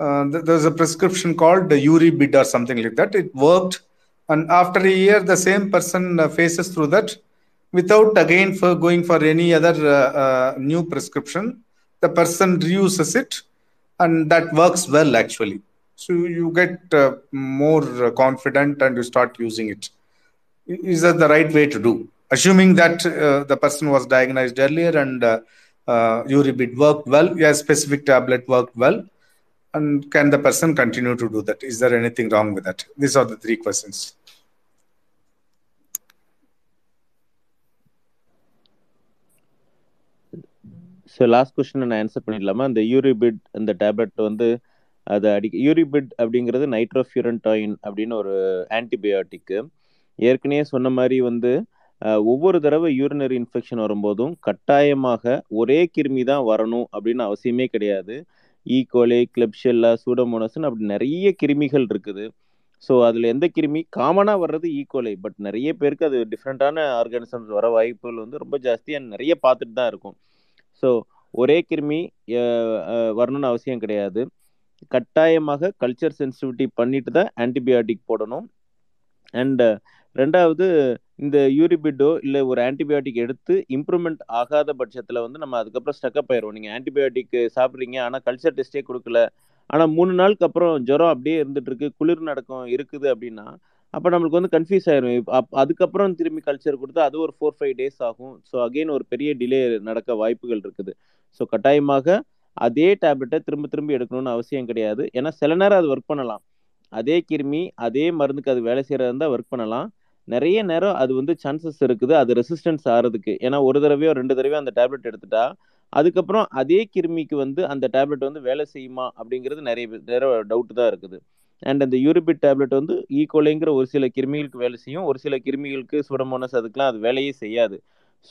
Uh, th- there's a prescription called the Uribid or something like that. It worked, and after a year, the same person uh, faces through that without again for going for any other uh, uh, new prescription. The person reuses it, and that works well actually. So you get uh, more uh, confident and you start using it is that the right way to do? Assuming that uh, the person was diagnosed earlier and uh, uh, Uribid worked well, yeah, specific tablet worked well, and can the person continue to do that? Is there anything wrong with that? These are the three questions. So last question நான் answer பண்ணிடலாமா அந்த யூரிபிட் அந்த tablet வந்து அது அடி யூரிபிட் அப்படிங்கிறது நைட்ரோஃபியூரன்டாயின் அப்படின்னு ஒரு ஆன்டிபயோட்டிக்கு ஏற்கனவே சொன்ன மாதிரி வந்து ஒவ்வொரு தடவை யூரினரி இன்ஃபெக்ஷன் வரும்போதும் கட்டாயமாக ஒரே கிருமி தான் வரணும் அப்படின்னு அவசியமே கிடையாது ஈகோலே கிளப்ஷெல்லா சூடோமோனஸ்னு அப்படி நிறைய கிருமிகள் இருக்குது. ஸோ அதில் எந்த கிருமி? காமனாக வர்றது ஈகோலை பட் நிறைய பேருக்கு அது டிஃப்ரெண்ட்டான ஆர்கானிசம்ஸ் வர வாய்ப்புகள் வந்து ரொம்ப ஜாஸ்தியாக நிறைய பார்த்துட்டு தான் இருக்கும். ஸோ ஒரே கிருமி வரணும்னு அவசியம் கிடையாது. கட்டாயமாக கல்ச்சர் சென்சிட்டிவிட்டி பண்ணிட்டு தான் ஆன்டிபயோட்டிக் போடணும். அண்ட் ரெண்டாவது இந்த யூரிபிட்டோ இல்லை ஒரு ஆன்டிபயோட்டிக் எடுத்து இம்ப்ரூவ்மெண்ட் ஆகாத பட்சத்தில் வந்து நம்ம அதுக்கப்புறம் ஸ்டக்கப் ஆயிரும் நீங்கள் ஆன்டிபயோட்டிக் சாப்பிட்றீங்க. ஆனால் கல்ச்சர் டெஸ்ட்டே கொடுக்கல. ஆனால் மூணு நாளுக்கு அப்புறம் ஜுரம் அப்படியே இருந்துட்டு இருக்கு. குளிர் நடக்கம் இருக்குது அப்படின்னா அப்போ நம்மளுக்கு வந்து கன்ஃபியூஸ் ஆயிரும். அப் அதுக்கப்புறம் திரும்பி கல்ச்சர் கொடுத்தா அது ஒரு ஃபோர் ஃபைவ் டேஸ் ஆகும். ஸோ அகெயின் ஒரு பெரிய டிலே நடக்க வாய்ப்புகள் இருக்குது. ஸோ கட்டாயமாக அதே டேப்லெட்டை திரும்ப திரும்ப எடுக்கணும்னு அவசியம் கிடையாது. ஏன்னா சில நேரம் அது ஒர்க் பண்ணலாம். அதே கிருமி அதே மருந்துக்கு அது வேலை செய்கிறதா இருந்தால் ஒர்க் பண்ணலாம். நிறைய நேரம் அது வந்து சான்சஸ் இருக்குது. அது ரெசிஸ்டன்ஸ் ஆகிறதுக்கு ஏன்னா ஒரு தடவையோ ரெண்டு தடவையோ அந்த டேப்லெட் எடுத்துட்டா அதுக்கப்புறம் அதே கிருமிக்கு வந்து அந்த டேப்லெட் வந்து வேலை செய்யுமா அப்படிங்கிறது நிறைய நேரம் டவுட்டு டவுட் தான் இருக்குது. அண்ட் அந்த யூரிபிட் டேப்லெட் வந்து ஈக்குவலைங்கிற ஒரு சில கிருமிகளுக்கு வேலை செய்யும். ஒரு சில கிருமிகளுக்கு சுடமோனஸ் அதுக்கெலாம் அது வேலையே செய்யாது.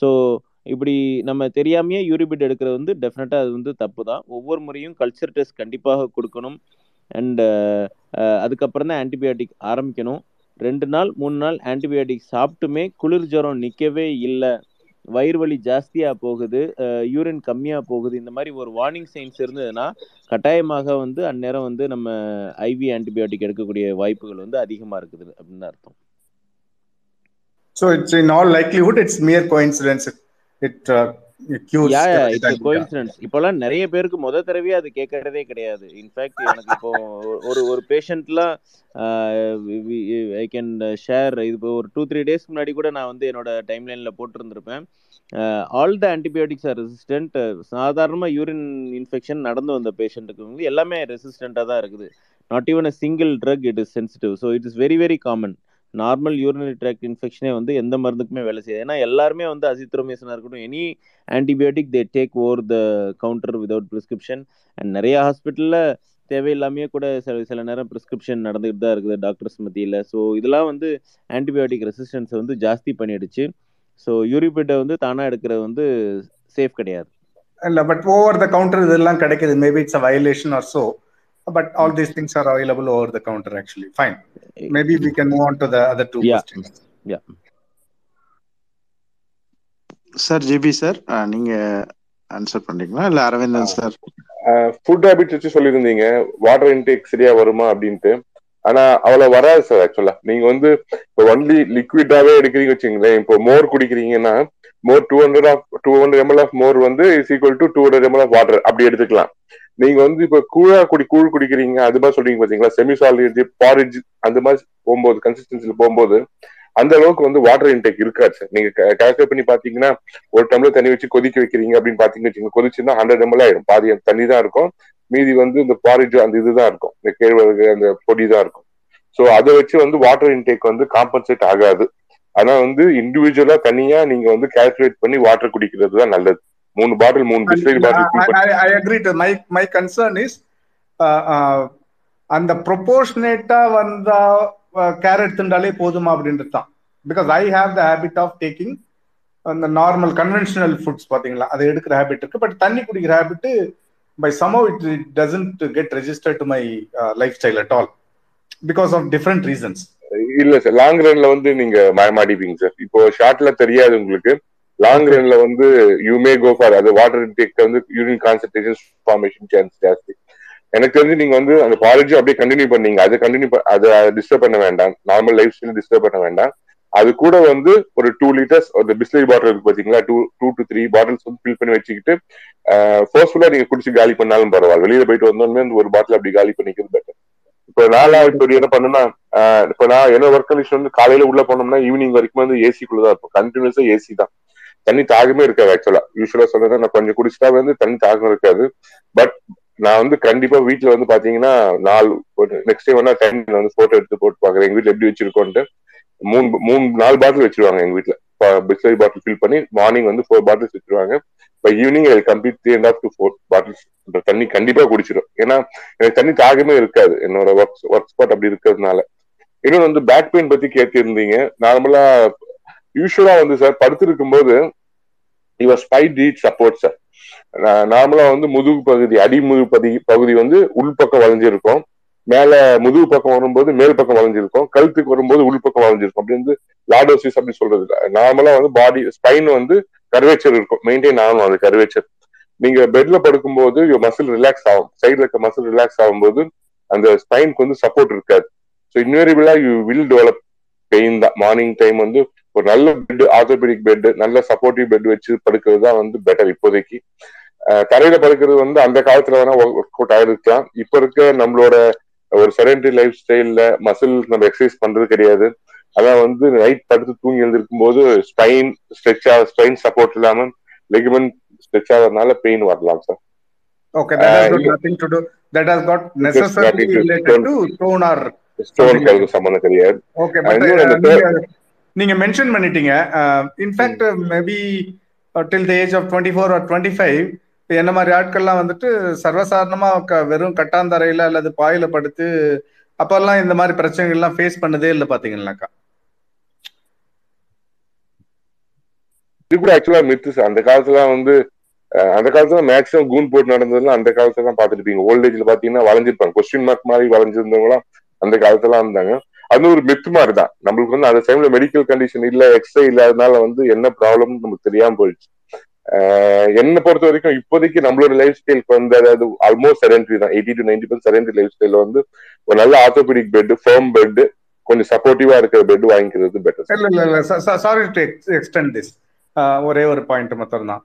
ஸோ இப்படி நம்ம தெரியாமையே யூரிபிட் எடுக்கிறது வந்து டெஃபினட்டாக அது வந்து தப்பு தான். ஒவ்வொரு முறையும் கல்ச்சர் டெஸ்ட் கண்டிப்பாக கொடுக்கணும். அண்டு அதுக்கப்புறம் தான் ஆன்டிபயோட்டிக் ஆரம்பிக்கணும். ரெண்டு நாள் மூணு நாள் ஆன்டிபயோட்டிக் சாப்பிட்டுமே குளிர் ஜுரம் நிற்கவே இல்லை. வயிறு வலி ஜாஸ்தியாக போகுது யூரின் கம்மியாக போகுது. இந்த மாதிரி ஒரு வார்னிங் சைன்ஸ் இருந்ததுன்னா கட்டாயமாக வந்து அந்நேரம் வந்து நம்ம ஐவி ஆன்டிபயோட்டிக் எடுக்கக்கூடிய வாய்ப்புகள் வந்து அதிகமாக இருக்குது அப்படின்னு அர்த்தம். So it's in all likelihood it's mere coincidence it இப்போலாம் நிறைய பேருக்கு முத தடவையே அது கேட்கறதே கிடையாது. இன்ஃபேக்ட் எனக்கு இப்போ ஒரு ஒரு பேஷண்ட்லாம் ஐ கேன் ஷேர் இது இப்போ ஒரு டூ த்ரீ டேஸ்க்கு முன்னாடி கூட நான் வந்து என்னோட டைம்லைனில் போட்டிருந்திருப்பேன். All the antibiotics are resistant சாதாரணமாக யூரின் இன்ஃபெக்ஷன் நடந்து வந்த பேஷண்ட்டுக்கு வந்து எல்லாமே ரெசிஸ்டண்ட்டாக தான் இருக்குது. Not even a single drug it is sensitive so it is very very common normal urinary tract இன்ஃபெக்ஷனே வந்து எந்த மருந்துக்குமே வேலை செய்யாது. ஏன்னா எல்லாருமே வந்து அசித்ரோமேசனாக இருக்கட்டும் any antibiotic they take over the counter without prescription and நிறைய ஹாஸ்பிட்டலில் தேவையில்லாமையே கூட சில சில நேரம் ப்ரிஸ்கிரிப்ஷன் நடந்துகிட்டு தான் இருக்குது டாக்டர்ஸ் மத்தியில். ஸோ இதெல்லாம் வந்து ஆன்டிபயோட்டிக் ரெசிஸ்டன்ஸை வந்து ஜாஸ்தி பண்ணிடுச்சு. ஸோ யூரிபிட்டை வந்து தானாக எடுக்கிறது வந்து சேஃப் கிடையாது. இல்லை பட் ஓவர் த கவுண்டர் இதெல்லாம் கிடைக்குது. Maybe it's a violation or so but all these things are available over the counter actually fine maybe we can move on to the other two yeah questions yeah sir GP sir நீங்க answer பண்றீங்களா? இல்ல Aravindan sir food habits வச்சு சொல்லியிருந்தீங்க. Water intake சரியா வருமா அப்படின்ட்டு. ஆனா அவ்வளவு வராது சார் ஆக்சுவலா நீங்க வந்து இப்போ ஒன்லி லிக்விடாவே எடுக்கிறீங்க வச்சுங்களேன் இப்போ மோர் குடிக்கிறீங்கன்னா மோர் two hundred of two hundred ml of மோர் வந்து is equal to two hundred ml of water அப்படி எடுத்துக்கலாம். நீங்க வந்து இப்ப கூழா குடி கூழ் குடிக்கிறீங்க அது மாதிரி சொல்றீங்க பாத்தீங்களா? செமி சாலிட் பாரிஜ் அந்த மாதிரி போகும்போது கன்சிஸ்டன்சில போகும்போது அந்த அளவுக்கு வந்து வாட்டர் இன்டேக் இருக்காது சார் நீங்க கால்குலேட் பண்ணி பாத்தீங்கன்னா ஒரு டம்ளர் தண்ணி வச்சு கொதிக்க வைக்கிறீங்க அப்படின்னு பாத்தீங்கன்னு வச்சுக்கோங்க. கொதிச்சுன்னா ஹண்ட்ரட் எம்எல் ஆயிடும். பாதி தண்ணி தான் இருக்கும். மீதி வந்து இந்த பாரிஜ் அந்த இதுதான் இருக்கும். இந்த கேழ்வரகு அந்த பொடி தான் இருக்கும். ஸோ அதை வச்சு வந்து வாட்டர் இன்டேக் வந்து காம்பன்சேட் ஆகாது. ஆனா வந்து இண்டிவிஜுவலா தனியா நீங்க வந்து கால்குலேட் பண்ணி வாட்டர் குடிக்கிறது தான் நல்லது. மூணு பாட்டில் மூணு Bisleri bottle I agree to my my concern is அந்த ப்ரொபோர்ஷனேட்டா வந்தா கேரட் திண்டாலே போதுமா அப்படின்றது தான் because I have the habit of taking அந்த நார்மல் கன்வென்ஷனல் ஃபுட்ஸ் பாத்தீங்களா? அதை எடுக்கிற ஹேபிட் இருக்கு. பட் தண்ணி குடிக்கிற habit by somehow it it doesn't get register to my lifestyle at all because of different reasons இல்ல சார் லாங் ரன்ல வந்து நீங்க மயமாடிப்பீங்க சார் இப்போ ஷார்ட்ல தெரியாது உங்களுக்கு. லாங் ரன்ல வந்து யூ மே கோ ஃபார் அது வாட்டர் இன்டேக் வந்து யூரின் கான்சன்ட்ரேஷன் ஃபார்மேஷன் சான்ஸ் ஜாஸ்தி. எனக்கு தெரிஞ்சு நீங்க வந்து அந்த பாலிஜி அப்படியே கண்டினியூ பண்ணீங்க அதை கண்டினியூ அதை டிஸ்டர்ப் பண்ண வேண்டாம். நார்மல் லைஃப் ஸ்டைல் டிஸ்டர்ப் பண்ண வேண்டாம். அது கூட வந்து ஒரு டூ லிட்டர்ஸ் ஒரு பிஸ்லரி பாட்டில் இருக்கு பாத்தீங்களா? Two two to three bottles வந்து ஃபில் பண்ணி வச்சுக்கிட்டு ஃபோர்ஸ்ஃபுல்லா நீங்க குடிச்சு காலி பண்ணாலும் பரவாயில்ல. வெளியில போயிட்டு வந்தோடனே அந்த ஒரு பாட்டில் அப்படி காலி பண்ணிக்கிறது பெட்டர் இப்போ நாலாவது இப்போ என்ன பண்ணுன்னா இப்போ நான் என்ன ஒர்க் கண்டிஷன் வந்து காலையில உள்ள போனோம்னா ஈவினிங் வரைக்கும் வந்து ஏசிக்குள்ளதான் இருக்கும் கண்டினியூஸா ஏசி தான். தண்ணி தாகமே இருக்காது ஆக்சுவலா யூஸ்வலா சொல்றேன் நான் கொஞ்சம் குடிச்சிட்டா வந்து தண்ணி தாகம் இருக்காது. பட் நான் வந்து கண்டிப்பா வீட்டுல வந்து பாத்தீங்கன்னா நாலு நெக்ஸ்ட் டைம் வேணா டைம் வந்து போட்டோ எடுத்து போட்டு பாக்குறேன். எங்க வீட்டுல எப்படி வச்சிருக்கோன்ட்டு மூணு மூணு நாலு பாட்டில் வச்சிருவாங்க எங்க வீட்டுல பிஸ்லரி பாட்டில் ஃபில் பண்ணி மார்னிங் வந்து ஃபோர் பாட்டில்ஸ் வச்சிருவாங்க. By evening I complete three and half to four bottles தண்ணி கண்டிப்பா குடிச்சிடும் ஏன்னா எனக்கு தண்ணி தாகமே இருக்காது. என்னோட ஒர்க் ஒர்க் ஸ்பாட் அப்படி இருக்கிறதுனால. இன்னொன்று வந்து பேக் பெயின் பத்தி கேட்டிருந்தீங்க. நார்மலா யூஸ்வலா வந்து சார் படுத்திருக்கும் போது இவர் ஸ்பை டீட் சப்போர்ட் சார் நார்மலா வந்து முதுகு பகுதி அடி முதுகு பகுதி பகுதி வந்து உள்பக்கம் வளைஞ்சிருக்கும். மேல முதுகு பக்கம் வரும்போது மேல் பக்கம் வளைஞ்சிருக்கும். கழுத்துக்கு வரும்போது உள்பக்கம் வளைஞ்சிருக்கும். அப்படி வந்து லாடோசிஸ் அப்படி சொல்றது நார்மலா வந்து பாடி ஸ்பைன் வந்து கர்வேச்சர் இருக்கும். மெயின்டைன் ஆகணும் அந்த கர்வேச்சர். நீங்க பெட்ல படுக்கும்போது மசில் ரிலாக்ஸ் ஆகும். சைட்ல இருக்க மசில் ரிலாக்ஸ் ஆகும்போது அந்த ஸ்பைனுக்கு வந்து சப்போர்ட் இருக்காது. So invariably you will develop. Pain தான். மார்னிங் டைம் வந்து ஒரு நல்ல பெட் ஆர்த்தோபெடிக் பெட் நல்ல சப்போர்ட்டிவ் பெட் வச்சு படுக்கிறது தான் வந்து பெட்டர் இப்போதைக்கு. தரையில படுக்கிறது வந்து அந்த காலத்துல வேணா ஒர்க் அவுட் ஆயிருக்கலாம் இப்ப இருக்க நம்மளோட ஒரு செடன்டரி லைஃப் ஸ்டைல்ல மசில் நம்ம எக்ஸசைஸ் பண்றது கிடையாது. அதான் வந்து நைட் படுத்து தூங்கி எழுந்திருக்கும் போது ஸ்பைன் ஸ்ட்ரெச் ஆக ஸ்பைன் சப்போர்ட் இல்லாம லெக்மெண்ட் ஸ்ட்ரெச் ஆகிறதுனால பெயின் வரலாம் sir Okay, that has got nothing to do. That has got necessarily related to tone or ஸ்டோனுக்கு அதுக்கு சம்மந்தம் கிடையாது. ஓகே பட் அந்த நீங்க மென்ஷன் பண்ணிட்டீங்க. In fact maybe till the age of twenty four or twenty five என்ன மாதிரி ஆட்கள்லாம் வந்துட்டு சர்வசாதாரணமா க- வெறும் கட்டாந்தரையில அல்லது பாயில படுத்து அப்பெல்லாம் இந்த மாதிரி பிரச்சனைகள்லாம் ஃபேஸ் பண்ணதே இல்லை பாத்தீங்கன்னாக்கா? இது கூட ஆக்சுவலா மித்து அந்த காலத்துல வந்து அந்த காலத்துல மேக்ஸிமம் கூன் போட்டு நடந்ததுலாம் அந்த காலத்துல தான் பாத்துருப்பீங்க. ஓல்டேஜ்ல பாத்தீங்கன்னா வளைஞ்சிருப்பாங்க. கொஸ்டின் மார்க் மாதிரி வளைஞ்சிருந்தவங்களாம் அந்த காலத்துல இருந்தாங்க. அது ஒரு மித் மாதிரி தான் நம்மளுக்கு வந்து அந்த டைம்ல மெடிக்கல் கண்டிஷன் இல்ல எக்ஸ்ரே இல்லாதனால வந்து என்ன ப்ராப்ளம் நமக்கு தெரியாம போயிடுச்சு. என்னை பொறுத்த வரைக்கும் இப்போதைக்கு நம்மளோட லைஃப் ஸ்டைலுக்கு வந்து அதாவது ஆல்மோஸ்ட் செரண்டரி தான். Eighty to ninety percent sedentary life ஸ்டைல வந்து ஒரு நல்ல ஆர்த்தோபெடிக் பெட் ஃபேர்ம் பெட் கொஞ்சம் சப்போர்ட்டிவா இருக்கிற பெட் வாங்கிக்கிறது பெட்டர் இல்ல இல்ல இல்ல. சாரி டு எக்ஸ்டெண்ட் திஸ் ஒரே ஒரு பாயிண்ட் மட்டும் தான்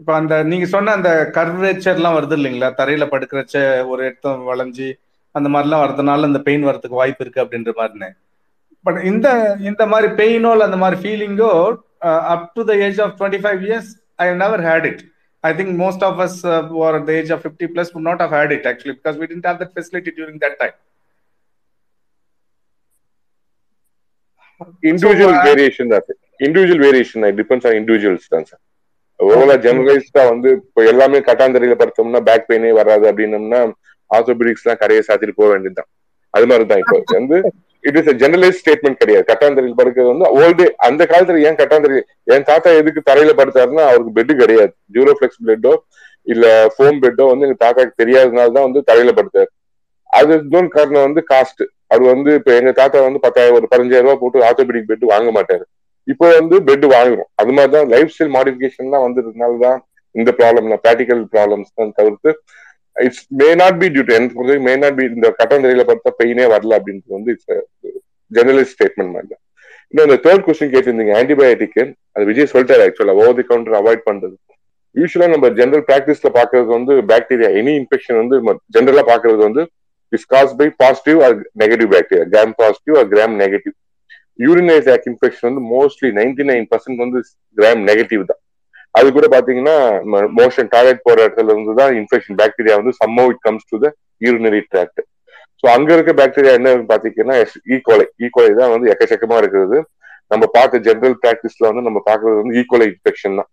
இப்போ அந்த நீங்க சொன்ன அந்த கர்வேச்சர்லாம் வருது இல்லைங்களா? தரையில படுக்கிறச்ச ஒரு இடத்த வளைஞ்சி அந்த மாதிரிலாம் வரதுனால அந்த பெயின் வரதுக்கு வாய்ப்பு இருக்கு அப்படின்ற மாதிரினே பட் இந்த இந்த மாதிரி பெயினோ இல்லை அந்த மாதிரி ஃபீலிங்கோ up to the age of twenty five years I never had it I think most of us are the age of fifty plus would not have had it actually because we didn't have that facility during that time. Individual So, uh, variation தான் individual variation depends on individuals தான் sir ஓவரா ஜெனரலைஸ்டா வந்து இப்போ எல்லாமே கட்டாந்தரையில படுத்தோம்னா back பெயினே வராது அப்படின்னம்னா orthopaedics எல்லாம் கரையை சாத்திட்டு போக வேண்டியதுதான். அது மாதிரி தான் இப்போ வந்து இட் இஸ் ஜெனரலைஸ் ஸ்டேட்மெண்ட் கிடையாது. கட்டாந்தரையில் படுக்கிறது வந்து ஓல்டே அந்த காலத்துல ஏன் கட்டாந்தரை என் தாத்தா எதுக்கு தரையில படுத்தாருன்னா அவருக்கு பெட் கிடையாது. ஜூரோஃபிளெக்ஸ் பெட்டோ இல்ல ஃபோம் பெட்டோ வந்து எங்க தாத்தாக்கு தெரியாததுனாலதான் வந்து தரையில படுத்தாரு. அது இன்னொரு காரணம் வந்து காஸ்ட் அது வந்து இப்ப எங்க தாத்தா வந்து பத்தாயிரம் ஒரு பதினஞ்சாயிரம் ரூபாய் போட்டு ஆர்த்தோபெடிக் பெட் வாங்க மாட்டாரு. இப்போ வந்து பெட் வாங்குறோம். அது மாதிரி தான் லைஃப் ஸ்டைல் மாடிஃபிகேஷன் தான் வந்ததுனால தான் இந்த ப்ராப்ளம் ப்ராக்டிக்கல் ப்ராப்ளம்ஸ் தான் தவிர்த்து it's may not be due to எனக்கு மே நாட் பி இந்த கட்டாந்தரையில பார்த்தா பெயினே வரல அப்படின்றது வந்து இட்ஸ் ஜெர்னலிஸ்ட் ஸ்டேட்மெண்ட் மாதிரி தான். இன்னும் இந்த தேர்ட் கொஸ்டின் கேட்டிருந்தீங்க ஆன்டிபயோட்டிக் அது விஜய் சொல்லிட்டாரு ஆக்சுவலா ஓவர் தி கவுண்டர் அவாய்ட் பண்றது. யூஸ்வலா நம்ம ஜென்ரல் பிராக்டிஸ்ல பாக்குறது வந்து பாக்டீரியா எனி இன்ஃபெக்ஷன் வந்து ஜென்ரலா பாக்குறது வந்து is cause by positive or negative bacteria gram positive or gram negative urinary sac infection வந்து மோஸ்ட்லி நைன்டி நைன் பர்சன்ட் வந்து கிராம் நெகட்டிவ் தான். அது கூட பாத்தீங்கன்னா மோஷன் டாய்லெட் போற இடத்துல இருந்து தான் இன்ஃபெக்ஷன் பாக்டீரியா வந்து somehow it comes to the urinary tract so அங்க இருக்க பாக்டீரியா என்ன பாத்தீங்கன்னா ஈகோலை ஈகோலை e. e. தான் வந்து எக்கச்சக்கமா இருக்கிறது. நம்ம பார்த்த ஜென்ரல் பிராக்டிஸ்ல வந்து நம்ம பார்க்கறது வந்து e. ஈகோலை இன்ஃபெக்ஷன் தான்.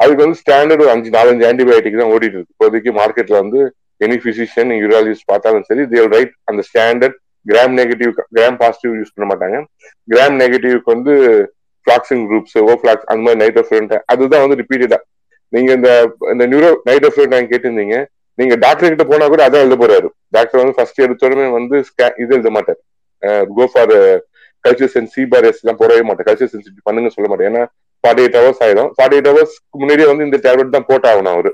அதுக்கு வந்து ஸ்டாண்டர்ட் ஒரு அஞ்சு நாலஞ்சு ஆன்டிபயோட்டிக் தான் ஓடிட்டு இருக்கு. இப்போதைக்கு மார்க்கெட்ல வந்து எனி பிசிஷியன் யூராலஜிஸ்ட் பார்த்தாலும் சரி தேல் ரைட் அந்த standard gram negative gram positive use பண்ண மாட்டாங்க. கிராம் நெகட்டிவ்க்கு வந்து ஃபிளாக்சின் குரூப்ஸ் ஓ ஃபிளாக்ஸ் அந்த மாதிரி நைட் நைட்ரோஃபிளண்ட் அதுதான் வந்து ரிப்பீட்டடா நீங்க இந்த இந்த நியூரோ நைட் நீங்க கேட்டிருந்தீங்க நீங்க டாக்டர் கிட்ட போனா கூட அதான் எழுத போறாரு. டாக்டர் வந்து ஃபர்ஸ்ட் எடுத்தோடனே வந்து இது எழுத மாட்டார். கோ ஃபார் கல்ச்சர் சென்ஸ் சிபாரஸ் எல்லாம் போடவே மாட்டேன் கல்ச்சர் சென்சிட்டி பண்ணுங்க சொல்ல மாட்டேன் ஏன்னா ஃபார்ட்டி எயிட் ஹவர்ஸ் ஆயிடும். ஃபார்ட்டி எயிட் ஹவர்ஸ்க்கு முன்னாடியே வந்து இந்த டேப்லெட் தான் போட்டாகணும் அவரு.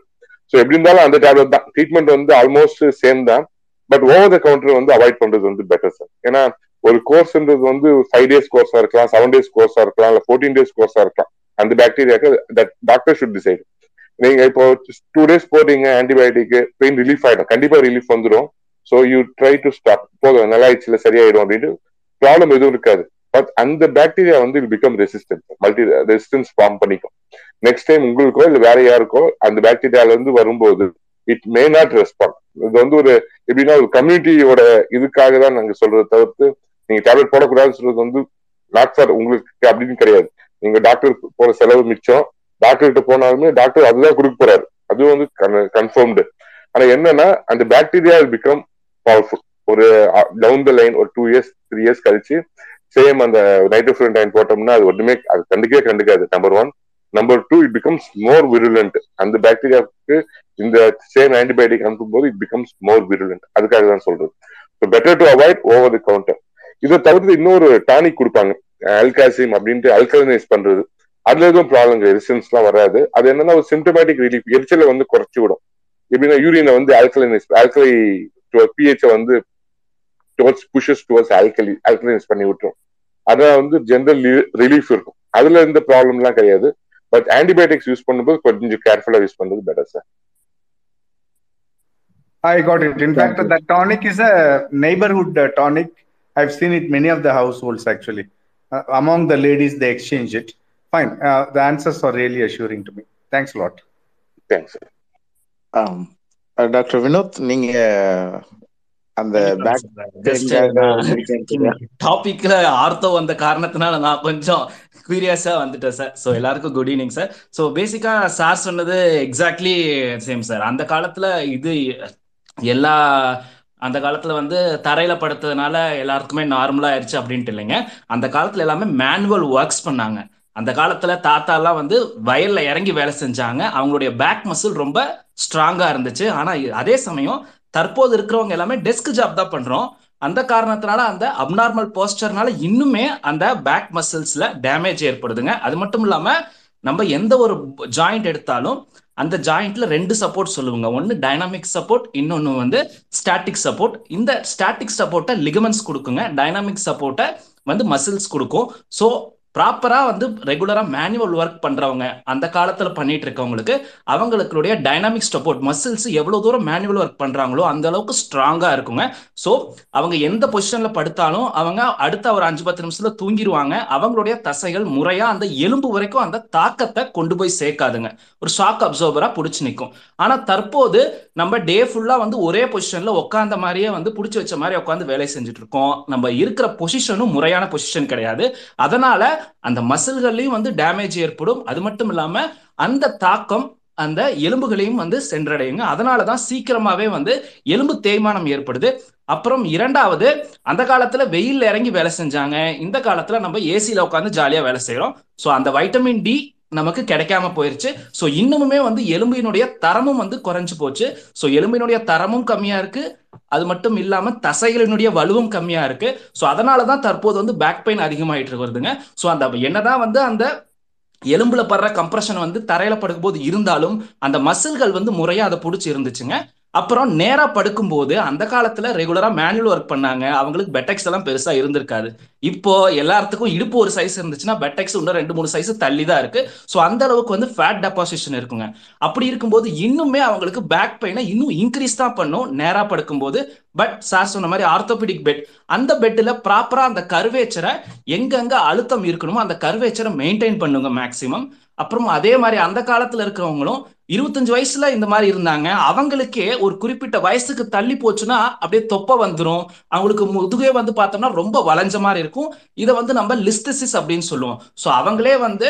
ஸோ எப்படி இருந்தாலும் அந்த டேப்லெட் தான். ட்ரீட்மெண்ட் வந்து ஆல்மோஸ்ட் சேம் தான். பட் ஓவர் த கவுண்டர் வந்து அவாய்ட் பண்றது வந்து பெட்டர் சார் ஏன்னா ஒரு கோர்ஸ்ன்றது வந்து ஃபைவ் டேஸ் கோர்ஸா இருக்கலாம் செவன் டேஸ் கோர்ஸா இருக்கலாம் இல்ல ஃபோர்டீன் டேஸ் கோர்ஸா இருக்கலாம். அந்த பாக்டீரியாக்கு டாக்டர் ஷுட் டிசைட் நீங்க இப்போ டூ டேஸ் போட்டீங்க ஆன்டிபயோட்டிக் பெயின் ரிலீஃப் ஆயிடும். கண்டிப்பா ரிலீஃப் வந்துடும் so you try to stop போதும் நல்லா ஆயிடுச்சுல சரியாயிடும் அப்படின்ட்டு ப்ராப்ளம் எதுவும் இருக்காது. பட் அந்த பாக்டீரியா வந்து become resistant multi resistance form பண்ணிக்கும். நெக்ஸ்ட் டைம் உங்களுக்கோ இல்ல வேற யாருக்கோ அந்த பாக்டீரியால இருந்து வரும்போது இட் மே நாட் ரெஸ்பாண்ட் இது வந்து ஒரு எப்படின்னா ஒரு கம்யூனிட்டியோட இதுக்காக தான் நாங்க சொல்றதை தவிர்த்து நீங்க டேப்லெட் போடக்கூடாதுன்னு சொல்றது வந்து நாட் ஃபார் உங்களுக்கு அப்படின்னு கிடையாது. நீங்க டாக்டர் போற செலவு மிச்சம். டாக்டர் கிட்ட போனாலுமே டாக்டர் அதுதான் கொடுக்க போறாரு. அது வந்து கன்ஃபார்ம்டு ஆனா என்னன்னா அந்த பாக்டீரியா பிகம் பவர்ஃபுல் ஒரு டவுன் த லைன் ஒரு டூ இயர்ஸ் த்ரீ இயர்ஸ் கழிச்சு சேம் அந்த நைட்ரோஃபிளன்டைன் போட்டோம்னா அது ஒண்ணுமே அது கண்டுக்கவே கண்டுக்காது. Number one number two it becomes more virulent அந்த பாக்டீரியாவுக்கு இந்த சேம் ஆன்டிபயோட்டிக் அனுப்பும்போது இட் பிகம்ஸ் மோர் விருலண்ட் அதுக்காக தான் சொல்றது better to avoid over the counter இதை தவிர்த்து இன்னொரு டானிக் கொடுப்பாங்க. அல்காசியம் அப்படின்ட்டு அல்கலைனைஸ் பண்றது. அதுல எதுவும் ப்ராப்ளம் ரெசிஸ்டன்ஸ் எல்லாம் வராது. அது என்னன்னா ஒரு சிம்டமேட்டிக் ரிலீஃப் எரிச்சலை வந்து குறைச்சி விடும். எப்படின்னா யூரினை வந்து ஆல்கலைனைஸ் ஆல்கலை பிஹெச் வந்து towards pushes towards alkali alkalinise பண்ணி விட்டுரும். அதான் வந்து ஜென்ரல் ரிலீஃப் இருக்கும். அதுல இந்த ப்ராப்ளம்லாம் கிடையாது. பட் ஆன்டிபயோட்டிக்ஸ் யூஸ் பண்ணும்போது கொஞ்சம் கேர்ஃபுல்லா யூஸ் பண்றது better sir I got it. In fact, that tonic is a neighborhood uh, tonic. I've seen it many of the households actually. Uh, among the ladies, they exchange it. Fine. Uh, the answers are really assuring to me. Thanks a lot. Thanks doctor Vinod நீங்க அந்த கண்டிப்பா back just பெயின்காக நான் குடிக்கிறதுக்கு டாபிக்ல ortho வந்த காரணத்தினால நான் கொஞ்சம் கியூரியஸா வந்துட்டேன் சார் ஸோ எல்லாருக்கும் குட் ஈவினிங் சார் ஸோ பேசிக்கா சார் சொன்னது எக்ஸாக்ட்லி சேம் சார் அந்த காலத்துல இது எல்லா அந்த காலத்துல வந்து தரையில படுத்ததுனால எல்லாருக்குமே நார்மலா ஆயிடுச்சு அப்படின்ட்டு இல்லைங்க. அந்த காலத்துல எல்லாமே மேனுவல் ஒர்க்ஸ் பண்ணாங்க. அந்த காலத்துல தாத்தா எல்லாம் வந்து வயல்ல இறங்கி வேலை செஞ்சாங்க. அவங்களுடைய பேக் மசில் ரொம்ப ஸ்ட்ராங்கா இருந்துச்சு. ஆனா அதே சமயம் தற்போது இருக்கிறவங்க எல்லாமே டெஸ்க் ஜாப் தான் பண்றோம். அந்த காரணத்தினால அந்த அப்நார்மல் போஸ்டர்னால இன்னுமே அந்த பேக் மசில்ஸ்ல டேமேஜ் ஏற்படுதுங்க. அது மட்டும் இல்லாம நம்ம எந்த ஒரு ஜாயிண்ட் எடுத்தாலும் அந்த ஜாயிண்ட்ல ரெண்டு சப்போர்ட் சொல்லுவாங்க. ஒன்னு டைனாமிக் சப்போர்ட் இன்னொன்னு வந்து ஸ்டாட்டிக் சப்போர்ட் இந்த ஸ்டாட்டிக் சப்போர்ட்டை லிகமெண்ட்ஸ் கொடுக்குங்க. டைனாமிக் சப்போர்ட்டை வந்து மசில்ஸ் கொடுக்கும். ஸோ ப்ராப்பரா வந்து ரெகுலரா மேனுவல் ஒர்க் பண்றவங்க அந்த காலத்துல பண்ணிட்டு இருக்கவங்களுக்கு அவங்களுடைய டைனாமிக் சப்போர்ட் மசில்ஸ் எவ்வளவு தூரம் மேனுவல் ஒர்க் பண்றாங்களோ அந்த அளவுக்கு ஸ்ட்ராங்கா இருக்குங்க. ஸோ அவங்க எந்த பொசிஷன்ல படுத்தாலும் அவங்க அடுத்த ஒரு அஞ்சு பத்து நிமிஷத்துல தூங்கிடுவாங்க அவங்களுடைய தசைகள் முறையா அந்த எலும்பு வரைக்கும் அந்த தாக்கத்தை கொண்டு போய் சேர்க்காதுங்க. ஒரு ஷாக் அப்சர்வரா பிடிச்சி நிற்கும் ஆனா தற்போது நம்ம டே ஃபுல்லா வந்து ஒரே பொசிஷன்ல உட்காந்த மாதிரியே வந்து பிடிச்சி வச்ச மாதிரி உட்காந்து வேலை செஞ்சுட்டு இருக்கோம். நம்ம இருக்கிற பொசிஷனும் முறையான பொசிஷன் கிடையாது. அதனால அந்த மசில்கள்லையும் வந்து டேமேஜ் ஏற்படும். அது மட்டும் இல்லாம அந்த தாக்கம் அந்த எலும்புகளையும் வந்து சென்றடையுங்க. அதனால தான் சீக்கிரமாவே வந்து எலும்பு தேய்மானம் ஏற்படுது. அப்புறம் இரண்டாவது அந்த காலத்துல வெயில்ல இறங்கி வேலை செஞ்சாங்க. இந்த காலத்துல நம்ம ஏசியில உட்காந்து ஜாலியா வேலை செய்யறோம் ஸோ அந்த வைட்டமின் டி நமக்கு கிடைக்காம போயிருச்சு. ஸோ இன்னுமுமே வந்து எலும்பினுடைய தரமும் வந்து குறைஞ்சு போச்சு. ஸோ எலும்பினுடைய தரமும் கம்மியா இருக்கு. அது மட்டும் இல்லாம தசைகளினுடைய வலுவும் கம்மியா இருக்கு. ஸோ அதனால தான் தற்போது வந்து பேக் பெயின் அதிகமாயிட்டு வருதுங்க ஸோ அந்த என்னதான் வந்து அந்த எலும்புல படுற கம்ப்ரெஷன் வந்து தரையில படுக்கும்போது இருந்தாலும் அந்த மசில்கள் வந்து முறையா அதை பிடிச்சி இருந்துச்சுங்க. அப்புறம் நேரா படுக்கும்போது அந்த காலத்துல ரெகுலரா மேனுவல் ஒர்க் பண்ணாங்க. அவங்களுக்கு பெட்டெக்ஸ் எல்லாம் பெருசா இருந்திருக்காரு இப்போ எல்லாத்துக்கும் இடுப்பு ஒரு சைஸ் இருந்துச்சுன்னா பெட்டெக்ஸ் இன்னும் ரெண்டு மூணு சைஸ் தள்ளி தான் இருக்கு. ஸோ அந்த அளவுக்கு வந்து ஃபேட் டெபாசிஷன் இருக்குங்க. அப்படி இருக்கும்போது இன்னுமே அவங்களுக்கு பேக் பெயினை இன்னும் இன்க்ரீஸ் தான் பண்ணும் நேரா படுக்கும்போது. பட் சார் சொன்ன மாதிரி ஆர்த்தோபெடிக் பெட் அந்த பெட்டில் ப்ராப்பரா அந்த கர்வேச்சரை எங்கெங்க அழுத்தம் இருக்கணுமோ அந்த கர்வேச்சரை மெயின்டைன் பண்ணுங்க மேக்சிமம் அப்புறம் அதே மாதிரி அந்த காலத்துல இருக்கிறவங்களும் இருபத்தஞ்சு வயசுல இந்த மாதிரி இருந்தாங்க. அவங்களுக்கே ஒரு குறிப்பிட்ட வயசுக்கு தள்ளி போச்சுன்னா அப்படியே தொப்பை வந்துடும் அவங்களுக்கு முதுகே வந்து பார்த்தோம்னா ரொம்ப வளைஞ்ச மாதிரி இருக்கும். இதை வந்து நம்ம லிஸ்டசிஸ் அப்படின்னு சொல்லுவோம். ஸோ அவங்களே வந்து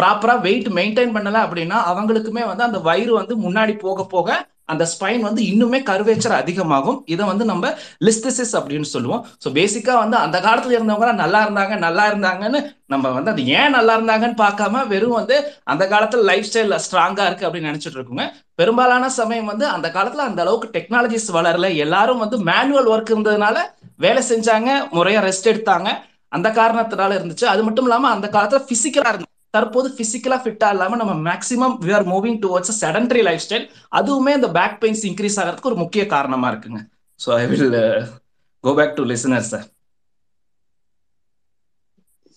ப்ராப்பரா வெயிட் மெயின்டைன் பண்ணல அப்படின்னா அவங்களுக்குமே வந்து அந்த வயிறு வந்து முன்னாடி போக போக அந்த ஸ்பைன் வந்து இன்னுமே கருவேச்சர் அதிகமாகும். இதை வந்து நம்ம லிஸ்டிசிஸ் அப்படின்னு சொல்லுவோம். ஸோ பேசிக்கா வந்து அந்த காலத்துல இருந்தவங்க நல்லா இருந்தாங்க நல்லா இருந்தாங்கன்னு நம்ம வந்து அது ஏன் நல்லா இருந்தாங்கன்னு பார்க்காம வெறும் வந்து அந்த காலத்துல லைஃப் ஸ்டைல் ஸ்ட்ராங்கா இருக்கு அப்படின்னு நினைச்சிட்டு இருக்கோங்க. பெரும்பாலான சமயம் வந்து அந்த காலத்துல அந்த அளவுக்கு டெக்னாலஜிஸ் வளரல. எல்லாரும் வந்து மேனுவல் ஒர்க் இருந்ததுனால வேலை செஞ்சாங்க முறையா ரெஸ்ட் எடுத்தாங்க. அந்த காரணத்தினால இருந்துச்சு. அது மட்டும் இல்லாம அந்த காலத்துல பிசிக்கலா இருந்து தற்போது பிசிக்கலா ஃபிட்டா இல்லாம நம்ம maximum we are moving towards sedentary lifestyle அதுவுமே இந்த பேக் பெயின்ஸ் இன்க்ரீஸ் ஆகிறதுக்கு ஒரு முக்கிய காரணமா இருக்குங்க. So I will go back to listener sir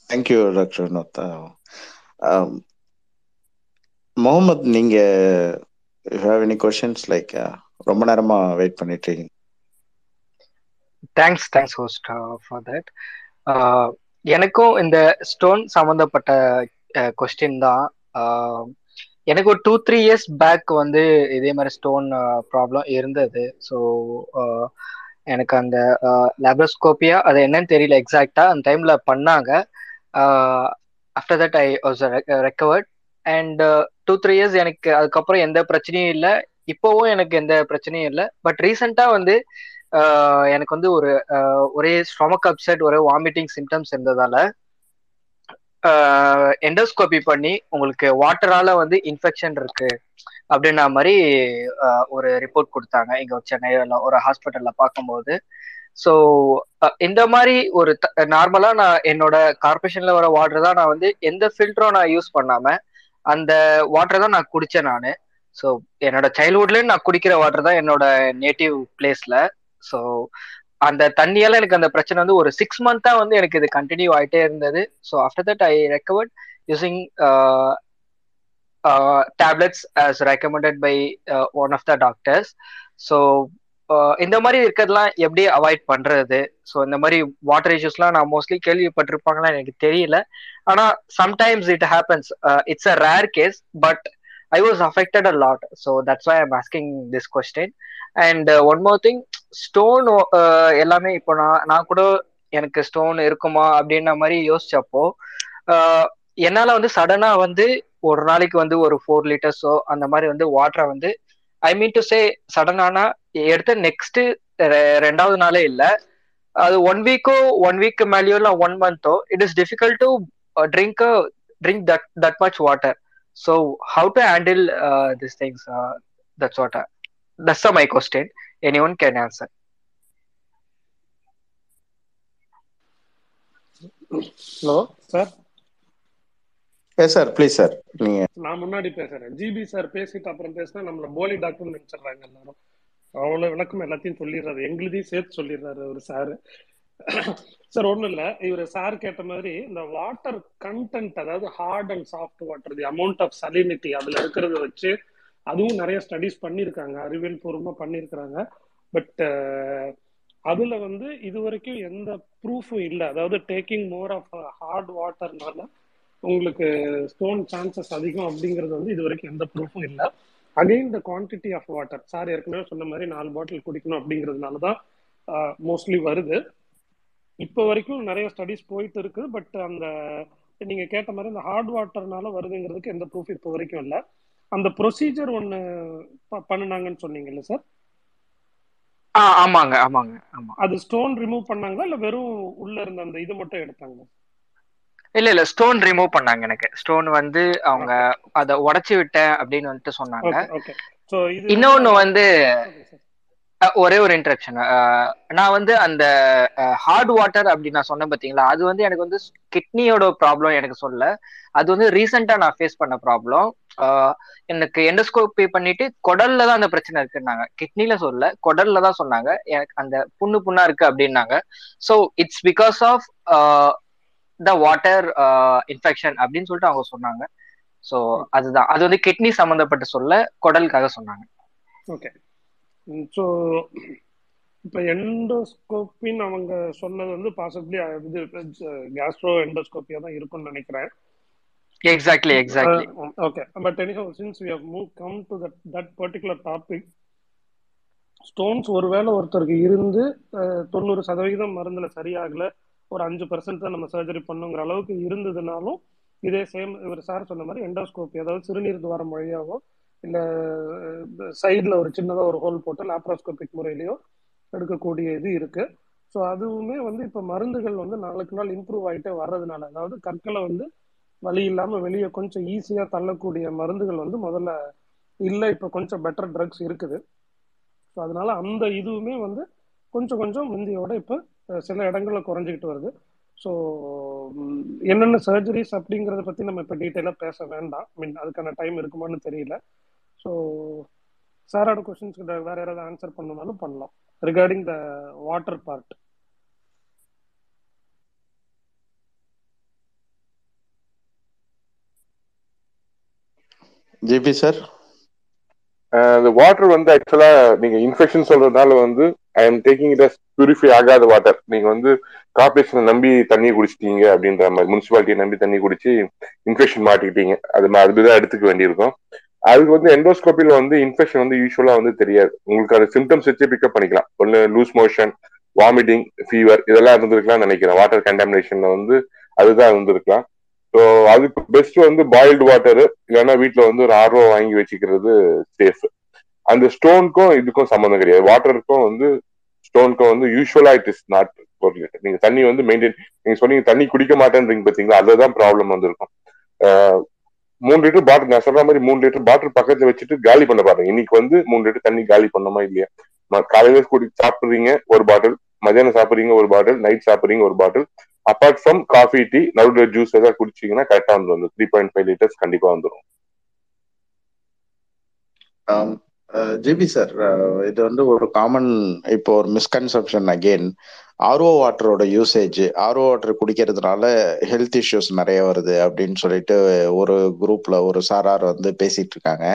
thank you doctor நோத்தா Mohammed நீங்க ஹேவ் எனி கொஷின்ஸ் லைக் ரொம்ப நேரமா வெயிட் பண்ணிட்டு இருக்கீங்க. Thanks thanks host for that எனக்கும் இந்த ஸ்டோன் சம்மந்தப்பட்ட கொஸ்டின் தான். எனக்கு ஒரு டூ த்ரீ இயர்ஸ் பேக் வந்து இதே மாதிரி ஸ்டோன் ப்ராப்ளம் இருந்தது. ஸோ எனக்கு அந்த லேப்ரோஸ்கோப்பியா அது என்னன்னு தெரியல எக்ஸாக்டா அந்த டைம்ல பண்ணாங்க. After that I was recovered and two three years எனக்கு அதுக்கப்புறம் எந்த பிரச்சனையும் இல்லை. இப்போவும் எனக்கு எந்த பிரச்சனையும் இல்லை. பட் ரீசெண்டாக வந்து எனக்கு வந்து ஒரு ஒரே ஸ்டொமக் அப்செட் ஒரே வாமிட்டிங் சிம்டம்ஸ் இருந்ததால எண்டோஸ்கோபி பண்ணி உங்களுக்கு வாட்டரால வந்து இன்ஃபெக்ஷன் இருக்கு அப்படின்ன மாதிரி ஒரு ரிப்போர்ட் கொடுத்தாங்க. இங்க சென்னையில ஒரு ஹாஸ்பிட்டல்ல பார்க்கும்போது. ஸோ இந்த மாதிரி ஒரு நார்மலா நான் என்னோட கார்பரேஷன்ல வர வாட்டர் தான் நான் வந்து எந்த ஃபில்டரும் நான் யூஸ் பண்ணாம அந்த வாட்டர் தான் நான் குடிச்சேன் நான். ஸோ என்னோட சைல்ட்ஹுட்ல நான் குடிக்கிற வாட்டர் தான் என்னோட நேட்டிவ் பிளேஸ்ல ஸோ அந்த தண்ணியால எனக்கு அந்த பிரச்சனை வந்து ஒரு சிக்ஸ் மந்த்தா வந்து எனக்கு இது கண்டினியூ ஆயிட்டே இருந்தது. So after that I recovered using tablets as recommended by one of the doctors so இந்த மாதிரி இருக்கிறதுலாம் எப்படி அவாய்ட் பண்றது? ஸோ இந்த மாதிரி வாட்டர் இஷ்யூஸ்லாம் நான் மோஸ்ட்லி கேள்விப்பட்டிருப்பாங்களா எனக்கு தெரியல. ஆனா sometimes it happens it's a rare case but I was affected a lot so that's why I'm asking this question and one more thing stone எல்லாமே இப்போ நான் நான் கூட எனக்கு ஸ்டோன் இருக்குமா அப்படின்ற மாதிரி யோசிச்சப்போ என்னால் என்னால வந்து சடனா வந்து ஒரு நாளைக்கு வந்து ஒரு ஃபோர் லிட்டர்ஸோ அந்த மாதிரி வந்து வாட்டரை வந்து ஐ மீன் டு சே சடனானா எடுத்த நெக்ஸ்ட் uh, ரெண்டாவது நாளே இல்லை. அது ஒன் வீக்கோ ஒன் வீக் மேலேயோ இல்லை one மந்தோ it is difficult to drink drink that that much water so how to handle this things that's what that's my question anyone can answer hello sir yes sir please sir நீங்க நான் முன்னாடி பேசுறேன். GB sir பேசிட்டு அப்புறம் பேசினா நம்மள போலி doctor நினைச்சிடுறாங்க எல்லாரும். அவ்வளவு விளக்கம் எல்லாத்தையும் சொல்லிடுறாரு. எங்களுதையும் சேர்த்து சொல்லிடுறாரு ஒரு சார் சார் ஒண்ணும் இல்ல. இவர் சார் கேட்ட மாதிரி இந்த வாட்டர் கண்டென்ட் அதாவது hard and soft water the amount of salinity அதுல இருக்கிறத வச்சு அதுவும் நிறைய ஸ்டடிஸ் பண்ணியிருக்காங்க அறிவியல் பூர்வமா பண்ணியிருக்கிறாங்க பட் அதுல வந்து இது வரைக்கும் எந்த ப்ரூஃபும் இல்லை. அதாவது டேக்கிங் மோர் ஆஃப் ஹார்ட் வாட்டர்னால உங்களுக்கு ஸ்டோன் சான்சஸ் அதிகம் அப்படிங்கிறது வந்து இது வரைக்கும் எந்த ப்ரூஃபும் இல்லை. Again the quantity of water sir ஏற்கனவே சொன்ன மாதிரி நாலு பாட்டில் குடிக்கணும் அப்படிங்கிறதுனால தான் மோஸ்ட்லி வருது. இப்போ வரைக்கும் நிறைய ஸ்டடிஸ் போயிட்டு இருக்கு பட் அந்த நீங்க கேட்ட மாதிரி இந்த ஹார்ட் வாட்டர்னால வருதுங்கிறதுக்கு எந்த ப்ரூஃப் இப்போ வரைக்கும் இல்லை. அந்த ப்ரொசீஜர் ஒன்று பண்ணினாங்கன்னு சொன்னீங்கல்ல சார் ஆ ஆமாங்க ஆமாங்க ஆமா. அது ஸ்டோன் ரிமூவ் பண்ணாங்களா? இல்ல வெறும் உள்ள இருந்த அந்த இது மட்டும் எடுத்தாங்க இல்ல இல்ல ஸ்டோன் ரிமூவ் பண்ணாங்க எனக்கு. ஸ்டோன் வந்து அவங்க அத உடைச்சு விட்டேன் அப்படின்னு வந்துட்டு சொன்னாங்க. இன்னொன்னு வந்து ஒரே ஒரு இன்ட்ரப்ஷன் நான் வந்து அந்த ஹார்ட் வாட்டர் அப்படி நான் சொன்னேன் பாத்தீங்களா? அது வந்து எனக்கு வந்து கிட்னியோட ப்ராப்ளம் எனக்கு சொல்ல அது வந்து ரீசெண்டா நான் ஃபேஸ் பண்ண ப்ராப்ளம் எனக்கு எண்டோஸ்கோபி பண்ணிட்டு குடல்ல தான் அந்த பிரச்சனை இருக்குன்னாங்க. கிட்னில சொல்ல குடல்ல தான் சொன்னாங்க. எனக்கு அந்த புண்ணு புண்ணா இருக்கு அப்படின்னாங்க. So it's because of the water infection அப்படின்னு சொல்லிட்டு அவங்க சொன்னாங்க. ஸோ அதுதான். அது வந்து கிட்னி சம்மந்தப்பட்ட சொல்ல குடலுக்காக சொன்னாங்க. ஓகே ஸோ இப்போ எண்டோஸ்கோப்பின்னு அவங்க சொன்னது வந்து பாசிபிளி இது கேஸ்ட்ரோ எண்டோஸ்கோப்பியா தான் இருக்கும்னு நினைக்கிறேன். Exactly exactly okay but anyhow since we have move come to that that particular topic stones ஒருவேளை ஒருத்தருக்கு இருந்து தொண்ணூறு சதவிகிதம் மருந்துல சரியாகல ஒரு அஞ்சு பர்சன்ட் தான் நம்ம சர்ஜரி பண்ணுங்கிற அளவுக்கு இருந்ததுனாலும் இதே சேம் இவர் சார் சொன்ன மாதிரி எண்டோஸ்கோப்பி அதாவது சிறுநீர் துவாரம் வழியாவோ இல்ல சைடில் ஒரு சின்னதாக ஒரு ஹோல் போட்டு லாப்ராஸ்கோபிக் முறையிலையோ எடுக்கக்கூடிய இது இருக்கு. ஸோ அதுவுமே வந்து இப்போ மருந்துகள் வந்து நாளுக்கு நாள் இம்ப்ரூவ் ஆகிட்டே வர்றதுனால அதாவது கற்களை வந்து வழி இல்லாமல் வெளியே கொஞ்சம் ஈஸியாக தள்ளக்கூடிய மருந்துகள் வந்து முதல்ல இல்லை இப்போ கொஞ்சம் பெட்டர் ட்ரக்ஸ் இருக்குது. ஸோ அதனால அந்த இதுவுமே வந்து கொஞ்சம் கொஞ்சம் முந்தையோட இப்போ சில இடங்கள்ல குறைஞ்சிக்கிட்டு வருது. ஸோ என்னென்ன சர்ஜரிஸ் அப்படிங்கிறத பற்றி நம்ம இப்போ டீட்டெயிலாக பேச வேண்டாம். மீன் அதுக்கான டைம் இருக்குமான்னு தெரியல. ஸோ சாரோட கொஸ்டின்ஸ்க்கு வேற யாராவது ஆன்சர் பண்ணனாலும் பண்ணலாம். Regarding the water part GP sir? அந்த வாட்டர் வந்து ஆக்சுவலா நீங்க இன்ஃபெக்ஷன் சொல்றதுனால வந்து I am taking it as purify ஆகாத வாட்டர் நீங்க வந்து கார்பரேஷனை நம்பி தண்ணி குடிச்சிட்டீங்க அப்படின்ற மாதிரி முனிசிபாலிட்டியை நம்பி தண்ணி குடிச்சு இன்ஃபெக்ஷன் மாட்டிக்கிட்டீங்க. அது அதுதான் எடுத்துக்க வேண்டியிருக்கும். அதுக்கு வந்து எண்டோஸ்கோப்பில வந்து இன்ஃபெக்ஷன் வந்து யூஸ்வலா வந்து தெரியாது. உங்களுக்கு அது சிம்டம்ஸ் வச்சு பிக்கப் பண்ணிக்கலாம். ஒன்று லூஸ் மோஷன் வாமிட்டிங் ஃபீவர் இதெல்லாம் இருந்திருக்கலாம் நினைக்கிறேன். வாட்டர் கண்டாமினேஷன்ல வந்து அதுதான் இருந்திருக்கலாம். ஸோ அதுக்கு பெஸ்ட் வந்து பாயில்டு வாட்டர் இல்லைன்னா வீட்டில் வந்து ஒரு ஆர்வோ வாங்கி வச்சுக்கிறது சேஃப் அந்த ஸ்டோனுக்கும் இதுக்கும் சம்மந்தம் கிடையாது. வாட்டருக்கும் வந்து ஸ்டோனுக்கும் வந்து யூஸ்வலா இட் இஸ் நாட் கோரிலேட்டட் நீங்க தண்ணி வந்து மெயின்டைன் நீங்க சொன்னீங்க தண்ணி குடிக்க மாட்டேன்றீங்க பாத்தீங்களா? அதுதான் ப்ராப்ளம் வந்திருக்கும். ஆஹ் மூணு லிட்டர் பாட்டில் நான் சொல்ற மாதிரி மூணு லிட்டர் பாட்டில் பக்கத்துல வச்சுட்டு காலி பண்ண பாருங்க. இன்னைக்கு வந்து மூணு லிட்டர் தண்ணி காலி பண்ணோமா இல்லையா? காலையில குடி சாப்பிடுறீங்க ஒரு பாட்டில் மதியானம் சாப்பிடுறீங்க ஒரு பாட்டில் நைட் சாப்பிடுறீங்க ஒரு bottle apart from coffee tea நடுவில் ஜூஸ் ஏதாவது குடிச்சீங்கன்னா கரெக்டா வந்துடும் த்ரீ பாயிண்ட் ஃபைவ் லிட்டர்ஸ் கண்டிப்பா வந்துடும் ஜிபி சார் இது வந்து ஒரு காமன் இப்போ ஒரு மிஸ்கன்செப்ஷன் அகெயின் ஆர்ஓ வாட்டரோட யூசேஜ் ஆர்ஓ வாட்டர் குடிக்கிறதுனால ஹெல்த் இஷ்யூஸ் நிறைய வருது அப்படின்னு சொல்லிட்டு ஒரு குரூப்ல ஒரு சாரார் வந்து பேசிட்டு இருக்காங்க.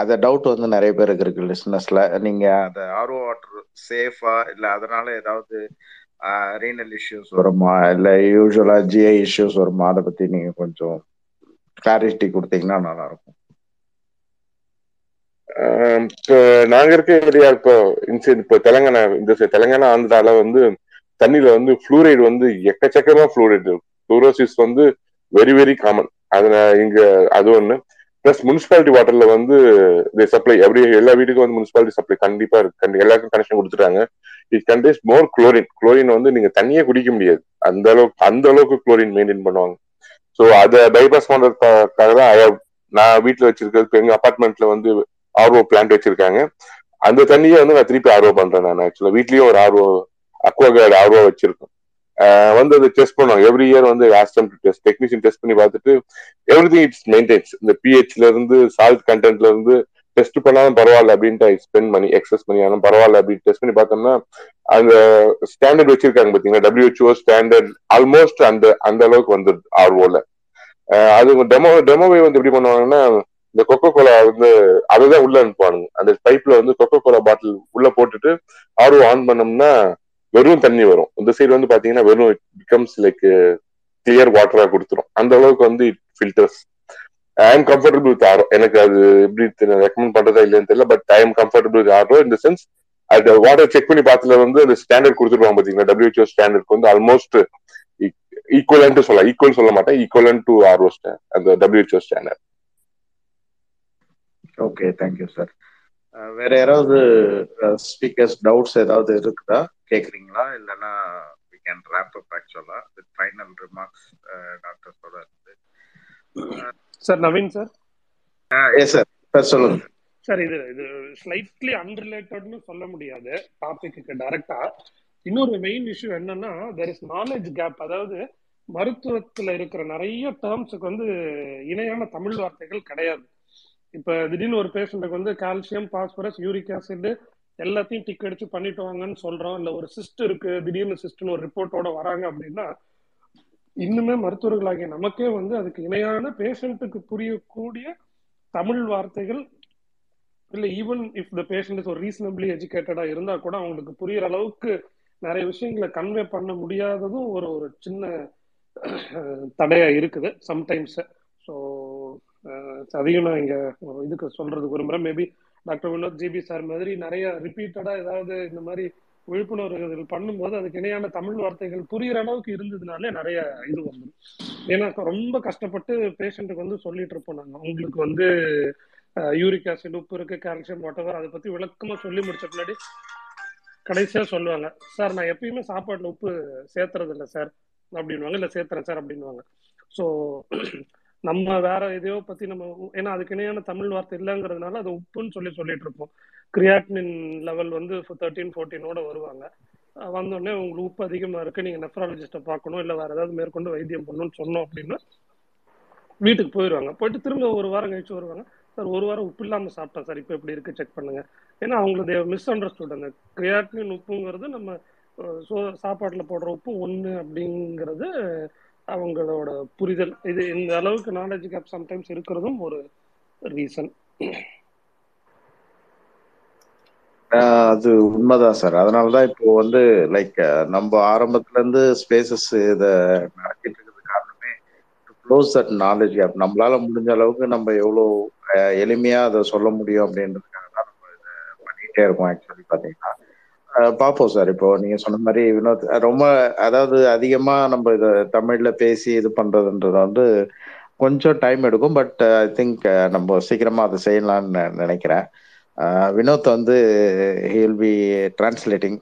அந்த டவுட் வந்து நிறைய பேருக்கு இருக்கு லிஸ்னஸ்ல நீங்க அந்த ஆர்ஓ வாட்டர் சேஃபா இல்ல அதனால ஏதாவது ரீனல் இஷ்யூஸ் வருமா? இல்ல யூஸ்வலா ஜிஐ இஷ்யூஸ் வருமா? அதை பத்தி நீங்க கொஞ்சம் கிளாரிட்டி கொடுத்தீங்கன்னா நல்லா இருக்கும் இப்போ நாங்க இருக்க ஏரியா இப்போ இன்சைட் இப்போ தெலுங்கானா இந்த தெலங்கானா ஆந்திரால வந்து தண்ணியில வந்து ஃப்ளூரைடு வந்து எக்கச்சக்கமா ஃப்ளூரைடு ஃப்ளூரோசிஸ் வந்து வெரி வெரி காமன் அதுல இங்க அது ஒண்ணு. பிளஸ் முனிசிபாலிட்டி வாட்டர்ல வந்து சப்ளை எப்படி எல்லா வீட்டுக்கும் வந்து முனிசிபாலிட்டி சப்ளை கண்டிப்பா இருக்கு. எல்லாருக்கும் கனெக்ஷன் கொடுத்துட்டாங்க. It contains more chlorine chlorine வந்து நீங்க தண்ணியே குடிக்க முடியாது. அந்த அளவுக்கு அந்த அளவுக்கு குளோரின் மெயின்டைன் பண்ணுவாங்க. ஸோ அதை பைபாஸ் பண்றதுக்காக தான் நான் வீட்டுல வச்சிருக்கிறதுக்கு எங்க அபார்ட்மெண்ட்ல வந்து ஆர்ஓ பிளான்ட் வச்சிருக்காங்க. அந்த தண்ணியை வந்து நான் திருப்பி ஆர்ஓ பண்றேன் நான். ஆக்சுவலா வீட்லயும் ஒரு ஆர்ஓ அக்வாகார்டு ஆர்வா வச்சிருக்கோம். வந்து அதை டெஸ்ட் பண்ணுவோம் எவ்ரி இயர் வந்து ஆஸ்டம் டெஸ்ட் டெக்னீஷியன் டெஸ்ட் பண்ணி பார்த்துட்டு எவ்ரி திங் இட்ஸ் மெயின்டைன்ஸ் இந்த பிஹெச்ல இருந்து சால்ட் கண்டென்ட்ல இருந்து டெஸ்ட் பண்ணாலும் பரவாயில்ல அப்படின்ட்டு ஐ ஸ்பெண்ட் பண்ணி எக்ஸஸ் பண்ணி ஆனாலும் பரவாயில்ல அப்படின்னு டெஸ்ட் பண்ணி பார்த்தோம்னா அந்த ஸ்டாண்டர்ட் வச்சிருக்காங்க பாத்தீங்கன்னா டபிள்யூஹெச்ஓ ஸ்டாண்டர்ட் ஆல்மோஸ்ட் அந்த அந்த அளவுக்கு வந்துருது ஆர்வோல அது டெமோ டெமோவை வந்து எப்படி பண்ணுவாங்கன்னா இந்த கொக்கோ கோலா வந்து அதுதான் உள்ள அனுப்புவானுங்க. அந்த பைப்ல வந்து கொக்கோ கோலா பாட்டில் உள்ள போட்டுட்டு ஆர்ஓ ஆன் பண்ணோம்னா வெறும் தண்ணி வரும். இந்த சைடு வந்து பாத்தீங்கன்னா வெறும் பிகம்ஸ் லைக் கிளியர் வாட்டரா கொடுத்துரும். அந்த அளவுக்கு வந்து it filters I am comfortable with RO எனக்கு அது எப்படி ரெக்கமெண்ட் பண்றதா இல்லைன்னு தெரியல but I am comfortable with RO இந்த சென்ஸ் அது வாட்டர் செக் பண்ணி பார்த்ததுல வந்து அந்த ஸ்டாண்டர்ட் கொடுத்துருவாங்க பாத்தீங்களா? டபிள்யூஹெச்ஓ ஸ்டாண்டர்ட்க்கு வந்து ஆல்மோஸ்ட் ஈக்குவலன்ட் e-, சொல்லலாம். ஈக்குவல் சொல்ல மாட்டேன். ஈக்குவலன் டு ஆர்ஓ அந்த WHO standard okay thank you sir வேற யாராவது ஸ்பீக்கர்ஸ் டவுட்ஸ் ஏதாவது இருக்குதா? கேக்குறீங்களா? இல்லைன்னா வி கேன் ரேப் அப் ஆக்சுவலா வித் ஃபைனல் ரிமார்க்ஸ் டாக்டர்ஸோட இருந்து sir Naveen sir yes sir sir சொல்லுங்க. சார் இது இது ஸ்லைட்லி அன்ரிலேட்டட்னு சொல்ல முடியாது. டாபிக்கு டைரக்டா இன்னொரு மெயின் இஷ்யூ என்னன்னா தெர் இஸ் நாலேஜ் கேப் அதாவது மருத்துவத்துல இருக்கிற நிறைய டேர்ம்ஸுக்கு வந்து இணையான தமிழ் வார்த்தைகள் கிடையாது. இப்ப திடீர்னு ஒரு பேஷண்ட்டுக்கு வந்து கால்சியம் பாஸ்பரஸ் யூரிக் ஆசிட் எல்லாத்தையும் டிக் அடிச்சு பண்ணிட்டு வாங்கன்னு சொல்றோம். இல்ல ஒரு சிஸ்ட் இருக்கு திடீர்னு சிஸ்ட்னு ஒரு ரிப்போர்ட்டோட வராங்க அப்படின்னா இன்னுமே மருத்துவர்களாகிய நமக்கே வந்து அதுக்கு இணையான பேஷண்ட்டுக்கு புரியக்கூடிய தமிழ் வார்த்தைகள் இல்ல even if the patient is ஒரு ரீசனபிளி எஜுகேட்டடா இருந்தா கூட அவங்களுக்கு புரியற அளவுக்கு நிறைய விஷயங்களை கன்வே பண்ண முடியாததும் ஒரு ஒரு சின்ன தடையா இருக்குது சம்டைம்ஸ் ஸோ அதையும் நான் இங்க இதுக்கு சொல்றதுக்கு விரும்புறேன். Maybe doctor Vinod GP sir மாதிரி நிறைய ரிப்பீட்டடா ஏதாவது இந்த மாதிரி விழிப்புணர்வுகள் பண்ணும்போது அதுக்கு இணையான தமிழ் வார்த்தைகள் புரியுற அளவுக்கு இருந்ததுனாலே நிறைய இது வந்துடும் ஏன்னா ரொம்ப கஷ்டப்பட்டு பேஷண்ட்டுக்கு வந்து சொல்லிட்டு இருப்போம் நாங்கள் உங்களுக்கு வந்து யூரிக் ஆசிட் உப்பு இருக்கு கால்சியம் வாட்டவர் அதை பத்தி விளக்கமா சொல்லி முடிச்ச பின்னாடி கடைசியா சொல்லுவாங்க சார் நான் எப்பயுமே சாப்பாட்டுல உப்பு சேர்த்துறது இல்லை சார் அப்படின்வாங்க இல்ல சேர்த்துறேன் சார் அப்படின்வாங்க ஸோ நம்ம வேற எதையோ பத்தி நம்ம ஏன்னா அதுக்கு இணையான தமிழ் வார்த்தை இல்லைங்கிறதுனால அது உப்புன்னு சொல்லி சொல்லிட்டு இருப்போம் கிரியாட்டினின் லெவல் வந்து தேர்ட்டீன் ஃபோர்டீனோட வருவாங்க. வந்தோடனே உங்களுக்கு உப்பு அதிகமா இருக்கு நீங்க நெஃப்ராலஜிஸ்ட பார்க்கணும் இல்லை வேற ஏதாவது மேற்கொண்டு வைத்தியம் பண்ணணும்னு சொன்னோம் அப்படின்னா வீட்டுக்கு போயிடுவாங்க போயிட்டு திரும்ப ஒரு வாரம் கழிச்சு வருவாங்க. சார் ஒரு வாரம் உப்பு இல்லாம சாப்பிட்டேன் சார் இப்போ எப்படி இருக்கு? செக் பண்ணுங்க. ஏன்னா அவங்களுக்கு மிஸ் அண்டர்ஸ்டுட் அந்த உப்புங்கிறது நம்ம சோ போடுற உப்பு ஒன்று அப்படிங்கிறது அவங்களோட புரிதல். இது இந்த அளவுக்கு நாலேஜ் கேப் சம்டைம்ஸ் இருக்கிறதும் ஒரு ரீசன் அது உண்மைதான் சார் அதனாலதான் இப்போ வந்து லைக் நம்ம ஆரம்பத்துல இருந்து ஸ்பேசஸ் இத நடத்திட்டு இருக்கிறது காரணமே க்ளோஸ் தட் நாலேஜ் கேப் நம்மளால முடிஞ்ச அளவுக்கு நம்ம எவ்வளோ எளிமையா அதை சொல்ல முடியும் அப்படின்றதுக்காக தான் நம்ம இதை பண்ணிட்டே இருக்கோம் ஆக்சுவலி பாத்தீங்கன்னா பார்ப்போம் சார். இப்போ நீங்க சொன்ன மாதிரி வினோத் ரொம்ப அதாவது அதிகமா நம்ம இதை தமிழ்ல பேசி இது பண்றதுன்றது வந்து கொஞ்சம் டைம் எடுக்கும். பட் ஐ திங்க் நம்ம சீக்கிரமா அதை செய்யலாம்னு நினைக்கிறேன். வினோத் வந்து ஹில் பி டிரான்ஸ்லேட்டிங்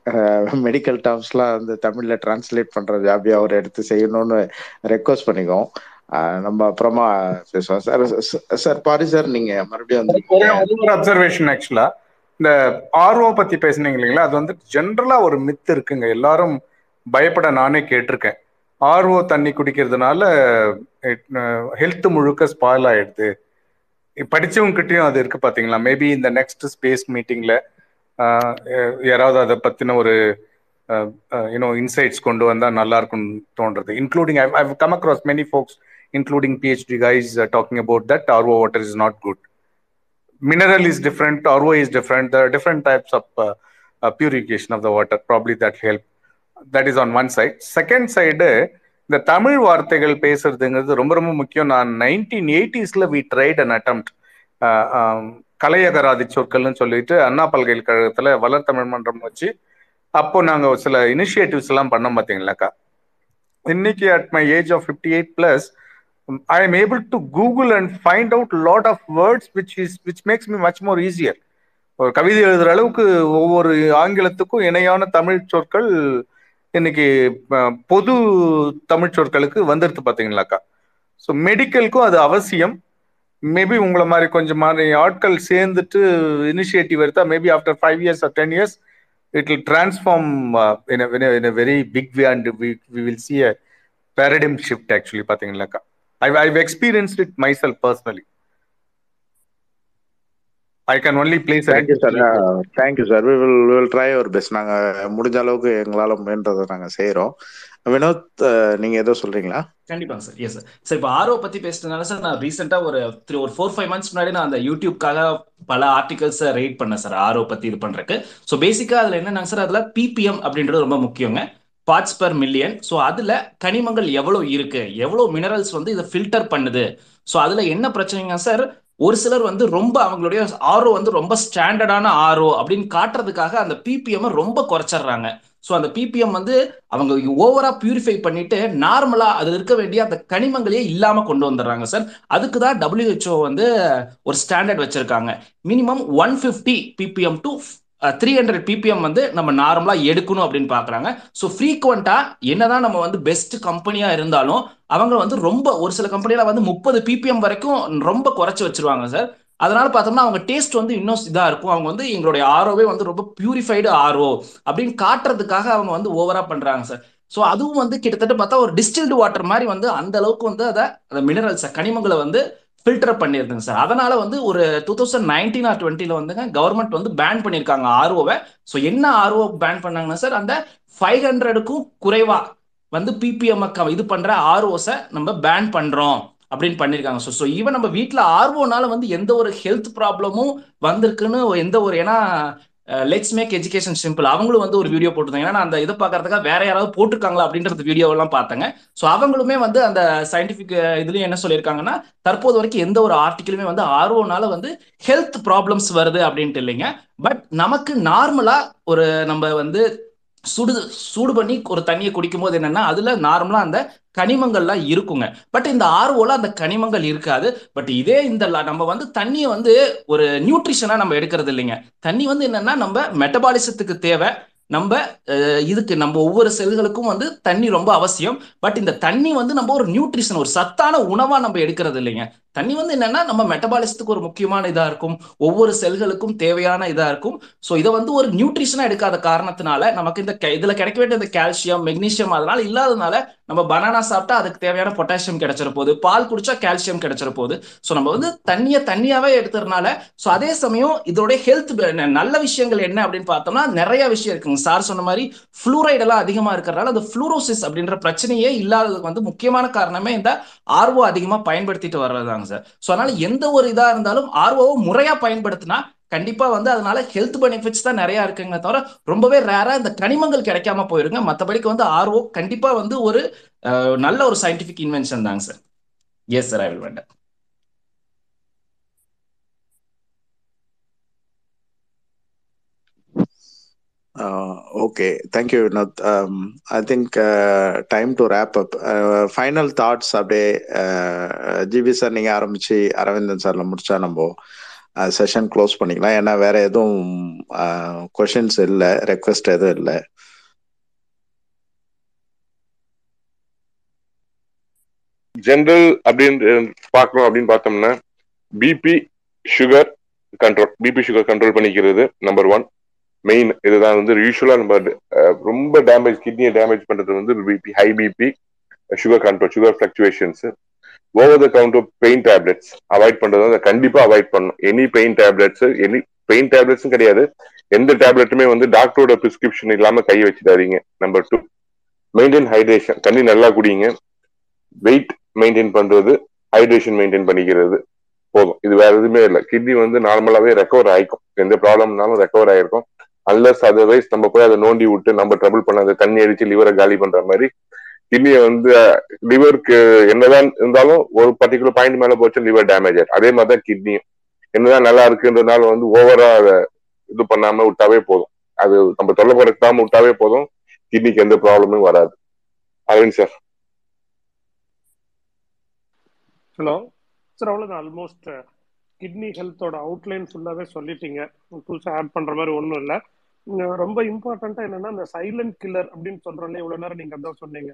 மெடிக்கல் டேர்ம்ஸ்லாம் வந்து தமிழ்ல டிரான்ஸ்லேட் பண்ற ஜாபியா அவர் எடுத்து செய்யணும்னு ரெக்வஸ்ட் பண்ணிக்கோம் நம்ம அப்புறமா பேசுவோம். சார் சார் பாரி சார் நீங்க மறுபடியும் வந்து ஒரு அப்சர்வேஷன் ஆக்சுவலா இந்த ஆர்ஓ பத்தி பேசுனீங்க இல்லைங்களா அது வந்து ஜென்ரலா ஒரு மித்து இருக்குங்க. எல்லாரும் பயப்பட நானே கேட்டிருக்கேன். ஆர்ஓ தண்ணி குடிக்கிறதுனால ஹெல்த் uh, முழுக்க ஸ்பாயில் ஆயிடுது. படிச்சவங்க கிட்டயும் அது இருக்கு பாத்தீங்களா? மேபி இந்த நெக்ஸ்ட் ஸ்பேஸ் மீட்டிங்ல யாராவது அதை பத்தின ஒரு uh, uh, யூனோ இன்சைட்ஸ் கொண்டு வந்தா நல்லா இருக்கும்னு தோன்றது. Including I come across many folks including PhD guys talking about that RO water is not good mineral is different, RO is different. There are different types of uh, uh, purification of the water. Probably that help. That is on one side. Second side, இந்த தமிழ் வார்த்தைகள் பேசுறதுங்கிறது ரொம்ப ரொம்ப முக்கியம் நான் nineteen எயிட்டிஸ்ல we tried and attempt கலையகராதி சொற்கள்னு சொல்லிட்டு அண்ணா பல்கலைக்கழகத்துல வளர்த்தமிழ் மன்றம் வச்சு அப்போ நாங்க சில இனிஷியேட்டிவ்ஸ் எல்லாம் பண்ணோம் பார்த்தீங்களாக்கா இன்னைக்கு at my age of fifty eight plus I am able to Google and find out lot of words which is which makes me much more easier ஒரு கவிதை எழுதுற அளவுக்கு ஒவ்வொரு ஆங்கிலத்துக்கும் இணையான தமிழ் சொற்கள் இன்னைக்கு பொது தமிழ் சொற்களுக்கு வந்துருது பார்த்தீங்களாக்கா ஸோ மெடிக்கலுக்கும் அது அவசியம். மேபி உங்களை மாதிரி கொஞ்சம் மாதிரி ஆட்கள் சேர்ந்துட்டு இனிஷியேட்டிவ் எடுத்தா maybe after five years or ten years it will transform in very big way and we will see a paradigm shift actually பார்த்தீங்களாக்கா I've, I've experienced it myself personally. I can only place a thank you sir thank you sir we will will try our best நாங்க முடிஞ்ச அளவுக்கு எங்களால முயன்றதை நாங்க செய்யறோம் வினோத் நீங்க ஏதோ சொல்றீங்களா? கண்டிப்பாங்க சார் எஸ் சார் சார் இப்போ ஆர்ஓ பத்தி பேசுறதுனால சார் நான் ரீசெண்டா ஒரு த்ரீ ஒரு ஃபோர் ஃபைவ் மந்த்ஸ் முன்னாடி நான் அந்த யூடியூப்காக பல ஆர்டிகல்ஸ் ரீட் பண்ணேன் சார் ஆர்ஓ பத்தி இது பண்றதுக்கு. ஸோ பேசிக்கா அதுல என்னன்னாங்க சார் அதுல பிபிஎம் அப்படின்றது ரொம்ப முக்கியங்க. பார்ட்ஸ் பர் மில்லியன் ஸோ அதில் கனிமங்கள் எவ்வளோ இருக்கு? எவ்வளோ மினரல்ஸ் வந்து இதை ஃபில்டர் பண்ணுது? ஸோ அதில் என்ன பிரச்சனைங்க சார் ஒரு சிலர் வந்து ரொம்ப அவங்களுடைய ஆர்ஓ வந்து ரொம்ப ஸ்டாண்டர்டான ஆர்ஓ அப்படின்னு காட்டுறதுக்காக அந்த பிபிஎம் ரொம்ப குறைச்சிடுறாங்க. ஸோ அந்த பிபிஎம் வந்து அவங்க ஓவரா பியூரிஃபை பண்ணிட்டு நார்மலா அதில் இருக்க வேண்டிய அந்த கனிமங்களையே இல்லாம கொண்டு வந்துடுறாங்க சார் அதுக்கு தான் டபிள்யூஹெச்ஓ வந்து ஒரு ஸ்டாண்டர்ட் வச்சிருக்காங்க. Minimum one fifty PPM to three hundred PPM வந்து நம்ம நார்மலாக எடுக்கணும் அப்படின்னு பார்க்குறாங்க ஸோ ஃப்ரீக்வெண்டா என்னதான் நம்ம வந்து பெஸ்ட் கம்பெனியாக இருந்தாலும் அவங்க வந்து ரொம்ப ஒரு சில கம்பெனியில் வந்து முப்பது பிபிஎம் வரைக்கும் ரொம்ப குறைச்சி வச்சிருவாங்க சார் அதனால பார்த்தோம்னா அவங்க டேஸ்ட் வந்து இன்னும் இதாக இருக்கும். அவங்க வந்து எங்களுடைய ஆர்ஓவே வந்து ரொம்ப பியூரிஃபைடு ஆர்ஓ அப்படின்னு காட்டுறதுக்காக அவங்க வந்து ஓவராக பண்ணுறாங்க சார் ஸோ அதுவும் வந்து கிட்டத்தட்ட பார்த்தா ஒரு டிஸ்டில்டு வாட்டர் மாதிரி வந்து அந்த அளவுக்கு வந்து அதை அந்த மினரல்ஸை கனிமங்களை வந்து ஃபில்டர் பண்ணியிருந்தேங்க சார். அதனால வந்து ஒரு டூ தௌசண்ட் நைன்டீன் ஆர் டுவெண்ட்டில வந்துங்க கவர்மெண்ட் வந்து பேன் பண்ணியிருக்காங்க ஆர்ஓவை ஸோ என்ன ஆர்ஓ பேன் பண்ணாங்கன்னா சார் அந்த ஃபைவ் ஹண்ட்ரடுக்கும் குறைவா வந்து பிபிஎம் இது பண்ற ஆர்ஓஸை நம்ம பேன் பண்றோம் அப்படின்னு பண்ணியிருக்காங்க ஸோ ஸோ ஈவன் நம்ம வீட்டில் ஆர்ஓனால வந்து எந்த ஒரு ஹெல்த் ப்ராப்ளமும் வந்திருக்குன்னு எந்த ஒரு ஏன்னா லெட்ஸ் மேக் எஜுகேஷன் சிம்பிள் அவங்களும் வந்து ஒரு வீடியோ போட்டிருந்தாங்க. ஏன்னா அந்த இதை பார்க்கறதுக்காக வேற யாராவது போட்டிருக்காங்களா அப்படின்றது வீடியோவெல்லாம் பார்த்தாங்க. ஸோ அவங்களுமே வந்து அந்த சயின்டிபிக் இதுலயும் என்ன சொல்லியிருக்காங்கன்னா தற்போது வரைக்கும் எந்த ஒரு ஆர்டிக்கிளுமே வந்து ஆர்வம்னால வந்து ஹெல்த் ப்ராப்ளம்ஸ் வருது அப்படின்ட்டு இல்லைங்க. பட் நமக்கு நார்மலா ஒரு நம்ம வந்து சுடு சூடு பண்ணி ஒரு தண்ணியை குடிக்கும் போது என்னன்னா அதுல நார்மலா அந்த கனிமங்கள்லாம் இருக்குங்க. பட் இந்த ஆர்வோல அந்த கனிமங்கள் இருக்காது. பட் இதே இந்த நம்ம வந்து தண்ணியை வந்து ஒரு நியூட்ரிஷனா நம்ம எடுக்கிறது இல்லைங்க. தண்ணி வந்து என்னன்னா நம்ம மெட்டபாலிசத்துக்கு தேவை. நம்ம இதுக்கு நம்ம ஒவ்வொரு செல்களுக்கும் வந்து தண்ணி ரொம்ப அவசியம். பட் இந்த தண்ணி வந்து நம்ம ஒரு நியூட்ரிஷன் ஒரு சத்தான உணவா நம்ம எடுக்கிறது இல்லைங்க. தண்ணி வந்து என்னன்னா நம்ம மெட்டபாலிசத்துக்கு ஒரு முக்கியமான இதா இருக்கும். ஒவ்வொரு செல்களுக்கும் தேவையான இதா இருக்கும். ஸோ இதை வந்து ஒரு நியூட்ரிஷனா எடுக்காத காரணத்தினால நமக்கு இந்த கெ- இதுல கிடைக்க வேண்டிய இந்த கால்சியம் மெக்னீஷியம் அதனால இல்லாதனால நம்ம பனானா சாப்பிட்டா அதுக்கு தேவையான பொட்டாசியம் கிடைச்சிட போகுது. பால் குடிச்சா கால்சியம் கிடைச்சிட போகுது. ஸோ நம்ம வந்து தண்ணியை தண்ணியாவே எடுத்துறதுனால ஸோ அதே சமயம் இதோட ஹெல்த் நல்ல விஷயங்கள் என்ன அப்படின்னு பார்த்தோம்னா நிறைய விஷயம் இருக்குங்க. சார் சொன்ன மாதிரி ஃப்ளூரைடு எல்லாம் அதிகமா இருக்கிறதுனால அந்த ஃப்ளூரோசிஸ் அப்படின்ற பிரச்சனையே இல்லாததுக்கு வந்து முக்கியமான காரணமே இந்த ஆர்வம் அதிகமா பயன்படுத்திட்டு பண்றாங்க சார். ஸோ அதனால எந்த ஒரு இதா இருந்தாலும் ஆர்ஓவை முறையா பயன்படுத்தினா கண்டிப்பா வந்து அதனால ஹெல்த் பெனிஃபிட்ஸ் தான் நிறைய இருக்குங்க தவிர ரொம்பவே ரேரா இந்த கனிமங்கள் கிடைக்காம போயிருங்க. மற்றபடிக்கு வந்து ஆர்ஓ கண்டிப்பா வந்து ஒரு நல்ல ஒரு சயின்டிபிக் இன்வென்ஷன் தாங்க sir. Yes sir I will வேண்டாம் Uh, okay, thank you, Vinod. Um, I think uh, time to wrap up. Uh, final thoughts அப்படியே ஜிபி சார் நீங்கள் ஆரம்பிச்சு அரவிந்தன் சார்ல முடிச்சா நம்ம uh, செஷன் க்ளோஸ் பண்ணிக்கலாம் ஏன்னா வேற எதுவும் கொஷின்ஸ் இல்லை ரெக்வெஸ்ட் எதுவும் இல்லை ஜென்ரல் அப்படின்னு பார்க்கணும் அப்படின்னு பார்த்தோம்னா BP sugar control BP sugar control பண்ணிக்கிறது நம்பர் ஒன் மெயின் இதுதான் வந்து யூஸ்வலா நம்ம ரொம்ப டேமேஜ் கிட்னியை டேமேஜ் பண்றது வந்து BP high BP sugar control sugar fluctuations over the counter pain tablets avoid பண்றது வந்து கண்டிப்பா அவாய்ட் பண்ணணும். Any pain tablets any pain டேப்லெட்ஸும் கிடையாது. எந்த டேப்லெட்டுமே வந்து டாக்டரோட பிரிஸ்கிரிப்ஷன் இல்லாம கை வச்சுடாதீங்க. நம்பர் டூ மெயின்டைன் ஹைட்ரேஷன் தண்ணி நல்லா குடிங்க. வெயிட் மெயின்டைன் பண்றது ஹைட்ரேஷன் மெயின்டைன் பண்ணிக்கிறது. போதும். இது வேற எதுவுமே இல்லை. கிட்னி வந்து நார்மலாவே ரெக்கவர் ஆயிக்கும். எந்த ப்ராப்ளம்னாலும் ரெக்கவர் ஆயிருக்கும். அல்லஸ் அதர்வைஸ் நம்ம போய் அதை நோண்டி விட்டு நம்ம ட்ரபிள் பண்ண அந்த தண்ணி அடிச்சு லிவரை காலி பண்ற மாதிரி கிட்னியை வந்து லிவருக்கு என்னதான் இருந்தாலும் ஒரு பர்டிகுலர் பாயிண்ட் மேல போச்சு லிவர் டேமேஜ் ஆயிடும் அதே மாதிரி தான் கிட்னியும் என்னதான் நல்லா இருக்குன்றதுனால வந்து ஓவரா அதை இது பண்ணாம விட்டாவே போதும். அது நம்ம தொல்லை குறைக்காம விட்டாவே போதும். கிட்னிக்கு எந்த ப்ராப்ளமும் வராது. அரவிந்த் சார் ஹலோ சார் அவ்வளோதான் ஆல்மோஸ்ட் கிட்னி ஹெல்த்தோட அவுட்லைன் ஃபுல்லாகவே சொல்லிட்டீங்க. புதுசாக ஆட் பண்ணுற மாதிரி ஒன்றும் இல்லை. ரொம்ப இம்பார்ட்டண்ட்டாக என்னென்னா இந்த சைலண்ட் கில்லர் அப்படின்னு சொல்கிறோம்ல இவ்வளோ நேரம் நீங்கள் அதான் சொன்னீங்க.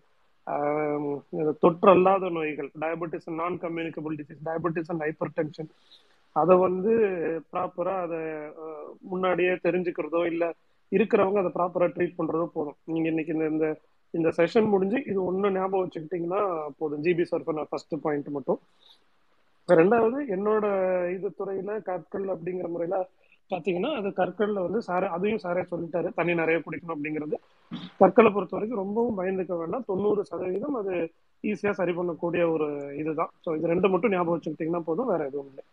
தொற்று அல்லாத நோய்கள் diabetes non communicable disease diabetes and hypertension அதை வந்து ப்ராப்பராக அதை முன்னாடியே தெரிஞ்சுக்கிறதோ இல்லை இருக்கிறவங்க அதை ப்ராப்பராக ட்ரீட் பண்ணுறதோ போதும். நீங்கள் இன்னைக்கு இந்த இந்த இந்த செஷன் முடிஞ்சு இது ஒன்று ஞாபகம் வச்சுக்கிட்டிங்கன்னா போதும். ஜிபி சார் நான் ஃபர்ஸ்ட் பாயிண்ட் மட்டும். ரெண்டாவது என்னோட இது துறையில கற்கள் அப்படிங்கிற முறையில பாத்தீங்கன்னா அது கற்கள்ல வந்து சாரே அதையும் சாரே சொல்லிட்டாரு. தண்ணி நிறைய குடிக்கணும் அப்படிங்கிறது. கற்களை பொறுத்த வரைக்கும் ரொம்பவும் பயந்துக்க வேண்டாம். தொண்ணூறு சதவீதம் அது ஈஸியா சரி பண்ணக்கூடிய ஒரு இதுதான். ஸோ இது ரெண்டு மட்டும் ஞாபகம் வச்சுக்கிட்டீங்கன்னா போதும் வேற எதுவும் இல்லை.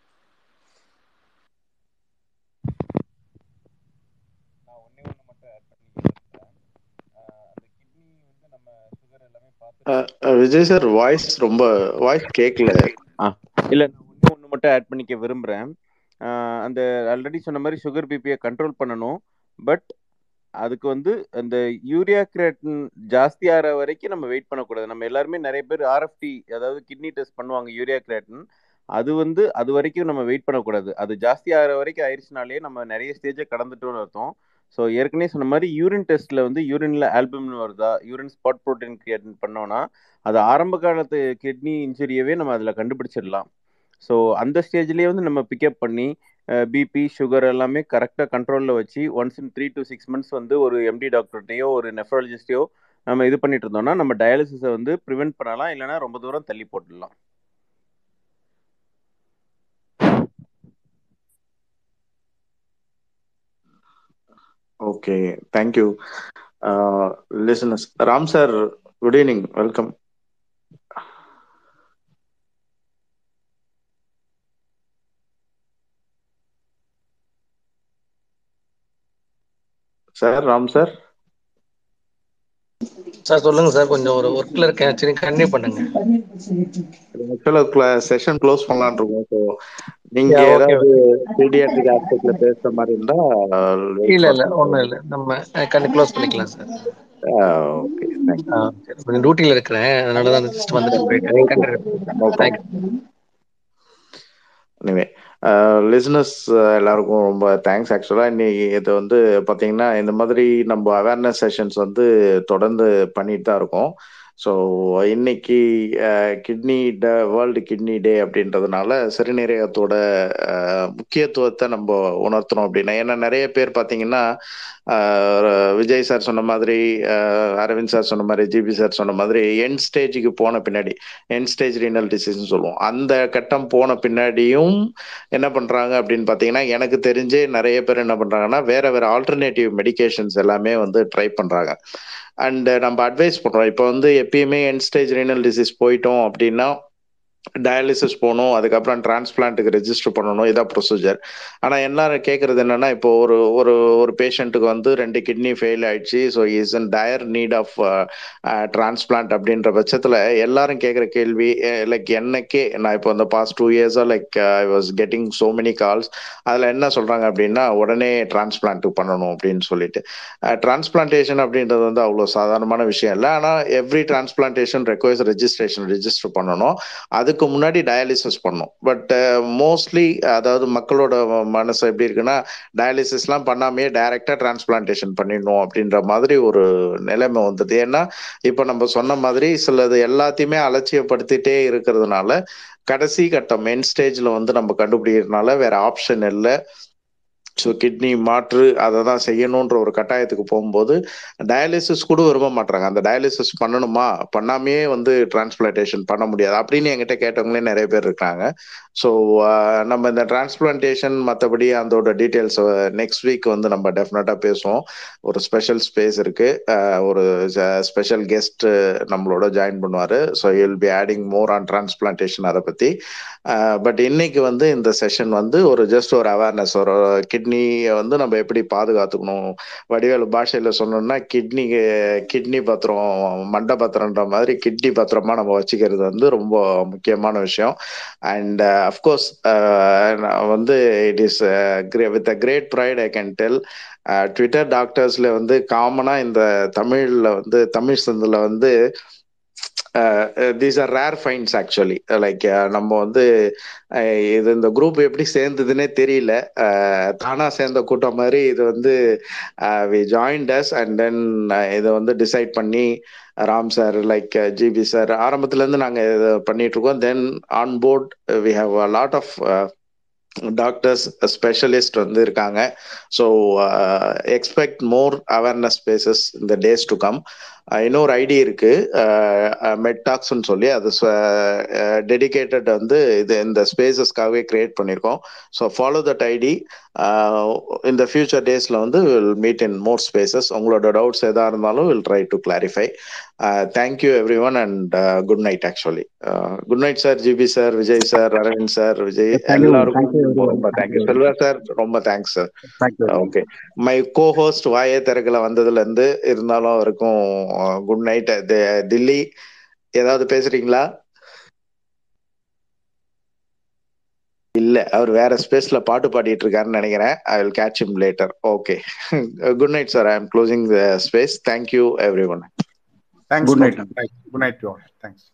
விஜய் சார் வாய்ஸ் ரொம்ப வாய்ஸ் கேட்கல இல்லை நான் ஒன்று ஒன்று மட்டும் ஆட் பண்ணிக்க விரும்புகிறேன் அந்த ஆல்ரெடி சொன்ன மாதிரி சுகர் பிபியை கண்ட்ரோல் பண்ணணும். பட் அதுக்கு வந்து அந்த யூரியா கிரேட்டின் ஜாஸ்தி ஆகிற வரைக்கும் நம்ம வெயிட் பண்ணக்கூடாது. நம்ம எல்லாருமே நிறைய பேர் ஆர்எஃப்டி அதாவது கிட்னி டெஸ்ட் பண்ணுவாங்க யூரியா கிரேட்டின் அது வந்து அது வரைக்கும் நம்ம வெயிட் பண்ணக்கூடாது. அது ஜாஸ்தி ஆகிற வரைக்கும் ஆயிடுச்சுனாலே நம்ம நிறைய ஸ்டேஜை கடந்துட்டோம்னு அர்த்தம். ஸோ ஏற்கனவே சொன்ன மாதிரி யூரின் டெஸ்ட்டில் வந்து யூரினில் ஆல்பம்னு வருதா? யூரின் ஸ்பாட் ப்ரோட்டீன் கிரியேட் பண்ணோன்னா அது ஆரம்ப காலத்து கிட்னி இன்ஜுரியவே நம்ம அதில் கண்டுபிடிச்சிடலாம். ஸோ அந்த ஸ்டேஜ்லேயே வந்து நம்ம பிக்கப் பண்ணி பிபி சுகர் எல்லாமே கரெக்டாக கண்ட்ரோலில் வச்சு once in three to six months வந்து ஒரு எம்டி டாக்டர்கிட்டையோ ஒரு நெஃப்ராலஜிஸ்டையோ நம்ம இது பண்ணிட்டு இருந்தோம்னா நம்ம டயாலிசிஸை வந்து ப்ரிவென்ட் பண்ணலாம். இல்லைன்னா ரொம்ப தூரம் தள்ளி போட்டுடலாம். Okay, thank you. Uh, listeners, Ram sir, good evening. Welcome. Sir, Ram sir. Sir சொல்லுங்க சார் கொஞ்சம் ஒரு ஒர்க்ல இருக்கேன். சரி கண்டினியூ பண்ணுங்க. ஆக்சுவலா செஷன் க்ளோஸ் பண்ணலாம்னு இருக்கோம். ஸோ நீங்க ஏதாவது பீடியாட்ரிக் ஆஸ்பெக்ட்ல பேசுற மாதிரி இருந்தா இல்ல இல்ல ஒண்ணும் இல்ல. நம்ம கண்ணு க்ளோஸ் பண்ணிக்கலாம் சார். ஓகே தேங்க்யூ கொஞ்சம் டியூட்டில இருக்கிறேன். அதனால தான் ஜஸ்ட் வந்துட்டு போயிட்டேன் தேங்க்யூ லிசனஸ் எல்லாருக்கும் ரொம்ப தேங்க்ஸ் ஆக்சுவலாக இன்னைக்கு இது வந்து பார்த்தீங்கன்னா இந்த மாதிரி நம்ம அவேர்னஸ் செஷன்ஸ் வந்து தொடர்ந்து பண்ணிட்டு தான் இருக்கோம். ஸோ இன்னைக்கு கிட்னி ட வேர்ல்டு கிட்னி டே அப்படின்றதுனால சிறுநீரகத்தோட முக்கியத்துவத்தை நம்ம உணர்த்தணும் அப்படின்னா ஏன்னா நிறைய பேர் பார்த்தீங்கன்னா விஜய் சார் சொன்ன மாதிரி அரவிந்த் சார் சொன்ன மாதிரி ஜிபி சார் சொன்ன மாதிரி என் ஸ்டேஜுக்கு போன பின்னாடி என் ஸ்டேஜ் ரீனல் டிசீஸ்னு சொல்லுவோம். அந்த கட்டம் போன பின்னாடியும் என்ன பண்ணுறாங்க அப்படின்னு பார்த்தீங்கன்னா எனக்கு தெரிஞ்சே நிறைய பேர் என்ன பண்ணுறாங்கன்னா வேற வேற ஆல்டர்னேட்டிவ் மெடிகேஷன்ஸ் எல்லாமே வந்து ட்ரை பண்ணுறாங்க அண்ட் uh, நம்ம அட்வைஸ் பண்றோம். இப்போ வந்து எப்பயுமே என் ஸ்டேஜ் ரீனல் டிசீஸ் போயிட்டோம் அப்படின்னா டயாலிசிஸ் போகணும் அதுக்கப்புறம் டிரான்ஸ்பிளான்ட்டுக்கு ரெஜிஸ்டர் பண்ணணும் இதான் ப்ரொசீஜர் ஆனால் எல்லாரும் கேட்குறது என்னன்னா இப்போ ஒரு ஒரு ஒரு பேஷண்ட்டுக்கு வந்து ரெண்டு கிட்னி ஃபெயில் ஆயிடுச்சு so is in dire need of transplant அப்படின்ற பட்சத்தில் எல்லாரும் கேட்குற கேள்வி லைக் என்னக்கே நான் இப்போ இந்த பாஸ்ட் டூ இயர்ஸாக like I was getting so many calls அதில் என்ன சொல்கிறாங்க அப்படின்னா உடனே டிரான்ஸ்பிளான்ட்டுக்கு பண்ணணும் அப்படின்னு சொல்லிட்டு. டிரான்ஸ்பிளான்டேஷன் அப்படின்றது வந்து அவ்வளோ சாதாரணமான விஷயம் இல்லை. ஆனால் every transplantation requires registration register பண்ணணும். அதுக்கு முன்னாடி டயாலிசிஸ் பண்ணணும் பட் மோஸ்ட்லி அதாவது மக்களோட மனசு எப்படி இருக்குன்னா டயாலிசிஸ்லாம் பண்ணாமையே டைரக்டா டிரான்ஸ்பிளான்டேஷன் பண்ணிடணும் அப்படின்ற மாதிரி ஒரு நிலைமை வந்தது. ஏன்னா இப்போ நம்ம சொன்ன மாதிரி சிலது எல்லாத்தையுமே அலட்சியப்படுத்திட்டே இருக்கிறதுனால கடைசி கட்டம் மெயின் ஸ்டேஜில் வந்து நம்ம கண்டுபிடிக்கிறதுனால வேற ஆப்ஷன் இல்லை. ஸோ கிட்னி மாற்று அதை தான் செய்யணுன்ற ஒரு கட்டாயத்துக்கு போகும்போது டயாலிசிஸ் கூட விரும்ப மாட்டாங்க அந்த டயாலிசிஸ் பண்ணணுமா? பண்ணாமையே வந்து டிரான்ஸ்பிளான்டேஷன் பண்ண முடியாது. அப்படின்னு என்கிட்ட கேட்டவங்களே நிறைய பேர் இருக்காங்க. ஸோ uh, நம்ம இந்த டிரான்ஸ்பிளான்டேஷன் மற்றபடி அதோட டீட்டெயில்ஸ் நெக்ஸ்ட் வீக் வந்து நம்ம டெஃபினட்டாக பேசுவோம். ஒரு ஸ்பெஷல் ஸ்பேஸ் இருக்கு. Uh, ஒரு uh, ஸ்பெஷல் கெஸ்ட் நம்மளோட ஜாயின் பண்ணுவார். So will be adding more on transplantation அதை பற்றி பட் இன்னைக்கு வந்து இந்த செஷன் வந்து ஒரு ஜஸ்ட் ஒரு அவேர்னஸ் ஒரு கிட்னியை வந்து நம்ம எப்படி பாதுகாத்துக்கணும்? வடிவேலு பாஷையில் சொன்னோம்னா கிட்னி கிட்னி பத்திரம் மண்டை பத்திரன்ற மாதிரி கிட்னி பத்திரமா நம்ம வச்சுக்கிறது வந்து ரொம்ப முக்கியமான விஷயம். அண்ட் அஃப்கோர்ஸ் uh, uh, வந்து it is with a great pride I can tell Twitter டாக்டர்ஸ்ல வந்து காமனா இந்த தமிழ்ல வந்து தமிழ் சந்தில் வந்து these are rare finds actually like நம்ம வந்து uh, இது இந்த குரூப் எப்படி சேர்ந்ததுன்னே தெரியல. தானா சேர்ந்த கூட்டம் மாதிரி இது வந்து we joined us and then இதை வந்து டிசைட் பண்ணி Ram sir like GP uh, sir ஆரம்பத்துல இருந்து நாங்க இதை பண்ணிட்டு இருக்கோம் then on board we have a lot of doctors specialist வந்து இருக்காங்க. So expect more awareness spaces இந்த டேஸ் டு கம் இன்னொரு ஐடி இருக்கு. Uh, uh, மெட்டாக்ஸ்ன்னு சொல்லி அது டெடிகேட்டட் வந்து இது இந்த ஸ்பேசஸ்க்காகவே கிரியேட் பண்ணியிருக்கோம் ஸோ ஃபாலோ தட் ஐடி இந்த ஃபியூச்சர் டேஸ்ல வந்து will meet in more spaces உங்களோட டவுட்ஸ் எதாக இருந்தாலும் will try to clarify thank you everyone and good night actually good night sir GP sir Vijay sir Aravind sir Vijay எல்லாருக்கும். ரொம்ப thank you. Selva sir ரொம்ப thanks sir. Okay my co host வாயே திறக்கல வந்ததுல இருந்து இருந்தாலும் அவருக்கும் குட் நைட் தில்லி ஏதாவது பேசுறீங்களா? இல்ல அவர் வேற ஸ்பேஸ்ல பாட்டு பாடிட்டு இருக்காருன்னு நினைக்கிறேன். I will catch him later okay good night sir I am closing the space thank you everyone Thanks. Good night. Good night to all. Thanks.